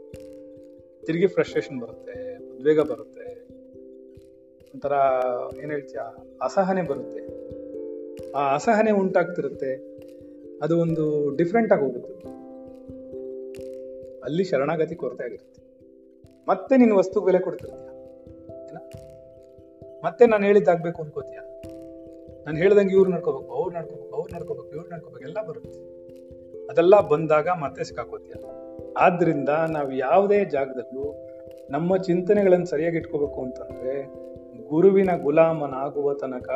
ತಿರುಗಿ ಫ್ರಸ್ಟ್ರೇಷನ್ ಬರುತ್ತೆ. ಉದ್ವೇಗ ಬರುತ್ತೆ. ಒಂಥರ, ಏನ್ ಹೇಳ್ತೀಯ? ಅಸಹನೆ ಬರುತ್ತೆ. ಆ ಅಸಹನೆ ಉಂಟಾಗ್ತಿರುತ್ತೆ. ಅದು ಒಂದು ಡಿಫ್ರೆಂಟ್ ಆಗಿ ಹೋಗುತ್ತೆ. ಅಲ್ಲಿ ಶರಣಾಗತಿ ಕೊರತೆ ಆಗಿರುತ್ತೆ ಮತ್ತೆ ನೀನು ವಸ್ತು ಬೆಲೆ ಕೊಡ್ತಿರ್ತೀಯ? ಮತ್ತೆ ನಾನು ಹೇಳಿದ್ದಾಗಬೇಕು ಅನ್ಕೋತೀಯ? ನಾನು ಹೇಳ್ದಂಗೆ ಇವ್ರು ನಡ್ಕೋಬೇಕು, ಅವ್ರು ನಡ್ಕೋಬೇಕು ಅವ್ರು ನಡ್ಕೋಬೇಕು, ಇವ್ರು ನಡ್ಕೋಬೇಕು, ಎಲ್ಲ ಬರುತ್ತೆ. ಅದೆಲ್ಲ ಬಂದಾಗ ಮತ್ತೆ ಸಿಕ್ಕಾಕೋತೀಯ? ಆದ್ರಿಂದ ನಾವು ಯಾವುದೇ ಜಾಗದಲ್ಲೂ ನಮ್ಮ ಚಿಂತನೆಗಳನ್ನು ಸರಿಯಾಗಿ ಇಟ್ಕೋಬೇಕು ಅಂತಂದ್ರೆ ಗುರುವಿನ ಗುಲಾಮನಾಗುವ ತನಕ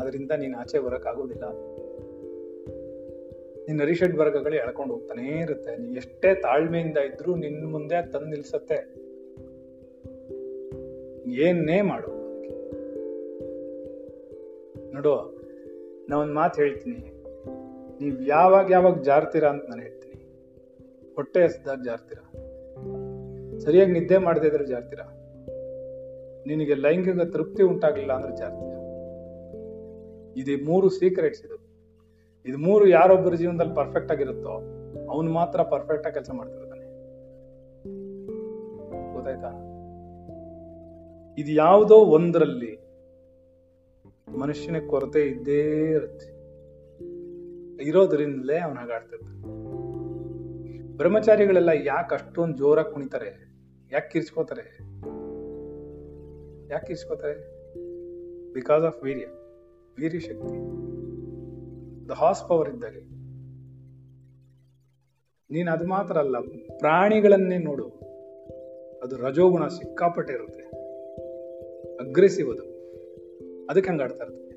ಅದರಿಂದ ನೀನು ಆಚೆ ಬರೋಕ್ಕಾಗೋದಿಲ್ಲ ನಿನ್ನ ಅರಿಷಡ್ ವರ್ಗಗಳು ಎಳ್ಕೊಂಡು ಹೋಗ್ತಾನೆ ಇರುತ್ತೆ. ನೀ ಎಷ್ಟೇ ತಾಳ್ಮೆಯಿಂದ ಇದ್ರೂ ನಿನ್ನ ಮುಂದೆ ತಂದು ನಿಲ್ಸತ್ತೆ. ಏನೇ ಮಾಡು. ನೋಡು, ನಾ ಒಂದ್ ಮಾತು ಹೇಳ್ತೀನಿ. ನೀವ್ ಯಾವಾಗ ಯಾವಾಗ ಜಾರ್ತೀರಾ ಅಂತ ನಾನು ಹೇಳ್ತೀನಿ. ಹೊಟ್ಟೆ ಹಸ್ದಾಗ ಜಾರ್ತೀರಾ? ಸರಿಯಾಗಿ ನಿದ್ದೆ ಮಾಡದೇ ಇದ್ರೆ ಜಾರ್ತೀರಾ? ನಿನಗೆ ಲೈಂಗಿಕ ತೃಪ್ತಿ ಉಂಟಾಗಲಿಲ್ಲ ಅಂದ್ರೆ ಜಾರ್ತೀರಾ? ಇದೇ ಮೂರು ಸೀಕ್ರೆಟ್ಸ್ ಇದು. ಇದು ಮೂರು ಯಾರೊಬ್ಬರ ಜೀವನದಲ್ಲಿ ಪರ್ಫೆಕ್ಟ್ ಆಗಿರುತ್ತೋ, ಅವನು ಮಾತ್ರ ಪರ್ಫೆಕ್ಟ್ ಆಗಿ ಕೆಲಸ ಮಾಡ್ತಿರ್ತಾನೆ. ಗೊತ್ತಾಯ್ತಾ? ಇದು ಯಾವುದೋ ಒಂದರಲ್ಲಿ ಮನುಷ್ಯನ ಕೊರತೆ ಇದ್ದೇ ಇರುತ್ತೆ. ಇರೋದ್ರಿಂದಲೇ ಅವನ ಹಾಗಾಡ್ತಿರ್ತಾನೆ ಬ್ರಹ್ಮಚಾರಿಗಳೆಲ್ಲ ಯಾಕೆ ಅಷ್ಟೊಂದು ಜೋರಾಗಿ ಕುಣಿತಾರೆ? ಯಾಕೆ ಕಿರ್ಸ್ಕೋತಾರೆ ಯಾಕೆ ಕಿರ್ಚ್ಕೋತಾರೆ? ಬಿಕಾಸ್ ಆಫ್ ವೀರ್ಯ. ವೀರ್ಯ ಶಕ್ತಿ ದ ಹಾರ್ಸ್ ಪವರ್ ಇದ್ದಾಗ ನೀನು ಅದು ಮಾತ್ರ ಅಲ್ಲ, ಪ್ರಾಣಿಗಳನ್ನೇ ನೋಡು. ಅದು ರಜೋಗುಣ ಸಿಕ್ಕಾಪಟ್ಟೆ ಇರುತ್ತೆ. ಅಗ್ರೆಸಿವ್ ಅದು. ಅದಕ್ಕೆ ಹಂಗಾಡ್ತಾ ಇರ್ತದೆ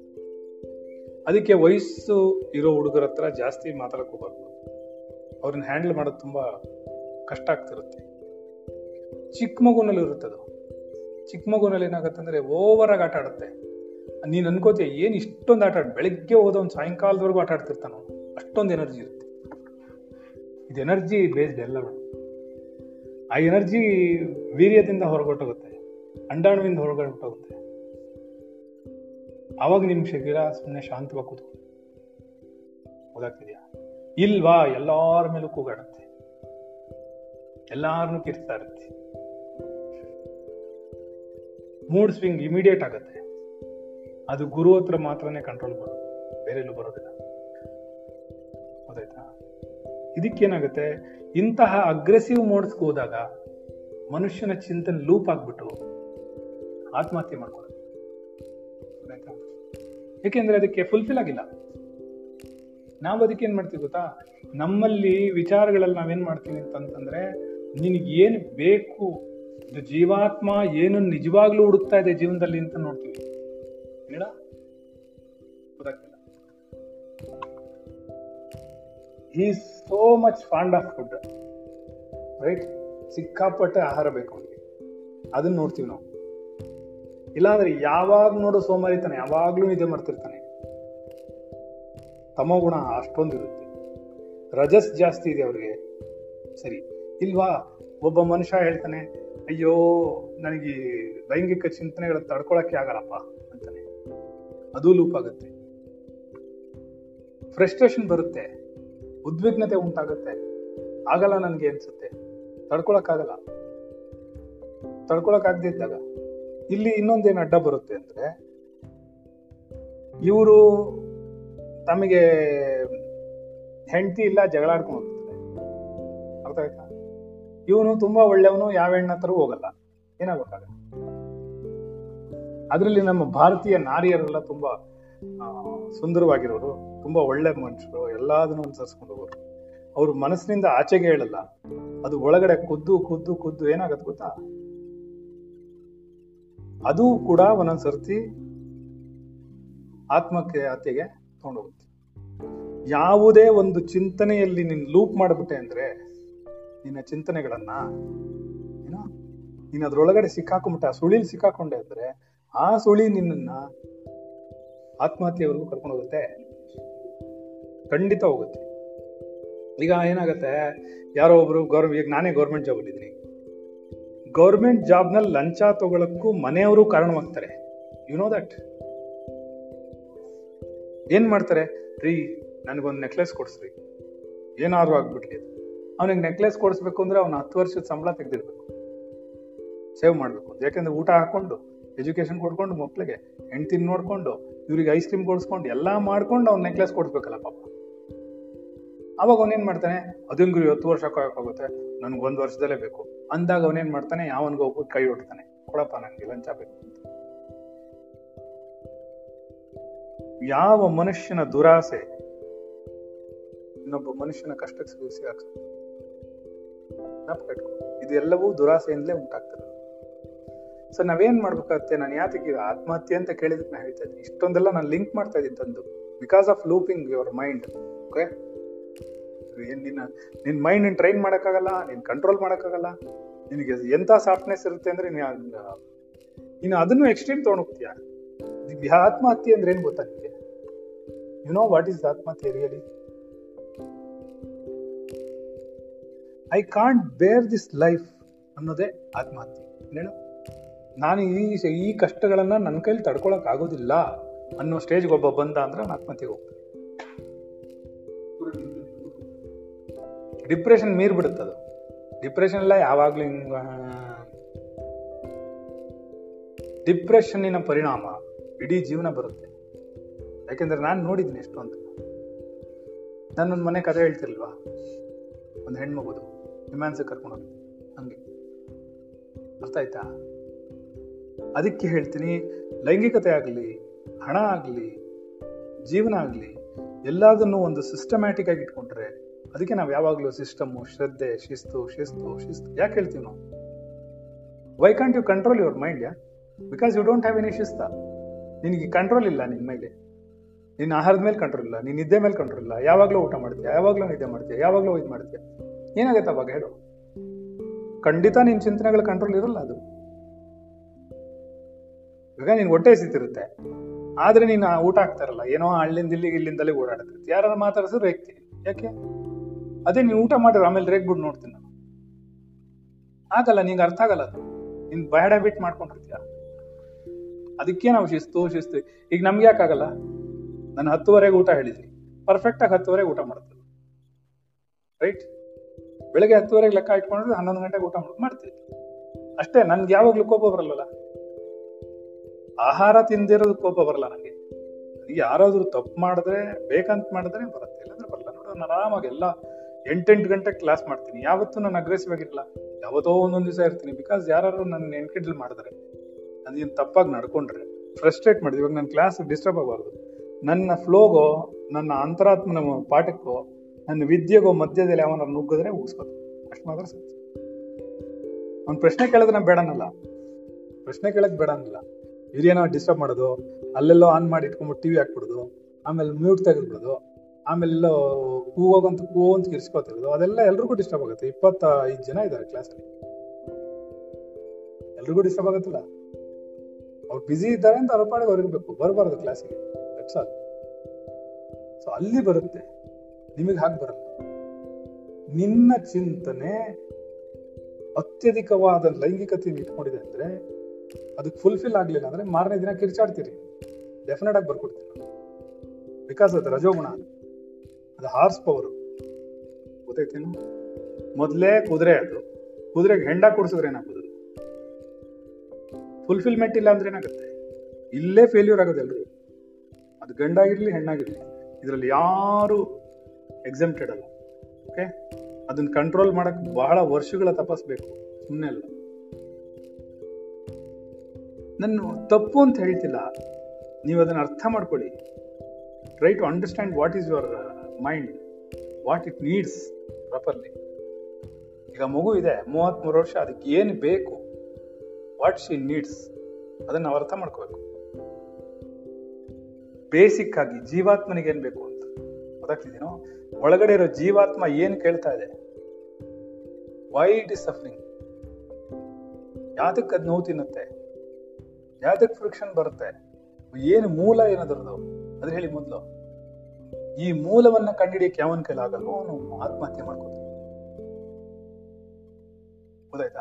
ಅದಕ್ಕೆ ವಯಸ್ಸು ಇರೋ ಹುಡುಗರ ಹತ್ರ ಜಾಸ್ತಿ ಮಾತಾಡಕ್ಕೆ ಅವ್ರನ್ನ ಹ್ಯಾಂಡಲ್ ಮಾಡೋದು ತುಂಬ ಕಷ್ಟ ಆಗ್ತಿರುತ್ತೆ. ಚಿಕ್ಕ ಮಗುನಲ್ಲಿ ಇರುತ್ತೆ ಅದು ಚಿಕ್ಕ ಮಗುನಲ್ಲಿ ಏನಾಗುತ್ತೆ ಅಂದರೆ ಓವರಾಗಿ ಆಟ ಆಡುತ್ತೆ. ನೀನ್ ಅನ್ಕೋತೀಯ, ಏನು ಇಷ್ಟೊಂದು ಆಟ ಆಡ್, ಬೆಳಿಗ್ಗೆ ಒಂದು ಸಾಯಂಕಾಲದವರೆಗೂ ಆಟ ಆಡ್ತಿರ್ತಾನ, ಅಷ್ಟೊಂದು ಎನರ್ಜಿ ಇರುತ್ತೆ. ಇದು ಎನರ್ಜಿ ಬೇಸ್ಡ್ ಎಲ್ಲ ಆ ಎನರ್ಜಿ ವೀರ್ಯದಿಂದ ಹೊರಗೊಟ್ಟೋಗುತ್ತೆ, ಅಂಡಾಣುವಿಂದ ಹೊರಗೊಟ್ಟೋಗುತ್ತೆ. ಅವಾಗ ನಿಮ್ಮ ಶರೀರ ಸುಮ್ಮನೆ ಶಾಂತವಾಗಿ ಕೂತ್ಕೊ ಗೊತ್ತಾಗ್ತಿದ್ಯಾ ಇಲ್ವಾ? ಎಲ್ಲಾರ ಮೇಲೂ ಕೂಗಾಡುತ್ತೆ. ಎಲ್ಲಾರನ್ನೂ ಕಿರ್ತಾ ಇರುತ್ತೆ. ಮೂಡ್ ಸ್ವಿಂಗ್ ಇಮಿಡಿಯೇಟ್ ಆಗುತ್ತೆ. ಅದು ಗುರು ಹತ್ರ ಮಾತ್ರನೇ ಕಂಟ್ರೋಲ್ ಬರೋದು ಬೇರೆ ಎಲ್ಲೂ ಬರೋದಿಲ್ಲ. ಗೊತ್ತಾಯ್ತಾ? ಇದಕ್ಕೇನಾಗುತ್ತೆ? ಇಂತಹ ಅಗ್ರೆಸಿವ್ ಮೋಡ್ಸ್ಗೆ ಹೋದಾಗ ಮನುಷ್ಯನ ಚಿಂತನೆ ಲೂಪ್ ಆಗ್ಬಿಟ್ಟು ಆತ್ಮಹತ್ಯೆ ಮಾಡ್ಕೊಳ್ಳೋದು. ಗೊತ್ತಾಯ್ತಾ? ಏಕೆಂದ್ರೆ ಅದಕ್ಕೆ ಫುಲ್ಫಿಲ್ ಆಗಿಲ್ಲ. ನಾವು ಅದಕ್ಕೆ ಏನ್ ಮಾಡ್ತೀವಿ ಗೊತ್ತಾ? ನಮ್ಮಲ್ಲಿ ವಿಚಾರಗಳಲ್ಲಿ ನಾವೇನ್ ಮಾಡ್ತೀವಿ ಅಂತಂತಂದ್ರೆ ನಿನಗೆ ಏನು ಬೇಕು ಜೀವಾತ್ಮ ಏನು ನಿಜವಾಗ್ಲೂ ಹುಡುಕ್ತಾ ಇದೆ ಜೀವನದಲ್ಲಿ ಅಂತ ನೋಡ್ತೀವಿ. ಹೇಳ ಗೊತ್ತಾಗ್ತಿಲ್ಲ. ಈ so much fond of food right ಸಿಕ್ಕಾಪಟ್ಟೆ ಆಹಾರ ಬೇಕು ಅವನಿಗೆ. ಅದನ್ನ ನೋಡ್ತೀವಿ ನಾವು. ಇಲ್ಲಾಂದ್ರೆ ಯಾವಾಗ ನೋಡೋ ಸೋಮಾರಿತಾನೆ ಯಾವಾಗ್ಲೂ ಇದೆ ಮಾಡ್ತಿರ್ತಾನೆ. ತಮೋಗುಣ ಅಷ್ಟೊಂದು ಇರುತ್ತೆ ರಜಸ್ ಜಾಸ್ತಿ ಇದೆ ಅವ್ರಿಗೆ. ಸರಿ, ಇಲ್ವಾ? ಒಬ್ಬ ಮನುಷ್ಯ ಹೇಳ್ತಾನೆ, ಅಯ್ಯೋ, ನನಗೆ ಲೈಂಗಿಕ ಚಿಂತನೆಗಳ ತಡ್ಕೊಳಕ್ಕೆ ಆಗಲ್ಲಪ್ಪ. ಅದು ಲೂಪ್ ಆಗುತ್ತೆ. ಫ್ರಸ್ಟ್ರೇಷನ್ ಬರುತ್ತೆ. ಉದ್ವಿಗ್ನತೆ ಉಂಟಾಗುತ್ತೆ. ಆಗಲ್ಲ ನನಗೆ ಅನ್ಸುತ್ತೆ. ತಡ್ಕೊಳಕ್ಕಾಗಲ್ಲ. ತಡ್ಕೊಳಕ್ ಇದ್ದಾಗ ಇಲ್ಲಿ ಇನ್ನೊಂದೇನು ಅಡ್ಡ ಬರುತ್ತೆ ಅಂದ್ರೆ ಇವರು ತಮಗೆ ಹೆಂಡತಿ ಇಲ್ಲ, ಜಗಳ ಆಡ್ಕೊಂಡು ಹೋಗ್ತಾರೆ. ಅರ್ಥ ಆಯ್ತಾ? ಇವನು ತುಂಬಾ ಒಳ್ಳೆಯವನು, ಯಾವ ಹೆಣ್ಣ ಹತ್ರ ಹೋಗಲ್ಲ. ಏನಾಗಬೇಕಾಗ ಅದರಲ್ಲಿ ನಮ್ಮ ಭಾರತೀಯ ನಾರಿಯರೆಲ್ಲ ತುಂಬಾ ಸುಂದರವಾಗಿರೋರು, ತುಂಬಾ ಒಳ್ಳೆ ಮನುಷ್ಯರು, ಎಲ್ಲದನ್ನು ಅನುಸರಿಸ್ಕೊಂಡು ಹೋಗೋರು. ಅವ್ರ ಮನಸ್ಸಿನಿಂದ ಆಚೆಗೆ ಹೇಳಲ್ಲ. ಅದು ಒಳಗಡೆ ಕುದ್ದು ಕುದ್ದು ಕುದ್ದು ಏನಾಗತ್ತೆ ಗೊತ್ತಾ? ಅದು ಕೂಡ ಒಂದೊಂದ್ಸರ್ತಿ ಆತ್ಮಕ್ಕೆ ಹತ್ಯೆಗೆ ತಗೊಂಡೋಗುತ್ತೆ. ಯಾವುದೇ ಒಂದು ಚಿಂತನೆಯಲ್ಲಿ ನೀನು ಲೂಪ್ ಮಾಡಿಬಿಟ್ಟೆ ಅಂದ್ರೆ, ನಿನ್ನ ಚಿಂತನೆಗಳನ್ನ, ಏನೋ, ನೀನ್ ಅದ್ರೊಳಗಡೆ ಸಿಕ್ಕಾಕೊಂಡ್ಬಿಟ್ಟ ಸುಳಿಲ್ ಸಿಕ್ಕಾಕೊಂಡೆ ಅಂದ್ರೆ ಆ ಸುಳಿ ನಿನ್ನನ್ನ ಆತ್ಮಹತ್ಯೆವರೆಗೂ ಕರ್ಕೊಂಡು ಹೋಗುತ್ತೆ. ಖಂಡಿತ ಹೋಗುತ್ತೆ. ಈಗ ಏನಾಗುತ್ತೆ? ಯಾರೋ ಒಬ್ರು ಗೌರ್ ಈಗ ನಾನೇ ಗೌರ್ಮೆಂಟ್ ಜಾಬ್ ಇದ್ದೀನಿ ಗೌರ್ಮೆಂಟ್ ಜಾಬ್ನಲ್ಲಿ ಲಂಚ ತಗೊಳಕ್ಕೂ ಮನೆಯವರು ಕಾರಣವಾಗ್ತಾರೆ. ಯು ನೋ ದಟ್ ಏನ್ ಮಾಡ್ತಾರೆ? ರೀ, ನನಗೊಂದು ನೆಕ್ಲೆಸ್ ಕೊಡಿಸ್ರಿ. ಏನಾದ್ರು ಆಗ್ಬಿಟ್ಲಿ ಅವನಿಗೆ ನೆಕ್ಲೆಸ್ ಕೊಡಿಸ್ಬೇಕು ಅಂದ್ರೆ ಅವ್ನ ಹತ್ತು ವರ್ಷದ ಸಂಬಳ ತೆಗೆದಿರ್ಬೇಕು. ಸೇವ್ ಮಾಡಬೇಕು. ಯಾಕಂದ್ರೆ ಊಟ ಹಾಕೊಂಡು ಎಜುಕೇಶನ್ ಕೊಡ್ಕೊಂಡು ಮಕ್ಳಿಗೆ ಹೆಂಡ್ತಿನ ನೋಡ್ಕೊಂಡು ಇವ್ರಿಗೆ ಐಸ್ ಕ್ರೀಮ್ ಕೊಡಿಸ್ಕೊಂಡು ಎಲ್ಲ ಮಾಡ್ಕೊಂಡು ಅವ್ನ ನೆಕ್ಲೆಸ್ ಕೊಡ್ಬೇಕಲ್ಲ ಪಾಪ. ಅವಾಗ ಅವನೇನ್ ಮಾಡ್ತಾನೆ? ಅದಂಗ್ರಿ ಹತ್ತು ವರ್ಷ ಹೋಗುತ್ತೆ ನನ್ಗೆ ಒಂದು ವರ್ಷದಲ್ಲೇ ಬೇಕು. ಅಂದಾಗ ಅವನೇನ್ ಮಾಡ್ತಾನೆ? ಯಾವನ್ಗೆ ಹೋಗ್ಬಿಟ್ಟು ಕೈ ಹೊಡ್ತಾನೆ ಕೊಡಪ್ಪ ನನಗೆ ಲಂಚ ಬೇಕು. ಯಾವ ಮನುಷ್ಯನ ದುರಾಸೆ ಇನ್ನೊಬ್ಬ ಮನುಷ್ಯನ ಕಷ್ಟಕ್ಕೆ ಸಿಗಿಸಿ ಆಗ್ತದೆ ಇದೆಲ್ಲವೂ ದುರಾಸೆಯಿಂದಲೇ ಉಂಟಾಗ್ತದೆ. ಸೊ ನಾವೇನ್ ಮಾಡ್ಬೇಕಾಗತ್ತೆ? ನಾನು ಯಾತಕ್ಕೆ ಆತ್ಮಹತ್ಯೆ ಅಂತ ಕೇಳಿದ್ರೆ ನಾ ಹೇಳ್ತಾ ಇದ್ದೀನಿ. ಇಷ್ಟೊಂದೆಲ್ಲ ನಾನು ಲಿಂಕ್ ಮಾಡ್ತಾ ಇದ್ದೀನಿ ತಂದು. Because of looping your mind okay ಏನ್ ನಿನ್ನ, ನಿನ್ ಮೈಂಡ್ ನಿನ್ ಟ್ರೈನ್ ಮಾಡೋಕ್ಕಾಗಲ್ಲ, ನೀನು ಕಂಟ್ರೋಲ್ ಮಾಡೋಕ್ಕಾಗಲ್ಲ. ನಿನಗೆ ಎಂತ ಸಾಫ್ಟ್ನೆಸ್ ಇರುತ್ತೆ ಅಂದ್ರೆ ನೀನ್, ನೀನು ಅದನ್ನು ಎಕ್ಸ್ಟ್ರೀಮ್ ತಗೊಂಡೋಗ್ತೀಯ ಆತ್ಮಹತ್ಯೆ ಅಂದ್ರೆ ಏನು ಗೊತ್ತಾ ನಿಮಗೆ ಯು ನೋ ವಾಟ್ ಈಸ್ ಆತ್ಮಹತ್ಯೆ really I can't bear this life ಅನ್ನೋದೇ ಆತ್ಮಹತ್ಯೆ. ಹೇಳು? ನಾನು ಈ ಈ ಕಷ್ಟಗಳನ್ನು ನನ್ನ ಕೈಲಿ ತಡ್ಕೊಳಕ್ ಆಗೋದಿಲ್ಲ ಅನ್ನೋ ಸ್ಟೇಜ್ಗೆ ಒಬ್ಬ ಬಂದ ಅಂದ್ರೆ ನಾನು ಆತ್ಮಹತ್ಯೆಗೆ ಹೋಗ್ತೀನಿ. ಡಿಪ್ರೆಷನ್ ಮೀರ್ಬಿಡುತ್ತದು. ಡಿಪ್ರೆಷನ್ ಎಲ್ಲ ಯಾವಾಗಲೂ ಹಿಂಗ ಡಿಪ್ರೆಷನ್ನಿನ ಪರಿಣಾಮ ಇಡೀ ಜೀವನ ಬರುತ್ತೆ. ಯಾಕೆಂದ್ರೆ ನಾನು ನೋಡಿದ್ದೀನಿ ಎಷ್ಟೊಂದು ನನ್ನೊಂದು ನಾನೊಂದು ಮನೆ ಕಥೆ ಹೇಳ್ತಿರಲ್ವಾ? ಒಂದು ಹೆಣ್ಮಗುದು. ಹಿಮಾನ್ಸಕ್ಕೆ ಕರ್ಕೊಂಡು ಹೋಗಿದ್ದೆ. ಹಂಗೆ. ಅರ್ಥ ಆಯ್ತಾ? ಅದಕ್ಕೆ ಹೇಳ್ತೀನಿ, ಲೈಂಗಿಕತೆ ಆಗಲಿ, ಹಣ ಆಗಲಿ, ಜೀವನ ಆಗಲಿ, ಎಲ್ಲದನ್ನು ಒಂದು ಸಿಸ್ಟಮ್ಯಾಟಿಕ್ ಆಗಿ ಇಟ್ಕೊಂಡ್ರೆ ಅದಕ್ಕೆ ನಾವು ಯಾವಾಗಲೂ ಸಿಸ್ಟಮು ಶ್ರದ್ಧೆ, ಶಿಸ್ತು ಶಿಸ್ತು ಶಿಸ್ತು. ಯಾಕೆ ಹೇಳ್ತೀವಿ ನಾವು? Why can't you control your mind yeah because you don't have any ಶಿಸ್ತ. ನಿನಗೆ ಕಂಟ್ರೋಲ್ ಇಲ್ಲ ನಿನ್ನ ಮೇಲೆ. ನಿನ್ನ ಆಹಾರದ ಮೇಲೆ ಕಂಟ್ರೋಲ್ ಇಲ್ಲ, ನಿನ್ನ ನಿದ್ದೆ ಮೇಲೆ ಕಂಟ್ರೋಲ್ ಇಲ್ಲ. ಯಾವಾಗಲೂ ಊಟ ಮಾಡ್ತೀಯ? ಯಾವಾಗಲೂ ನಿದ್ದೆ ಮಾಡ್ತೀಯ? ಯಾವಾಗಲೂ ಇದು ಮಾಡ್ತೀಯ? ಏನಾಗುತ್ತೆ ಅವಾಗ? ಹೇಳು. ಖಂಡಿತ ನಿನ್ನ ಚಿಂತನೆಗಳ ಕಂಟ್ರೋಲ್ ಇರಲ್ಲ ಅದು. ಈಗ ನೀನು ಹೊಟ್ಟೆ ಸಿತ್ತಿರುತ್ತೆ ಆದ್ರೆ ನೀನು ಊಟ ಆಗ್ತಾರಲ್ಲ ಏನೋ ಹಳ್ಳಿಂದ ಇಲ್ಲಿಗೆ ಇಲ್ಲಿಂದಲೇ ಓಡಾಡ್ತಿರ್ತಿ ಯಾರು ಮಾತಾಡಿಸಿದ್ರೆ ರೇಗ್ತೀನಿ ಯಾಕೆ? ಅದೇ ನೀನು ಊಟ ಮಾಡಿದ್ರೆ ಆಮೇಲೆ ರೇಗ್ಬಿಟ್ಟು ನೋಡ್ತೀನಿ ನಾನು. ಆಗಲ್ಲ, ನಿಂಗೆ ಅರ್ಥ ಆಗಲ್ಲ ಅದು. ನೀನು ಬ್ಯಾಡ್ ಹ್ಯಾಬಿಟ್ ಮಾಡ್ಕೊಂಡಿರ್ತೀಯ. ಅದಕ್ಕೆ ನಾವು ಶಿಸ್ತು ಶಿಸ್ತು. ಈಗ ನಮ್ಗೆ ಯಾಕಾಗಲ್ಲ ನಾನು ಹತ್ತುವರೆಗೆ ಊಟ ಹೇಳಿದ್ದೀನಿ. ಪರ್ಫೆಕ್ಟ್ ಆಗಿ ಹತ್ತುವರೆಗೆ ಊಟ ಮಾಡ್ತೀವಿ ರೈಟ್ ಬೆಳಗ್ಗೆ ಹತ್ತುವರೆಗೆ ಲೆಕ್ಕ ಇಟ್ಕೊಂಡ್ರೆ ಹನ್ನೊಂದು ಗಂಟೆಗೆ ಊಟ ಮಾಡ್- ಮಾಡ್ತೀವಿ ಅಷ್ಟೇ, ನನ್ಗೆ ಯಾವಾಗಲೂ ಕೋಪ ಬರಲ್ಲ ಆಹಾರ ತಿಂದಿರೋದು ಕೋಪ ಬರಲ್ಲ ನನಗೆ. ಯಾರಾದರೂ ತಪ್ಪು ಮಾಡಿದ್ರೆ, ಬೇಕಂತ ಮಾಡಿದ್ರೆ ಬರುತ್ತೆ. ಇಲ್ಲಾಂದ್ರೆ ಬರಲ್ಲ. ನೋಡು, ನಾನು ಆರಾಮಾಗಿ ಎಲ್ಲ ಎಂಟೆಂಟು ಗಂಟೆ ಕ್ಲಾಸ್ ಮಾಡ್ತೀನಿ. ಯಾವತ್ತೂ ನಾನು ಅಗ್ರೆಸಿವ್ ಆಗಿರಲ್ಲ. ಯಾವತ್ತೋ ಒಂದೊಂದು ದಿವಸ ಇರ್ತೀನಿ. ಬಿಕಾಸ್ ಯಾರು ನನ್ನ ಎನ್ಕೆಂಡಲ್ ಮಾಡಿದ್ರೆ ಅದೇನು ತಪ್ಪಾಗಿ ನಡ್ಕೊಂಡ್ರೆ ಫ್ರಸ್ಟ್ರೇಟ್ ಮಾಡಿದ್ವಿ ಇವಾಗ ನನ್ನ ಕ್ಲಾಸ್ ಡಿಸ್ಟರ್ಬ್ ಆಗಬಾರ್ದು. ನನ್ನ ಫ್ಲೋಗೋ ನನ್ನ ಅಂತರಾತ್ಮನ ಪಾಠಕ್ಕೋ, ನನ್ನ ವಿದ್ಯೆಗೋ ಮಧ್ಯದಲ್ಲಿ ಅವನ ನುಗ್ಗಿದ್ರೆ ಉಗಿಸ್ಬೋದು. ಅಷ್ಟು ಮಾತ್ರ ಸತ್ಯ. ಅವ್ನು ಪ್ರಶ್ನೆ ಕೇಳಿದ್ರೆ ನಾನು ಬೇಡನಲ್ಲ. ಪ್ರಶ್ನೆ ಕೇಳಕ್ಕೆ ಬೇಡ ಇವ್ರೇನೋ ಡಿಸ್ಟರ್ಬ್ ಮಾಡೋದು, ಅಲ್ಲೆಲ್ಲೋ ಆನ್ ಮಾಡಿ ಇಟ್ಕೊಂಡ್ಬಿಟ್ಟು ಟಿವಿ ಹಾಕ್ಬಿಡೋದು, ಆಮೇಲೆ ಮ್ಯೂಟ್ ತೆಗೆದ್ಬಿಡೋದು ಆಮೇಲೆ ಎಲ್ಲೋ ಕೂಗೋಗಂತ ಕೂ ಅಂತ ಕಿರ್ಸ್ಕೊತಿರೋದು ಅದೆಲ್ಲ ಎಲ್ರಿಗೂ ಡಿಸ್ಟರ್ಬ್ ಆಗುತ್ತೆ. ಇಪ್ಪತ್ತ ಐದು ಜನ ಇದ್ದಾರೆ ಕ್ಲಾಸಲ್ಲಿ ಎಲ್ರಿಗೂ ಡಿಸ್ಟರ್ಬ್ ಆಗುತ್ತಲ್ಲ? ಅವ್ರು ಬಿಸಿ ಇದ್ದಾರೆ ಅಂತ ಅವ್ರ ಪಾಡಿಗೆ ಅವ್ರಿಗೆ ಬೇಕು. ಬರಬಾರ್ದು ಕ್ಲಾಸಿಗೆ ದಟ್ಸ್ ಆಲ್ ಸೊ ಅಲ್ಲಿ ಬರುತ್ತೆ. ನಿಮಗೆ ಹಾಗೆ ಬರಲ್ಲ. ನಿನ್ನ ಚಿಂತನೆ ಅತ್ಯಧಿಕವಾದ ಲೈಂಗಿಕತೆಯನ್ನು ಇಟ್ಕೊಂಡಿದೆ ಅಂದ್ರೆ ಅದಕ್ಕೆ ಫುಲ್ಫಿಲ್ ಆಗ್ಲಿಲ್ಲ ಅಂದ್ರೆ ಮಾರನೇ ದಿನ ಕಿರ್ಚಾಡ್ತೀರಿ. ಡೆಫಿನೆಟ್ ಆಗಿ ಬರ್ಕೊಡ್ತೀನಿ ಬಿಕಾಸ್ ಅದು ರಜೋಗುಣ ಅದು. ಅದು ಹಾರ್ಸ್ ಪವರ್ ಗೊತ್ತೈತೇನು ಮೊದಲೇ ಕುದುರೆ ಅದು. ಕುದುರೆಗೆ ಹೆಂಡ ಕೊಡ್ಸಿದ್ರೆ ಏನಾಗ್ಬೋದು? ಫುಲ್ಫಿಲ್ಮೆಂಟ್ ಇಲ್ಲ ಅಂದ್ರೆ ಏನಾಗುತ್ತೆ? ಇಲ್ಲೇ ಫೇಲ್ಯೂರ್ ಆಗೋದಲ್ರಿ ಅದು ಗಂಡಾಗಿರ್ಲಿ, ಹೆಣ್ಣಾಗಿರ್ಲಿ, ಇದರಲ್ಲಿ ಯಾರು ಎಕ್ಸೆಂಪ್ಟೆಡ್ ಅಲ್ಲ. ಓಕೆ ಅದನ್ನ ಕಂಟ್ರೋಲ್ ಮಾಡಕ್ ಬಹಳ ವರ್ಷಗಳ ತಪಸ್ಬೇಕು ಸುಮ್ಮನೆ ಅಲ್ಲ. ನಾನು ತಪ್ಪು ಅಂತ ಹೇಳ್ತಿಲ್ಲ. ನೀವು ಅದನ್ನು ಅರ್ಥ ಮಾಡ್ಕೊಳ್ಳಿ. Try to understand what is your mind what it needs properly ಈಗ ಮಗು ಇದೆ ಮೂವತ್ತ್ಮೂರು ವರ್ಷ, ಅದಕ್ಕೆ ಏನು ಬೇಕು? ವಾಟ್ ಶಿ ನೀಡ್ಸ್ ಅದನ್ನು ನಾವು ಅರ್ಥ ಮಾಡ್ಕೋಬೇಕು. ಬೇಸಿಕ್ ಆಗಿ ಜೀವಾತ್ಮನಿಗೆ ಏನು ಬೇಕು ಅಂತ ಗೊತ್ತಾಗ್ತಿದ್ದೀನೋ ಒಳಗಡೆ ಇರೋ ಜೀವಾತ್ಮ ಏನು ಕೇಳ್ತಾ ಇದೆ? ವೈ ಇಟ್ ಇಸ್ ಸಫರಿಂಗ್ ಯಾತಕ್ಕೆ ಅದು ನೋವು ತಿನ್ನುತ್ತೆ? ಯಾತಕ್ಕೆ ಫ್ರಿಕ್ಷನ್ ಬರುತ್ತೆ? ಏನು ಮೂಲ ಏನದ್ರದ್ದು? ಅದ್ರ ಹೇಳಿ ಮೊದಲು. ಈ ಮೂಲವನ್ನ ಕಂಡಿಡಿಯಕ್ಕೆ ಯಾವನ್ ಕೈಲಾಗಲ್ವೋ ಅವನು ಆತ್ಮಹತ್ಯೆ ಮಾಡ್ಕೊತಾನೆ. ಗೊತ್ತಾಯ್ತಾ?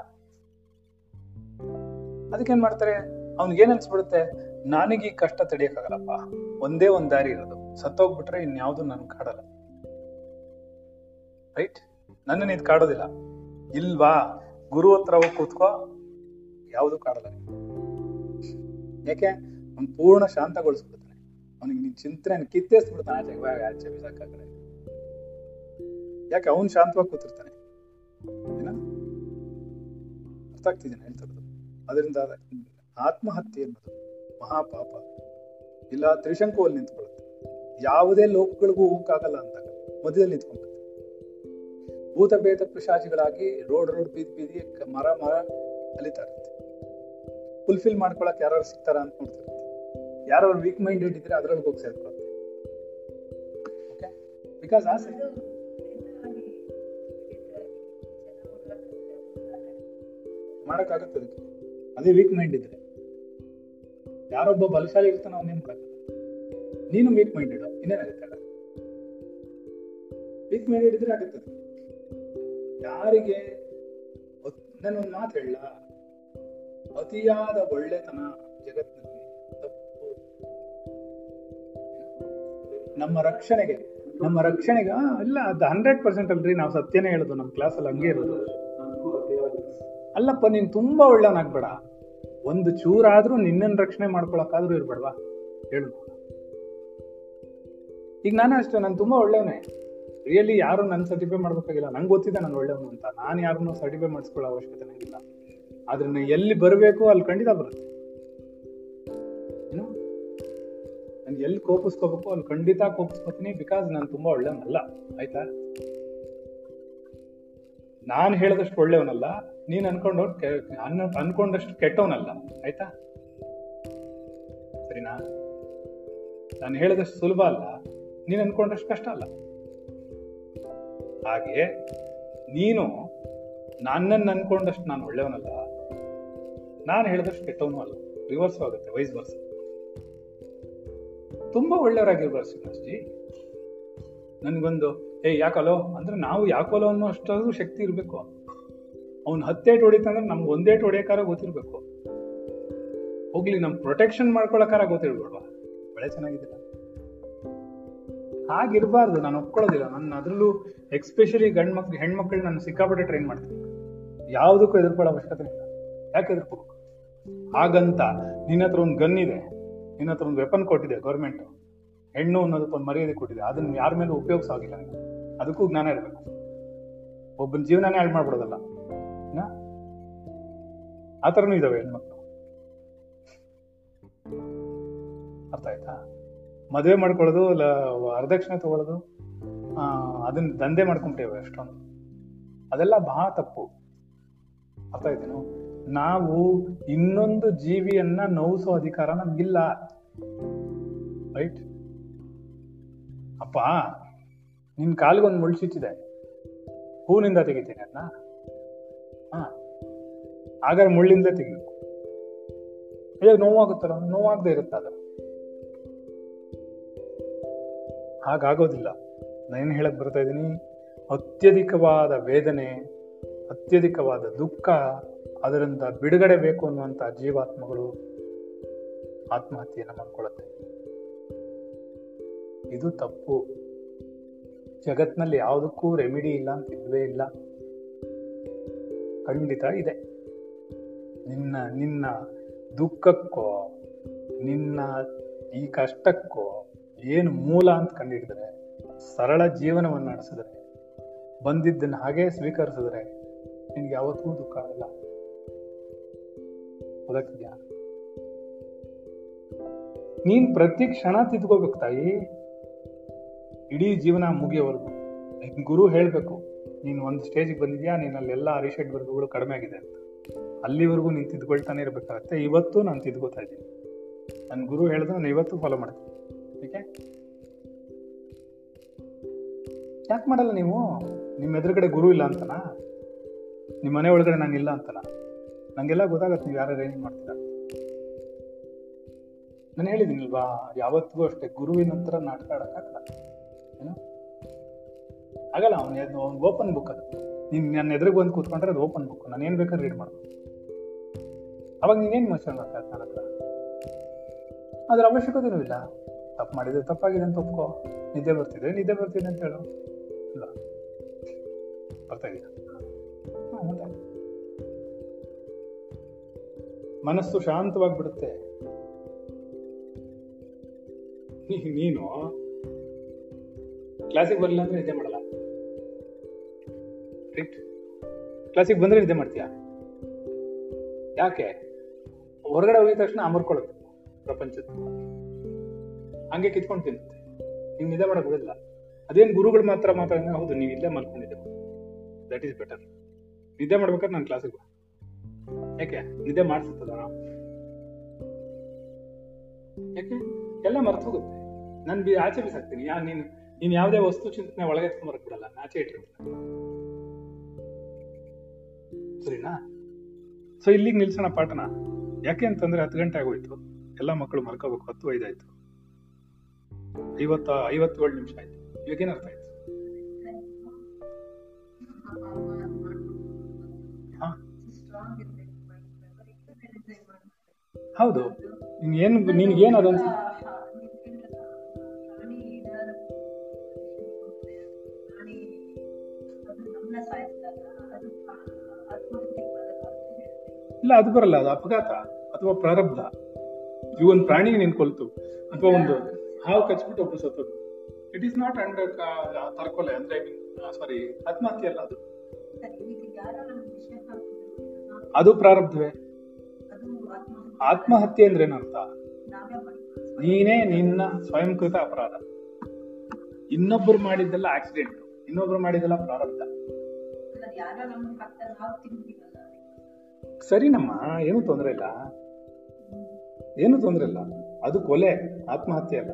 ಅದಕ್ಕೇನ್ ಮಾಡ್ತಾರೆ? ಅವ್ನಿಗೆ ಏನ್ ಅನ್ಸ್ಬಿಡುತ್ತೆ? ನನಗೆ ಈ ಕಷ್ಟ ತಡಿಯಕ್ಕಾಗಲ್ಲಪ್ಪ. ಒಂದೇ ಒಂದ್ ದಾರಿ ಇರೋದು. ಸತ್ತೋಗ್ಬಿಟ್ರೆ ಇನ್ಯಾವುದು ನನ್ ಕಾಡಲ್ಲ. ರೈಟ್ ನನ್ನನ್ನು ಇದು ಕಾಡೋದಿಲ್ಲ. ಇಲ್ವಾ? ಗುರು ಹತ್ರ ಹೋಗಿ ಕೂತ್ಕೋ. ಯಾವುದು ಕಾಡಲ್ಲ ಯಾಕೆ ಅವ್ನು ಪೂರ್ಣ ಶಾಂತಗೊಳಿಸ್ಬಿಡ್ತಾನೆ. ಅವನಿಗೆ ನಿನ್ ಚಿಂತನೆ ಕಿತ್ತೇಸ್ಬಿಡ್ತಾನೆ ಆಚೆ ಆಚೆ ಬಿಸಾಕಾಗ್ರೆ ಯಾಕೆ? ಅವನು ಶಾಂತವಾಗಿ ಕೂತಿರ್ತಾನೆ. ಅರ್ಥ ಆಗ್ತಿದ್ದೇನೆ ಹೇಳ್ತಿರೋದು ಅದರಿಂದ ಆತ್ಮಹತ್ಯೆ ಅನ್ನೋದು ಮಹಾಪಾಪ. ಇಲ್ಲ, ತ್ರಿಶಂಕುವಲ್ಲಿ ನಿಂತ್ಕೊಳ್ಳುತ್ತೆ. ಯಾವುದೇ ಲೋಕಗಳಿಗೂ ಹೋಗಕ್ಕಾಗಲ್ಲ ಅಂದಾಗ ಮಧ್ಯದಲ್ಲಿ ನಿಂತ್ಕೊಂಡ್ಬಿಡುತ್ತೆ. ಭೂತ ಭೇದ ಪಿಶಾಚಿಗಳಾಗಿ ರೋಡ್ ರೋಡ್ ಬೀದಿ ಬೀದಿ ಮರ ಮರ ಅಲಿತಾ ಇರುತ್ತೆ ಫುಲ್ಫಿಲ್ ಮಾಡ್ಕೊಳಕ್ ಯಾರು ಸಿಗ್ತಾರ ಅಂತ ನೋಡ್ತಿರ್ತೀವಿ. ಯಾರು ವೀಕ್ ಮೈಂಡೆಡ್ ಇದ್ರೆ ಅದ್ರಲ್ಲಿ ಹೋಗಿ ಸೇರ್ಕೊಳ್ತೀವಿ ಓಕೆ ಬಿಕಾಸ್ ಆಸೆ ಮಾಡಕ್ಕಾಗತ್ತೆ ಅದಕ್ಕೆ. ಅದೇ ವೀಕ್ ಮೈಂಡ್ ಇದ್ರೆ. ಯಾರೊಬ್ಬ ಬಲಶಾಲಿ ಇರ್ತಾನ ಅವ್ನ ಮಾಡಕ್ಕ ನೀನು ವೀಕ್ ಮೈಂಡೆಡ್ ಇನ್ನೇನಾಗುತ್ತೆ ವೀಕ್ ಮೈಂಡೆಡ್ ಇದ್ರೆ ಆಗುತ್ತೆ. ಯಾರಿಗೆ ನಾನು ಒಂದು ಮಾತು ಹೇಳ ಅತಿಯಾದ ಒಳ್ಳೆತನ ಜಗತ್ತಿನಲ್ಲಿ ತಪ್ಪು. ನಮ್ಮ ರಕ್ಷಣೆಗೆ ನಮ್ಮ ರಕ್ಷಣೆಗೆ ಇಲ್ಲ ಅದು ಹಂಡ್ರೆಡ್ ಪರ್ಸೆಂಟ್ ಅಲ್ರಿ, ನಾವು ಸತ್ಯನೇ ಹೇಳುದು ನಮ್ಮ ಕ್ಲಾಸಲ್ಲಿ ಹಂಗೆ ಇರೋದು. ಅಲ್ಲಪ್ಪ, ನೀನು ತುಂಬಾ ಒಳ್ಳೆವನಾಗ್ಬೇಡ. ಒಂದು ಚೂರಾದ್ರೂ ನಿನ್ನನ್ನು ರಕ್ಷಣೆ ಮಾಡ್ಕೊಳಕ್ಕಾದ್ರೂ ಇರ್ಬೇಡವಾ? ಹೇಳು. ಈಗ ನಾನು ಅಷ್ಟೇ, ನಾನು ತುಂಬಾ ಒಳ್ಳೆಯವನೇ ರಿಯಲಿ ಯಾರು ನನ್ನ ಸರ್ಟಿಫೈ ಮಾಡ್ಬೇಕಾಗಿಲ್ಲ. ನಂಗೆ ಗೊತ್ತಿದೆ ನಾನು ಒಳ್ಳೆಯವನು ಅಂತ. ನಾನು ಯಾರನ್ನೂ ಸರ್ಟಿಫೈ ಮಾಡಿಸ್ಕೊಳ್ಳೋ ಅವಶ್ಯಕತೆ ನನಗಿಲ್ಲ ಆದ್ರೆ ನಾನು ಎಲ್ಲಿ ಬರಬೇಕು ಅಲ್ಲಿ ಖಂಡಿತ ಬರುತ್ತೆ. ಏನು? ನಾನು ಎಲ್ಲಿ ಕೋಪಿಸ್ಕೋಬೇಕು ಅಲ್ಲಿ ಖಂಡಿತ ಕೋಪಿಸ್ಕೋತೀನಿ ಬಿಕಾಸ್ ನಾನು ತುಂಬಾ ಒಳ್ಳೆಯವನಲ್ಲ ಆಯ್ತಾ? ನಾನು ಹೇಳಿದಷ್ಟು ಒಳ್ಳೆಯವನಲ್ಲ, ನೀನ್ ಅನ್ಕೊಂಡು ಅನ್ಕೊಂಡಷ್ಟು ಕೆಟ್ಟವನಲ್ಲ, ಆಯ್ತಾ? ಸರಿನಾ? ನಾನು ಹೇಳಿದಷ್ಟು ಸುಲಭ ಅಲ್ಲ, ನೀನ್ ಅನ್ಕೊಂಡಷ್ಟು ಕಷ್ಟ ಅಲ್ಲ. ಹಾಗೆ ನೀನು ನನ್ನನ್ನು ಅನ್ಕೊಂಡಷ್ಟು ನಾನು ಒಳ್ಳೆಯವನಲ್ಲ ನಾನು ಹೇಳಿದಷ್ಟು ಕೆಟ್ಟವನು ಅಲ್ಲ. ರಿವರ್ಸ್ ಆಗುತ್ತೆ ವೈಸ್ ವರ್ಸ್ ತುಂಬಾ ಒಳ್ಳೆಯವರಾಗಿರ್ಬಾರ್ದು ಶ್ರೀನಿವಾಸ್ಜಿ ನನ್ಗೊಂದು ಏ ಯಾಕಲೋ? ಅಂದ್ರೆ ನಾವು ಯಾಕಲೋ ಅನ್ನೋ ಅಷ್ಟಾದ್ರೂ ಶಕ್ತಿ ಇರಬೇಕು. ಅವ್ನು ಹತ್ತೇಟ್ ಹೊಡಿತಂದ್ರೆ ನಮ್ಗೆ ಒಂದೇಟ್ ಹೊಡಿಯಕಾರ ಗೊತ್ತಿರ್ಬೇಕು. ಹೋಗ್ಲಿ, ನಮ್ ಪ್ರೊಟೆಕ್ಷನ್ ಮಾಡ್ಕೊಳಕಾರ ಗೊತ್ತಿರ್ಬೇಡ್ವಾ ಒಳ್ಳೆ ಚೆನ್ನಾಗಿದ್ದೀರ ಹಾಗಿರ್ಬಾರ್ದು, ನಾನು ಒಪ್ಕೊಳ್ಳೋದಿಲ್ಲ. ನನ್ನ ಅದ್ರಲ್ಲೂ ಎಕ್ಸ್ಪೆಷಲಿ ಗಂಡ್ ಮಕ್ಳು ಹೆಣ್ಮಕ್ಳು ನಾನು ಸಿಕ್ಕಾಪಟ್ಟೆ ಟ್ರೈನ್ ಮಾಡ್ತೀನಿ. ಯಾವುದಕ್ಕೂ ಎದುರ್ಕೊಳ್ಳೋ ಅವಶ್ಯಕತೆ ಇಲ್ಲ. ಯಾಕೆ ಎದುರ್ಕೋಬೇಕು? ಹಾಗಂತ ನಿನ್ನ ಹತ್ರ ಒಂದು ಗನ್ ಇದೆ. ನಿನ್ನ ಹತ್ರ ಒಂದು ವೆಪನ್ ಕೊಟ್ಟಿದೆ ಗೌರ್ಮೆಂಟು ಹೆಣ್ಣು ಅನ್ನೋದಕ್ಕೆ ಒಂದು ಮರ್ಯಾದೆ ಕೊಟ್ಟಿದೆ. ಅದನ್ನ ಯಾರ ಮೇಲೂ ಉಪಯೋಗಿಸೋಗಿಲ್ಲ ಅದಕ್ಕೂ ಜ್ಞಾನ ಇರಬೇಕು. ಒಬ್ಬನ ಜೀವನನೇ ಹಾಳು ಮಾಡ್ಬಿಡೋದಲ್ಲ? ಆ ಥರನೂ ಇದಾವೆ ಹೆಣ್ಮಕ್ಳು. ಅರ್ಥ ಆಯ್ತಾ? ಮದುವೆ ಮಾಡ್ಕೊಳ್ಳೋದು ಇಲ್ಲ, ವರದಕ್ಷಿಣೆ ತಗೊಳ್ಳೋದು? ಅದನ್ನ ದಂಧೆ ಮಾಡ್ಕೊಂಬಿಟ್ಟೇವೆ ಅಷ್ಟೊಂದು ಅದೆಲ್ಲ ಬಹಳ ತಪ್ಪು. ಅರ್ಥ ಆಯ್ತೇನು? ನಾವು ಇನ್ನೊಂದು ಜೀವಿಯನ್ನ ನೋವಿಸೋ ಅಧಿಕಾರ ನಮ್ಗಿಲ್ಲ. ರೈಟ್ ಅಪ್ಪ, ನಿನ್ ಕಾಲ್ಗೊಂದು ಮುಳ್ಸಿಟ್ಟಿದೆ ಹೂನಿಂದ ತೆಗಿತೀನಿ ಅದನ್ನ ಹಾಗಾದ್ರೆ ಮುಳ್ಳಿಂದ ತೆಗಿಬೇಕು. ಹೇಗೆ ನೋವಾಗುತ್ತಲ್ಲ, ನೋವಾಗದೆ ಇರುತ್ತ ಅದು? ಹಾಗಾಗೋದಿಲ್ಲ. ನಾನು ಹೇಳಕ್ ಬರ್ತಾ ಇದ್ದೀನಿ? ಅತ್ಯಧಿಕವಾದ ವೇದನೆ, ಅತ್ಯಧಿಕವಾದ ದುಃಖ ಅದರಿಂದ ಬಿಡುಗಡೆ ಬೇಕು ಅನ್ನುವಂಥ ಜೀವಾತ್ಮಗಳು ಆತ್ಮಹತ್ಯೆಯನ್ನು ಮಾಡ್ಕೊಳ್ಳುತ್ತೆ. ಇದು ತಪ್ಪು. ಜಗತ್ನಲ್ಲಿ ಯಾವುದಕ್ಕೂ ರೆಮಿಡಿ ಇಲ್ಲ ಅಂತ ಇಲ್ಲವೇ ಇಲ್ಲ. ಖಂಡಿತ ಇದೆ. ನಿನ್ನ ನಿನ್ನ ದುಃಖಕ್ಕೋ, ನಿನ್ನ ಈ ಕಷ್ಟಕ್ಕೋ ಏನು ಮೂಲ ಅಂತ ಕಂಡಿಡಿದ್ರೆ ಸರಳ ಜೀವನವನ್ನು ನಡೆಸಿದ್ರೆ ಬಂದಿದ್ದನ್ನು ಹಾಗೆ ಸ್ವೀಕರಿಸಿದ್ರೆ ನಿನಗೆ ಯಾವತ್ತೂ ದುಃಖ ಆಗಲ್ಲ ಅದಕ್ಕಿದ್ಯಾ ನೀನ್ ಪ್ರತಿ ಕ್ಷಣ ತಿದ್ಕೋಬೇಕು ತಾಯಿ. ಇಡೀ ಜೀವನ ಮುಗಿಯೋವರೆಗೂ. ಗುರು ಹೇಳ್ಬೇಕು, ನೀನು ಒಂದು ಸ್ಟೇಜಿಗೆ ಬಂದಿದ್ಯಾ ನೀನಲ್ಲೆಲ್ಲ ಅರಿಷಡ್ ವರ್ಗಗಳು ಕಡಿಮೆ ಆಗಿದೆ ಅಂತ. ಅಲ್ಲಿವರೆಗೂ ನೀನು ತಿದ್ಕೊಳ್ತಾನೆ ಇರ್ಬೇಕಾಗತ್ತೆ. ಇವತ್ತು ನಾನು ತಿದ್ಕೋತಾ ಇದ್ದೀನಿ. ನನ್ನ ಗುರು ಹೇಳಿದ್ರೆ ನಾನು ಇವತ್ತು ಫಾಲೋ ಮಾಡ್ತೀನಿ. ಓಕೆ? ಯಾಕೆ ಮಾಡಲ್ಲ ನೀವು? ನಿಮ್ಮ ಎದುರುಗಡೆ ಗುರು ಇಲ್ಲ ಅಂತನಾ? ನಿಮ್ಮ ಮನೆ ಒಳಗಡೆ ನಾನು ಇಲ್ಲ ಅಂತನ? ನಂಗೆಲ್ಲ ಗೊತ್ತಾಗತ್ತೆ ನೀವು ಯಾರು ಅರೇಂಜ್ ಮಾಡ್ತೀರಾ. ನಾನು ಹೇಳಿದ್ದೀನಿಲ್ವಾ ಯಾವತ್ತಿಗೂ ಅಷ್ಟೇ, ಗುರುವಿನ ನಂತರ ನಾಟಕ ಆಡೋಕ್ಕಾಗಲ್ಲ. ಏನು? ಆಗಲ್ಲ, ಅವನ ಅವ್ನು ಓಪನ್ ಬುಕ್ ಅದು. ನೀನು ನನ್ನ ಎದುರಿಗೆ ಬಂದು ಕೂತ್ಕೊಂಡ್ರೆ ಅದು ಓಪನ್ ಬುಕ್ ನಾನು ಏನು ಬೇಕಾದ್ರೆ ರೀಡ್ ಮಾಡ್ಬೋದು. ಅವಾಗ ನೀನೇನ್ ಮಾಡ್ತಾ ನನ್ನ ಹತ್ರ? ಅದ್ರ ಅವಶ್ಯಕತೆನೂ ಇಲ್ಲ. ತಪ್ಪು ಮಾಡಿದ್ರೆ ತಪ್ಪಾಗಿದೆ ಅಂತ ಒಪ್ಕೋ. ನಿದ್ದೆ ಬರ್ತಿದೆ ನಿದ್ದೆ ಬರ್ತಿದೆ ಅಂತ ಹೇಳು. ಇಲ್ಲ. ಬರ್ತಾ ಇದೆಯಾ. ಮನಸ್ಸು ಶಾಂತವಾಗಿಬಿಡುತ್ತೆ. ನೀನು ಕ್ಲಾಸಿಗೆ ಬರಲಿಲ್ಲ ಅಂದ್ರೆ ನಿದ್ದೆ ಮಾಡಲ್ಲ. ರೈಟ್ ಕ್ಲಾಸಿಗೆ ಬಂದ್ರೆ ನಿದ್ದೆ ಮಾಡ್ತೀಯಾ? ಯಾಕೆ? ಹೊರಗಡೆ ಹೋಗಿದ ತಕ್ಷಣ ಅಮರ್ಕೊಳ್ಳುತ್ತೆ ಪ್ರಪಂಚದ. ಹಂಗೆ ಕಿತ್ಕೊಂಡು ತಿನ್ನುತ್ತೆ. ನೀವು ನಿದ್ದೆ ಮಾಡಕ್ ಬಿಡಲ್ಲ ಅದೇನ್ ಗುರುಗಳು ಮಾತ್ರ ಮಾತಾಡಿದ್ರೆ ಹೌದು, ನೀವು ಇಲ್ಲೇ ಮಲ್ಕೊಂಡಿದ್ದೆ ದಟ್ ಈಸ್ ಬೆಟರ್ ನಿದ್ದೆ ಮಾಡ್ಬೇಕಾದ್ರೆ ನಾನು ಕ್ಲಾಸಿಗೆ ಯಾಕೆ? ನಿದ್ದೆ ಮಾಡಿಸುತ್ತದ? ಯಾಕೆ? ಎಲ್ಲ ಮರ್ತು ಹೋಗುತ್ತೆ. ನಾನು ಬಿ ಆಚೆ ಬಿಸಾಕ್ತೀನಿ. ಯಾ, ನೀನು, ನೀನ್ ಯಾವುದೇ ವಸ್ತು ಚಿಂತನೆ ಒಳಗೆ ಎತ್ಕೊಂಡ್ ಬಿಡಲ್ಲ. ಆಚೆ ಇಟ್ಟಿರ್ತೀನಿ. ಸರಿನಾ? ಸೊ ಇಲ್ಲಿಗೆ ನಿಲ್ಸೋಣ ಪಾಠನ. ಯಾಕೆ ಅಂತಂದ್ರೆ ಹತ್ತು ಗಂಟೆ ಆಗೋಯ್ತು. ಎಲ್ಲ ಮಕ್ಕಳು ಮರ್ಕೋಬೇಕು ಹತ್ತು ಐದಾಯ್ತು ಐವತ್ತ, ಐವತ್ತೇಳು ನಿಮಿಷ ಆಯ್ತು. ಇವಾಗೇನರ್ಥ ಆಯ್ತು? ಹೌದು. ಏನು ಏನ್ ನಿನ್ಗೆ ಏನು ಅದನ್ಸ ಪ್ರಾಣಿ ಪ್ರಾಣಿ ಅದು ಇಲ್ಲ ಅದು ಬರಲ್ಲ. ಅದು ಅಪಘಾತ ಅಥವಾ ಪ್ರಾರಬ್ಧ. ಈ ಒಂದು ಪ್ರಾಣಿ ನಿನ್ ಕೊಲ್ತು ಅಥವಾ ಒಂದು ಹಾವು ಕಚ್ಬಿಟ್ಟು ಒಬ್ರು ಸತ್ತು ಇಟ್ ಈಸ್ ನಾಟ್ ಅಂಡರ್ ತರ್ಕೊಲೆ. ಅಂದ್ರೆ ಸಾರಿ ಆತ್ಮಹತ್ಯೆ ಅಲ್ಲ ಅದು. ಅದು ಪ್ರಾರಬ್ಧವೇ? ಆತ್ಮಹತ್ಯೆ ಅಂದ್ರೆ ಏನರ್ಥ ನೀನೇ ನಿನ್ನ ಸ್ವಯಂಕೃತ ಅಪರಾಧ. ಇನ್ನೊಬ್ರು ಮಾಡಿದ್ದೆಲ್ಲ ಆಕ್ಸಿಡೆಂಟ್ ಇನ್ನೊಬ್ರು ಮಾಡಿದ್ದೆಲ್ಲ ಪ್ರಾರಬ್ಧ. ಸರಿನಮ್ಮ ಏನು ತೊಂದರೆ ಇಲ್ಲ. ಏನು ತೊಂದರೆ ಇಲ್ಲ. ಅದು ಕೊಲೆ ಆತ್ಮಹತ್ಯೆ ಅಲ್ಲ.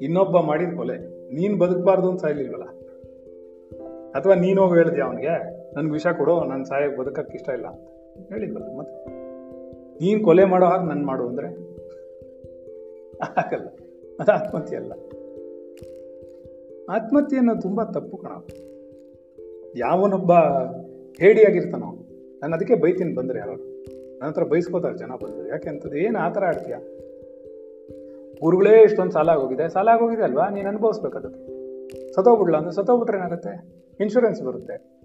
ಇನ್ನೊಬ್ಬ ಮಾಡಿದ ಕೊಲೆ. ನೀನ್ ಬದುಕಬಾರ್ದು ಅಂತ ಸಾಯ್ಲಿಲ್ವಲ್ಲ? ಅಥವಾ ನೀನು ಹೋಗಿ ಹೇಳಿದ್ಯಾ ಅವನಿಗೆ? ನನ್ಗೆ ವಿಷ ಕೊಡು ನಾನು ಸಾಯಕ್ ಬದುಕಕ್ಕೆ ಇಷ್ಟ ಇಲ್ಲ ಅಂತ. ಹೇಳಿದ್ವಲ್ಲ ಮತ್ತೆ? ನೀನ್ ಕೊಲೆ ಮಾಡೋ ಹಾಗೆ ನಾನು ಮಾಡು ಅಂದರೆ? ಆಗಲ್ಲ ಅದು ಆತ್ಮಹತ್ಯೆ ಅಲ್ಲ. ಆತ್ಮಹತ್ಯೆಯನ್ನು ತುಂಬ ತಪ್ಪು ಕಣ. ಯಾವನೊಬ್ಬ ಹೇಡಿಯಾಗಿರ್ತಾನೋ ನಾನು ಅದಕ್ಕೆ ಬೈತೀನಿ ಬಂದರೆ ಯಾರು? ನನ್ನ ಹತ್ರ ಬೈಸ್ಕೋತಾರೆ ಜನ ಬಂದರೆ. ಯಾಕೆ ಅಂತದ್ದು ಏನು ಆ ಥರ ಆಡ್ತೀಯ? ಗುರುಗಳೇ ಇಷ್ಟೊಂದು ಸಾಲ ಆಗೋಗಿದೆ. ಸಾಲ ಆಗೋಗಿದೆ ಅಲ್ವಾ? ನೀನು ಅನುಭವಿಸ್ಬೇಕು ಅದಕ್ಕೆ. ಅಂದ್ರೆ ಸತ್ತೋಗ್ಬಿಟ್ರೆ ಏನಾಗುತ್ತೆ? ಇನ್ಶೂರೆನ್ಸ್ ಬರುತ್ತೆ.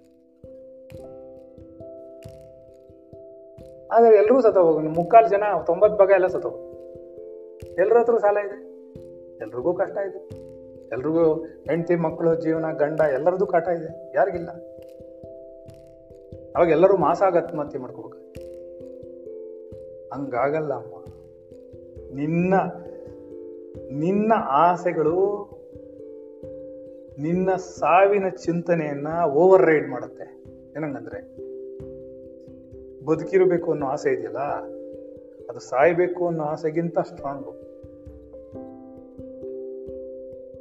ಆದ್ರೆ ಎಲ್ಲರೂ ಸತ್ತೋಗೋಗಿ ಮುಕ್ಕಾಲು ಜನ ತೊಂಬತ್ತು ಭಾಗ ಎಲ್ಲ ಸತ್ತೋಗ ಎಲ್ಲರ ಹತ್ರ ಸಾಲ ಇದೆ. ಎಲ್ರಿಗೂ ಕಷ್ಟ ಇದೆ. ಎಲ್ರಿಗೂ ಹೆಂಡತಿ ಮಕ್ಕಳು ಜೀವನ, ಗಂಡ ಎಲ್ಲರದು ಕಾಟ ಇದೆ. ಯಾರಿಗಿಲ್ಲ. ಅವಾಗ ಎಲ್ಲರೂ ಮಾಸ ಆಗ ಆತ್ಮಹತ್ಯೆ ಮಾಡ್ಕೋಬೇಕು. ಹಂಗಾಗಲ್ಲ ಅಮ್ಮ. ನಿನ್ನ ನಿನ್ನ ಆಸೆಗಳು, ನಿನ್ನ ಸಾವಿನ ಚಿಂತನೆಯನ್ನ ಓವರ್ ರೈಡ್ ಮಾಡುತ್ತೆ. ಏನಂಗಂದ್ರೆ ಬದುಕಿರಬೇಕು ಅನ್ನೋ ಆಸೆ ಇದೆಯಲ್ಲ? ಅದು ಸಾಯ್ಬೇಕು ಅನ್ನೋ ಆಸೆಗಿಂತ ಸ್ಟ್ರಾಂಗು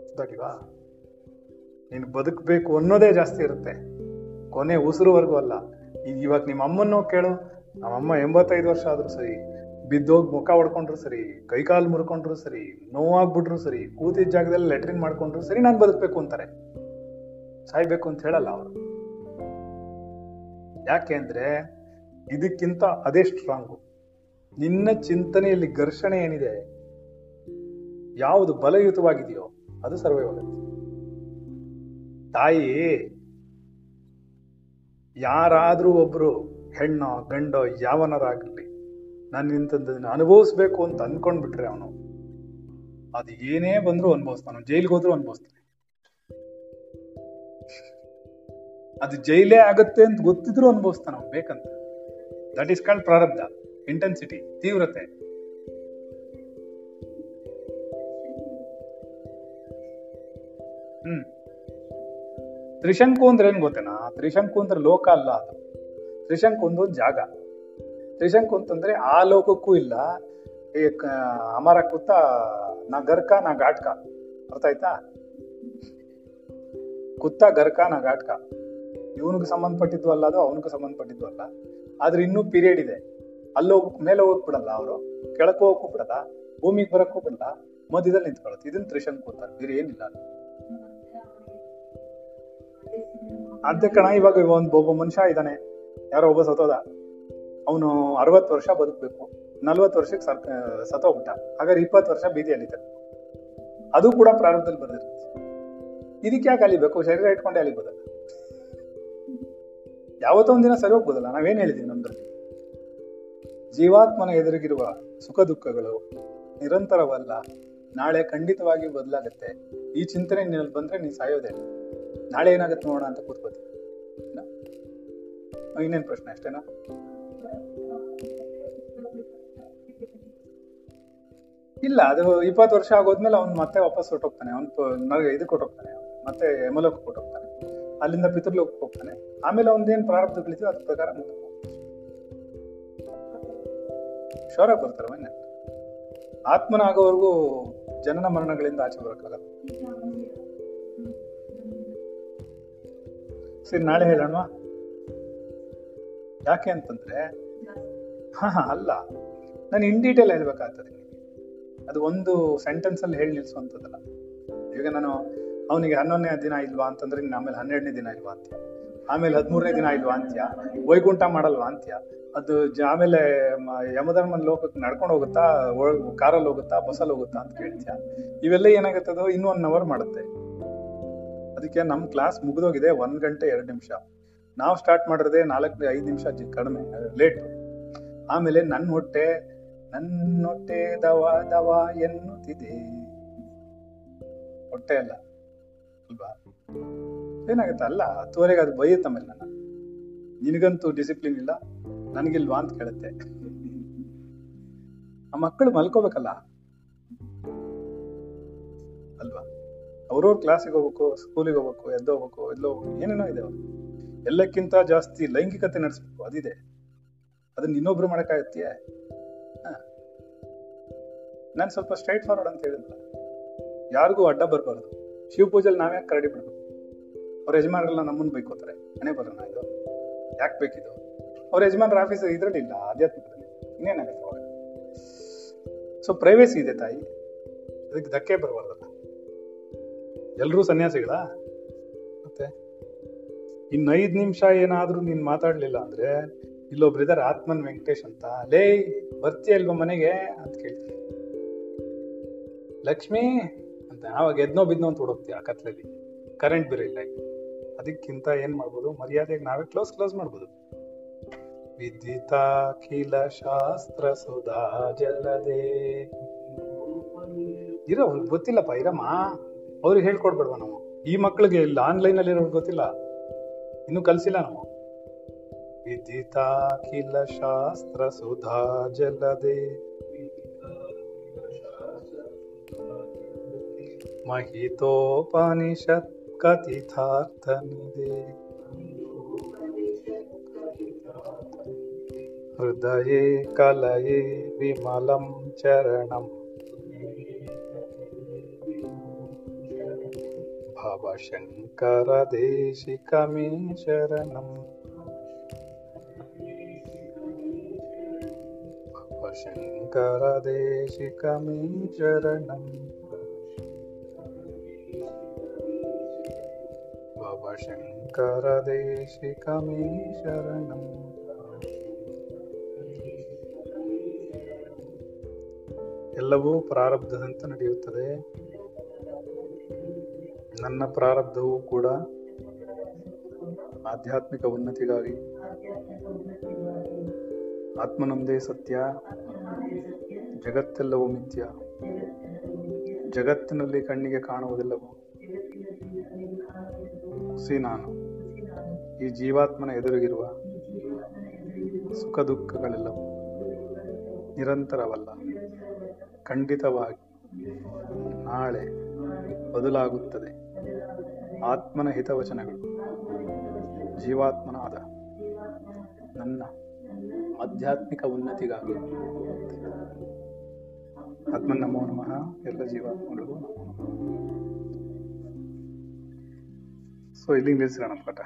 ಗೊತ್ತಾಗಿಲ್ವಾ? ನೀನು ಬದುಕಬೇಕು ಅನ್ನೋದೇ ಜಾಸ್ತಿ ಇರುತ್ತೆ. ಕೊನೆ ಉಸಿರುವರೆಗೂ ಅಲ್ಲ. ಇವಾಗ ನಿಮ್ಮ ಅಮ್ಮನ್ನೋ ಕೇಳು. ನಮ್ಮಮ್ಮ ಎಂಬತ್ತೈದು ವರ್ಷ ಆದ್ರೂ ಸರಿ, ಬಿದ್ದೋಗಿ ಮುಖ ಹೊಡ್ಕೊಂಡ್ರು ಸರಿ, ಕೈಕಾಲು ಮುರ್ಕೊಂಡ್ರು ಸರಿ, ನೋವಾಗ್ಬಿಟ್ರು ಸರಿ ಕೂತಿದ್ದ ಜಾಗದಲ್ಲಿ ಲೆಟ್ರಿನ್ ಮಾಡ್ಕೊಂಡ್ರು ಸರಿ, ನಾನು ಬದುಕಬೇಕು ಅಂತಾರೆ. ಸಾಯ್ಬೇಕು ಅಂತ ಹೇಳಲ್ಲ ಅವರು. ಯಾಕೆಂದ್ರೆ ಇದಕ್ಕಿಂತ ಅದೇ ಸ್ಟ್ರಾಂಗು ನಿನ್ನ ಚಿಂತನೆಯಲ್ಲಿ ಘರ್ಷಣೆ ಏನಿದೆ? ಯಾವುದು ಬಲಯುತವಾಗಿದೆಯೋ ಅದು ಸರ್ವೈವ್ ಆಗುತ್ತೆ ತಾಯಿ ಯಾರಾದರೂ ಒಬ್ರು ಹೆಣ್ಣೋ, ಗಂಡೋ, ಯಾವನರಾಗಲಿ ನಾನು ಇಂಥದ್ದನ್ನ ಅನುಭವಿಸ್ಬೇಕು ಅಂತ ಅನ್ಕೊಂಡ್ಬಿಟ್ರೆ ಅವನು, ಅದು ಏನೇ ಬಂದ್ರು ಅನುಭವಿಸ್ತಾನು. ಜೈಲಿಗೆ ಹೋದ್ರು ಅನುಭವಿಸ್ತಾನೆ. ಅದು ಜೈಲೇ ಆಗತ್ತೆ ಅಂತ ಗೊತ್ತಿದ್ರು ಅನುಭವಿಸ್ತಾನ ಬೇಕಂತ. ದಟ್ ಇಸ್ ಕಾಲ್ಡ್ ಪ್ರಾರಬ್ಧ ಇಂಟೆನ್ಸಿಟಿ ತೀವ್ರತೆ. ಹ್ಮ್. ತ್ರಿಶಂಕು ಅಂದ್ರೆ ಏನ್ ಗೊತ್ತೇನಾ? ತ್ರಿಶಂಕು ಅಂದ್ರೆ ಲೋಕ ಅಲ್ಲ ಅದು. ತ್ರಿಶಂಕು ಒಂದು ಜಾಗ. ತ್ರಿಶಂಕು ಅಂತಂದ್ರೆ ಆ ಲೋಕಕ್ಕೂ ಇಲ್ಲ, ಈ ಅಮರ ಕೂತ ನಾ ಗರ್ಕ, ನಾ ಘಾಟ್ಕ. ಅರ್ಥ ಆಯ್ತಾ? ಕುತ್ತ ಗರ್ಕ, ನಾ ಘಾಟ್ಕ. ಇವನಿಗೆ ಸಂಬಂಧಪಟ್ಟಿದ್ದು ಅಲ್ಲ ಅದು, ಅವನಿಗೆ ಸಂಬಂಧಪಟ್ಟಿದ್ದು ಅಲ್ಲ. ಆದ್ರೆ ಇನ್ನೂ ಪೀರಿಯಡ್ ಇದೆ. ಅಲ್ಲಿ ಹೋಗ್ ಮೇಲೆ ಹೋಗಕ್ ಬಿಡಲ್ಲ ಅವರು, ಕೆಳಕ್ ಹೋಗಕ್ಕೂ ಬಿಡಲ್ಲ, ಭೂಮಿಗೆ ಬರಕ್ಕೂ ಬಿಡಲ್ಲ, ಮಧ್ಯದಲ್ಲಿ ನಿಂತ್ಕೊಳ್ಳುತ್ತೆ. ಇದನ್ನ ತ್ರಿಶನ್ ಅಂತಾರೆ ಬೇರೆ ಏನಿಲ್ಲ. ಅದೇ ಕಣ, ಇವಾಗ ಒಂದ್ ಒಬ್ಬ ಮನುಷ್ಯ ಇದ್ದಾನೆ. ಯಾರೋ ಒಬ್ಬ ಸತ್ತೋದ ಅವನು ಅರವತ್ತು ವರ್ಷ ಬದುಕಬೇಕು. ನಲ್ವತ್ತು ವರ್ಷಕ್ಕೆ ಸರ್ ಸತ್ತೋಗ್ಬಿಟ್ಟ ಹಾಗಾದ್ರೆ ಇಪ್ಪತ್ತು ವರ್ಷ ಬೀದಿಯಲ್ಲಿದ್ದಾನೆ ಅದು ಕೂಡ ಪ್ರಾರಂಭದಲ್ಲಿ ಬರ್ದಿರುತ್ತೆ ಇದಕ್ಕೆ ಯಾಕೆ ಅಲಿಬೇಕು? ಶರೀರ ಇಟ್ಕೊಂಡೆ ಯಾವತ್ತೋ ಒಂದಿನ ಸರಿ ಹೋಗ್ಬೋದಲ್ಲ? ನಾವೇನು ಹೇಳಿದೀವಿ ನಮ್ದ್ರಲ್ಲಿ? ಜೀವಾತ್ಮನ ಎದುರಿಗಿರುವ ಸುಖ ದುಃಖಗಳು ನಿರಂತರವಲ್ಲ. ನಾಳೆ ಖಂಡಿತವಾಗಿ ಬದಲಾಗುತ್ತೆ. ಈ ಚಿಂತನೆ ನಿನ್ನಲ್ಲಿ ಬಂದ್ರೆ ನೀನ್ ಸಾಯೋದೇ ನಾಳೆ ಏನಾಗುತ್ತೆ ನೋಡೋಣ ಅಂತ ಕೂತ್ಕೋತೀವಿ ಇನ್ನೇನು ಪ್ರಶ್ನೆ ಅಷ್ಟೇನಾ? ಇಲ್ಲ, ಅದು ಇಪ್ಪತ್ತು ವರ್ಷ ಆಗೋದ್ಮೇಲೆ ಅವ್ನು ಮತ್ತೆ ವಾಪಸ್ ಹೊಟ್ಟೋಗ್ತಾನೆ ಅವ್ನು ಇದಕ್ಕೆ ಹೊರಟೋಗ್ತಾನೆ ಮತ್ತೆ ಯಮಲೋಕ ಹೊರಟೋಗ್ತಾನೆ ಅಲ್ಲಿಂದ ಪಿತೃಲೋಕಕ್ಕೆ ಹೋಗ್ತಾನೆ. ಆಮೇಲೆ ಅವನದೇನು ಪ್ರಾರಬ್ಧ ಬೆಳಿತೀವಿ ಅದ್ರ ಪ್ರಕಾರ. ಶೋರಾಗಿ ಬರ್ತಾರೆ ಮೊನ್ನೆ. ಆತ್ಮನಾಗೋವರೆಗೂ ಜನನ ಮರಣಗಳಿಂದ ಆಚೆ ಬರೋಕ್ಕಾಗಲ್ಲ. ಸರಿ, ನಾಳೆ ಹೇಳೋಣ ಯಾಕೆ ಅಂತಂದ್ರೆ, ಹಾ ಅಲ್ಲ. ನಾನು ಇನ್ ಡೀಟೇಲ್ ಹೇಳ್ಬೇಕಾಗ್ತದೆ ಅದು ಒಂದು ಸೆಂಟೆನ್ಸ್ ಅಲ್ಲಿ ಹೇಳಿ ನಿಲ್ಸುವಂಥದ್ದಲ್ಲ. ಈಗ ನಾನು ಅವನಿಗೆ ಹನ್ನೊಂದನೇ ದಿನ ಇಲ್ವಾ ಅಂತಂದ್ರೆ ನೀನು ಆಮೇಲೆ ಹನ್ನೆರಡನೇ ದಿನ ಇಲ್ವಾ ಅಂತ್ಯ. ಆಮೇಲೆ ಹದಿಮೂರನೇ ದಿನ ಇಲ್ವಾ ಅಂತ್ಯ? ವೈಕುಂಠ ಮಾಡಲ್ವಾ ಅಂತ್ಯ? ಅದು ಆಮೇಲೆ ಯಮಧರ್ಮನ ಲೋಕಕ್ಕೆ ನಡ್ಕೊಂಡು ಹೋಗುತ್ತಾ ಕಾರಲ್ಲಿ ಹೋಗುತ್ತಾ, ಬಸ್ಸಲ್ಲಿ ಹೋಗುತ್ತಾ ಅಂತ ಕೇಳ್ತೀಯ. ಇವೆಲ್ಲ ಏನಾಗುತ್ತದೋ ಇನ್ನು ಒನ್ ಅವರ್ ಮಾಡುತ್ತೆ. ಅದಕ್ಕೆ ನಮ್ಮ ಕ್ಲಾಸ್ ಮುಗಿದೋಗಿದೆ ಒಂದು ಗಂಟೆ ಎರಡು ನಿಮಿಷ. ನಾವು ಸ್ಟಾರ್ಟ್ ಮಾಡಿದ್ರೆ ನಾಲ್ಕು, ಐದು ನಿಮಿಷ ಕಡಿಮೆ ಲೇಟ್ ಆಮೇಲೆ ನನ್ನ ಹೊಟ್ಟೆ ನನ್ನ ಹೊಟ್ಟೆ ದವ ದವ ಎನ್ನುತ್ತಿದೆ. ಹೊಟ್ಟೆ ಅಲ್ಲ. ಅಲ್ವಾ ಏನಾಗುತ್ತೆ? ಅಲ್ಲ ಹತ್ತುವರೆಗೆ ಅದು ಬೈಯುತ್ತೆ ಮೇಲೆ ನನ್ನ. ನಿನಗಂತೂ ಡಿಸಿಪ್ಲಿನ್ ಇಲ್ಲ, ನನಗಿಲ್ವಾ ಅಂತ ಕೇಳುತ್ತೆ. ಆ ಮಕ್ಕಳು ಮಲ್ಕೋಬೇಕಲ್ಲ? ಅಲ್ವಾ? ಅವ್ರವ್ರ ಕ್ಲಾಸಿಗೆ ಹೋಗ್ಬೇಕು ಸ್ಕೂಲಿಗೆ ಹೋಗ್ಬೇಕು, ಎದ್ದು ಹೋಗ್ಬೇಕು ಎಲ್ಲೋ ಏನೇನೋ ಇದೆ. ಎಲ್ಲಕ್ಕಿಂತ ಜಾಸ್ತಿ ಲೈಂಗಿಕತೆ ನಡೆಸ್ಬೇಕು, ಅದಿದೆ. ಅದನ್ನ ಇನ್ನೊಬ್ರು ಮಾಡಕ್ಕಾಗತ್ತೀಯ? ನಾನು ಸ್ವಲ್ಪ ಸ್ಟ್ರೈಟ್ ಫಾರ್ವರ್ಡ್ ಅಂತ ಹೇಳಿದ್ಲ ಯಾರಿಗೂ ಅಡ್ಡ ಬರಬಾರ್ದು. ಶಿವ ಪೂಜೆಲಿ ನಾವ್ಯಾಕೆ ಕರಡಿ ಬಿಡ್ಬೇಕು? ಅವ್ರ ಯಜಮಾನ್ರೆಲ್ಲ ನಮ್ಮನ್ನು ಬೈಕೋತಾರೆ. ಮನೆ ಬರೋಣ ಇದು. ಯಾಕೆ ಬೇಕಿದು? ಅವ್ರ ಯಜಮಾನ್ರ ಆಫೀಸ್ ಇದರಲ್ಲಿ ಇಲ್ಲ, ಆಧ್ಯಾತ್ಮಿಕದಲ್ಲಿ. ಇನ್ನೇನಾಗುತ್ತೆ ಅವಾಗ? ಸೊ ಪ್ರೈವೇಸಿ ಇದೆ ತಾಯಿ. ಅದಕ್ಕೆ ಧಕ್ಕೆ ಬರಬಾರ್ದಲ್ಲ ಎಲ್ಲರೂ ಸನ್ಯಾಸಿಗಳ? ಮತ್ತೆ? ಇನ್ನೈದು ನಿಮಿಷ ಏನಾದರೂ ನೀನು ಮಾತಾಡಲಿಲ್ಲ ಅಂದರೆ ಇಲ್ಲೊಬ್ರು ಇದಾರೆ ಆತ್ಮನ್ ವೆಂಕಟೇಶ್ ಅಂತ. ಲೇ, ಬರ್ತೀಯ ಇಲ್ವಾ ಮನೆಗೆ? ಅಂತ ಕೇಳ್ತೀನಿ ಲಕ್ಷ್ಮಿ ಅಂತ ಆವಾಗ ಎದ್ನೋ ಬಿದ್ನೋ ಅಂತ ಹುಡುಕ್ತೀಯ ಆ ಕತ್ಲಲ್ಲಿ. ಕರೆಂಟ್ ಬೇರೆ ಇಲ್ಲ ಅದಕ್ಕಿಂತ ಏನ್ ಮಾಡ್ಬೋದು? ಮರ್ಯಾದೆಗೆ ನಾವೇ ಕ್ಲೋಸ್ ಕ್ಲೋಸ್ ಮಾಡ್ಬೋದು. ವಿದ್ಯುತಾಖಿಲ ಶಾಸ್ತ್ರ, ಸುಧಾ ಜಲದೆ ಇರೋ, ಗೊತ್ತಿಲ್ಲಪ್ಪ, ಇರಮ್ಮ. ಅವ್ರಿಗೆ ಹೇಳ್ಕೊಡ್ಬೇಡವ ನಾವು? ಈ ಮಕ್ಳಿಗೆ ಇಲ್ಲ ಆನ್ಲೈನ್ ಅಲ್ಲಿ ಇರೋರು ಗೊತ್ತಿಲ್ಲ? ಇನ್ನು ಕಲ್ಸಿಲ್ಲ ನಾವು? ವಿದಿತಾಖಿಲ ಶಾಸ್ತ್ರ, ಸುಧಾ ಜಲದೆ महितोपनिषत् कथितार्थमिदे हृदये कलये विमलं चरणम्। भवशङ्करदेशिकमे शरणम् भवशङ्करदेशिकमे शरणम् ದೇಶಿಕಮೇ शरणं ಎಲ್ಲವೂ ಪ್ರಾರಬ್ಧದಂತೆ ನಡೆಯುತ್ತದೆ. ನನ್ನ ಪ್ರಾರಬ್ಧವೂ ಕೂಡ ಆಧ್ಯಾತ್ಮಿಕ ಉನ್ನತಿಗಾಗಿ. ಆತ್ಮನೊಂದೇ ಸತ್ಯ, ಜಗತ್ತೆಲ್ಲವೂ ಮಿಥ್ಯ. ಜಗತ್ತಿನಲ್ಲಿ ಕಣ್ಣಿಗೆ ಕಾಣುವುದಿಲ್ಲವೋ? ಹುಸಿ ನಾನು. ಈ ಜೀವಾತ್ಮನ ಎದುರಿಗಿರುವ ಸುಖ ದುಃಖಗಳೆಲ್ಲವೂ ನಿರಂತರವಲ್ಲ. ಖಂಡಿತವಾಗಿ ನಾಳೆ ಬದಲಾಗುತ್ತದೆ. ಆತ್ಮನ ಹಿತವಚನಗಳು ಜೀವಾತ್ಮನಾದ ನನ್ನ ಆಧ್ಯಾತ್ಮಿಕ ಉನ್ನತಿಗಾಗಿ. ಆತ್ಮನ ನಮೋ. ನಮಃ ಎಲ್ಲ ಜೀವಾತ್ಮಗಳಿಗೂ ಸೊ ಇಲ್ಲಿಗೆ ನಿಲ್ಲಿಸಿರೋಣ ಪಾಠ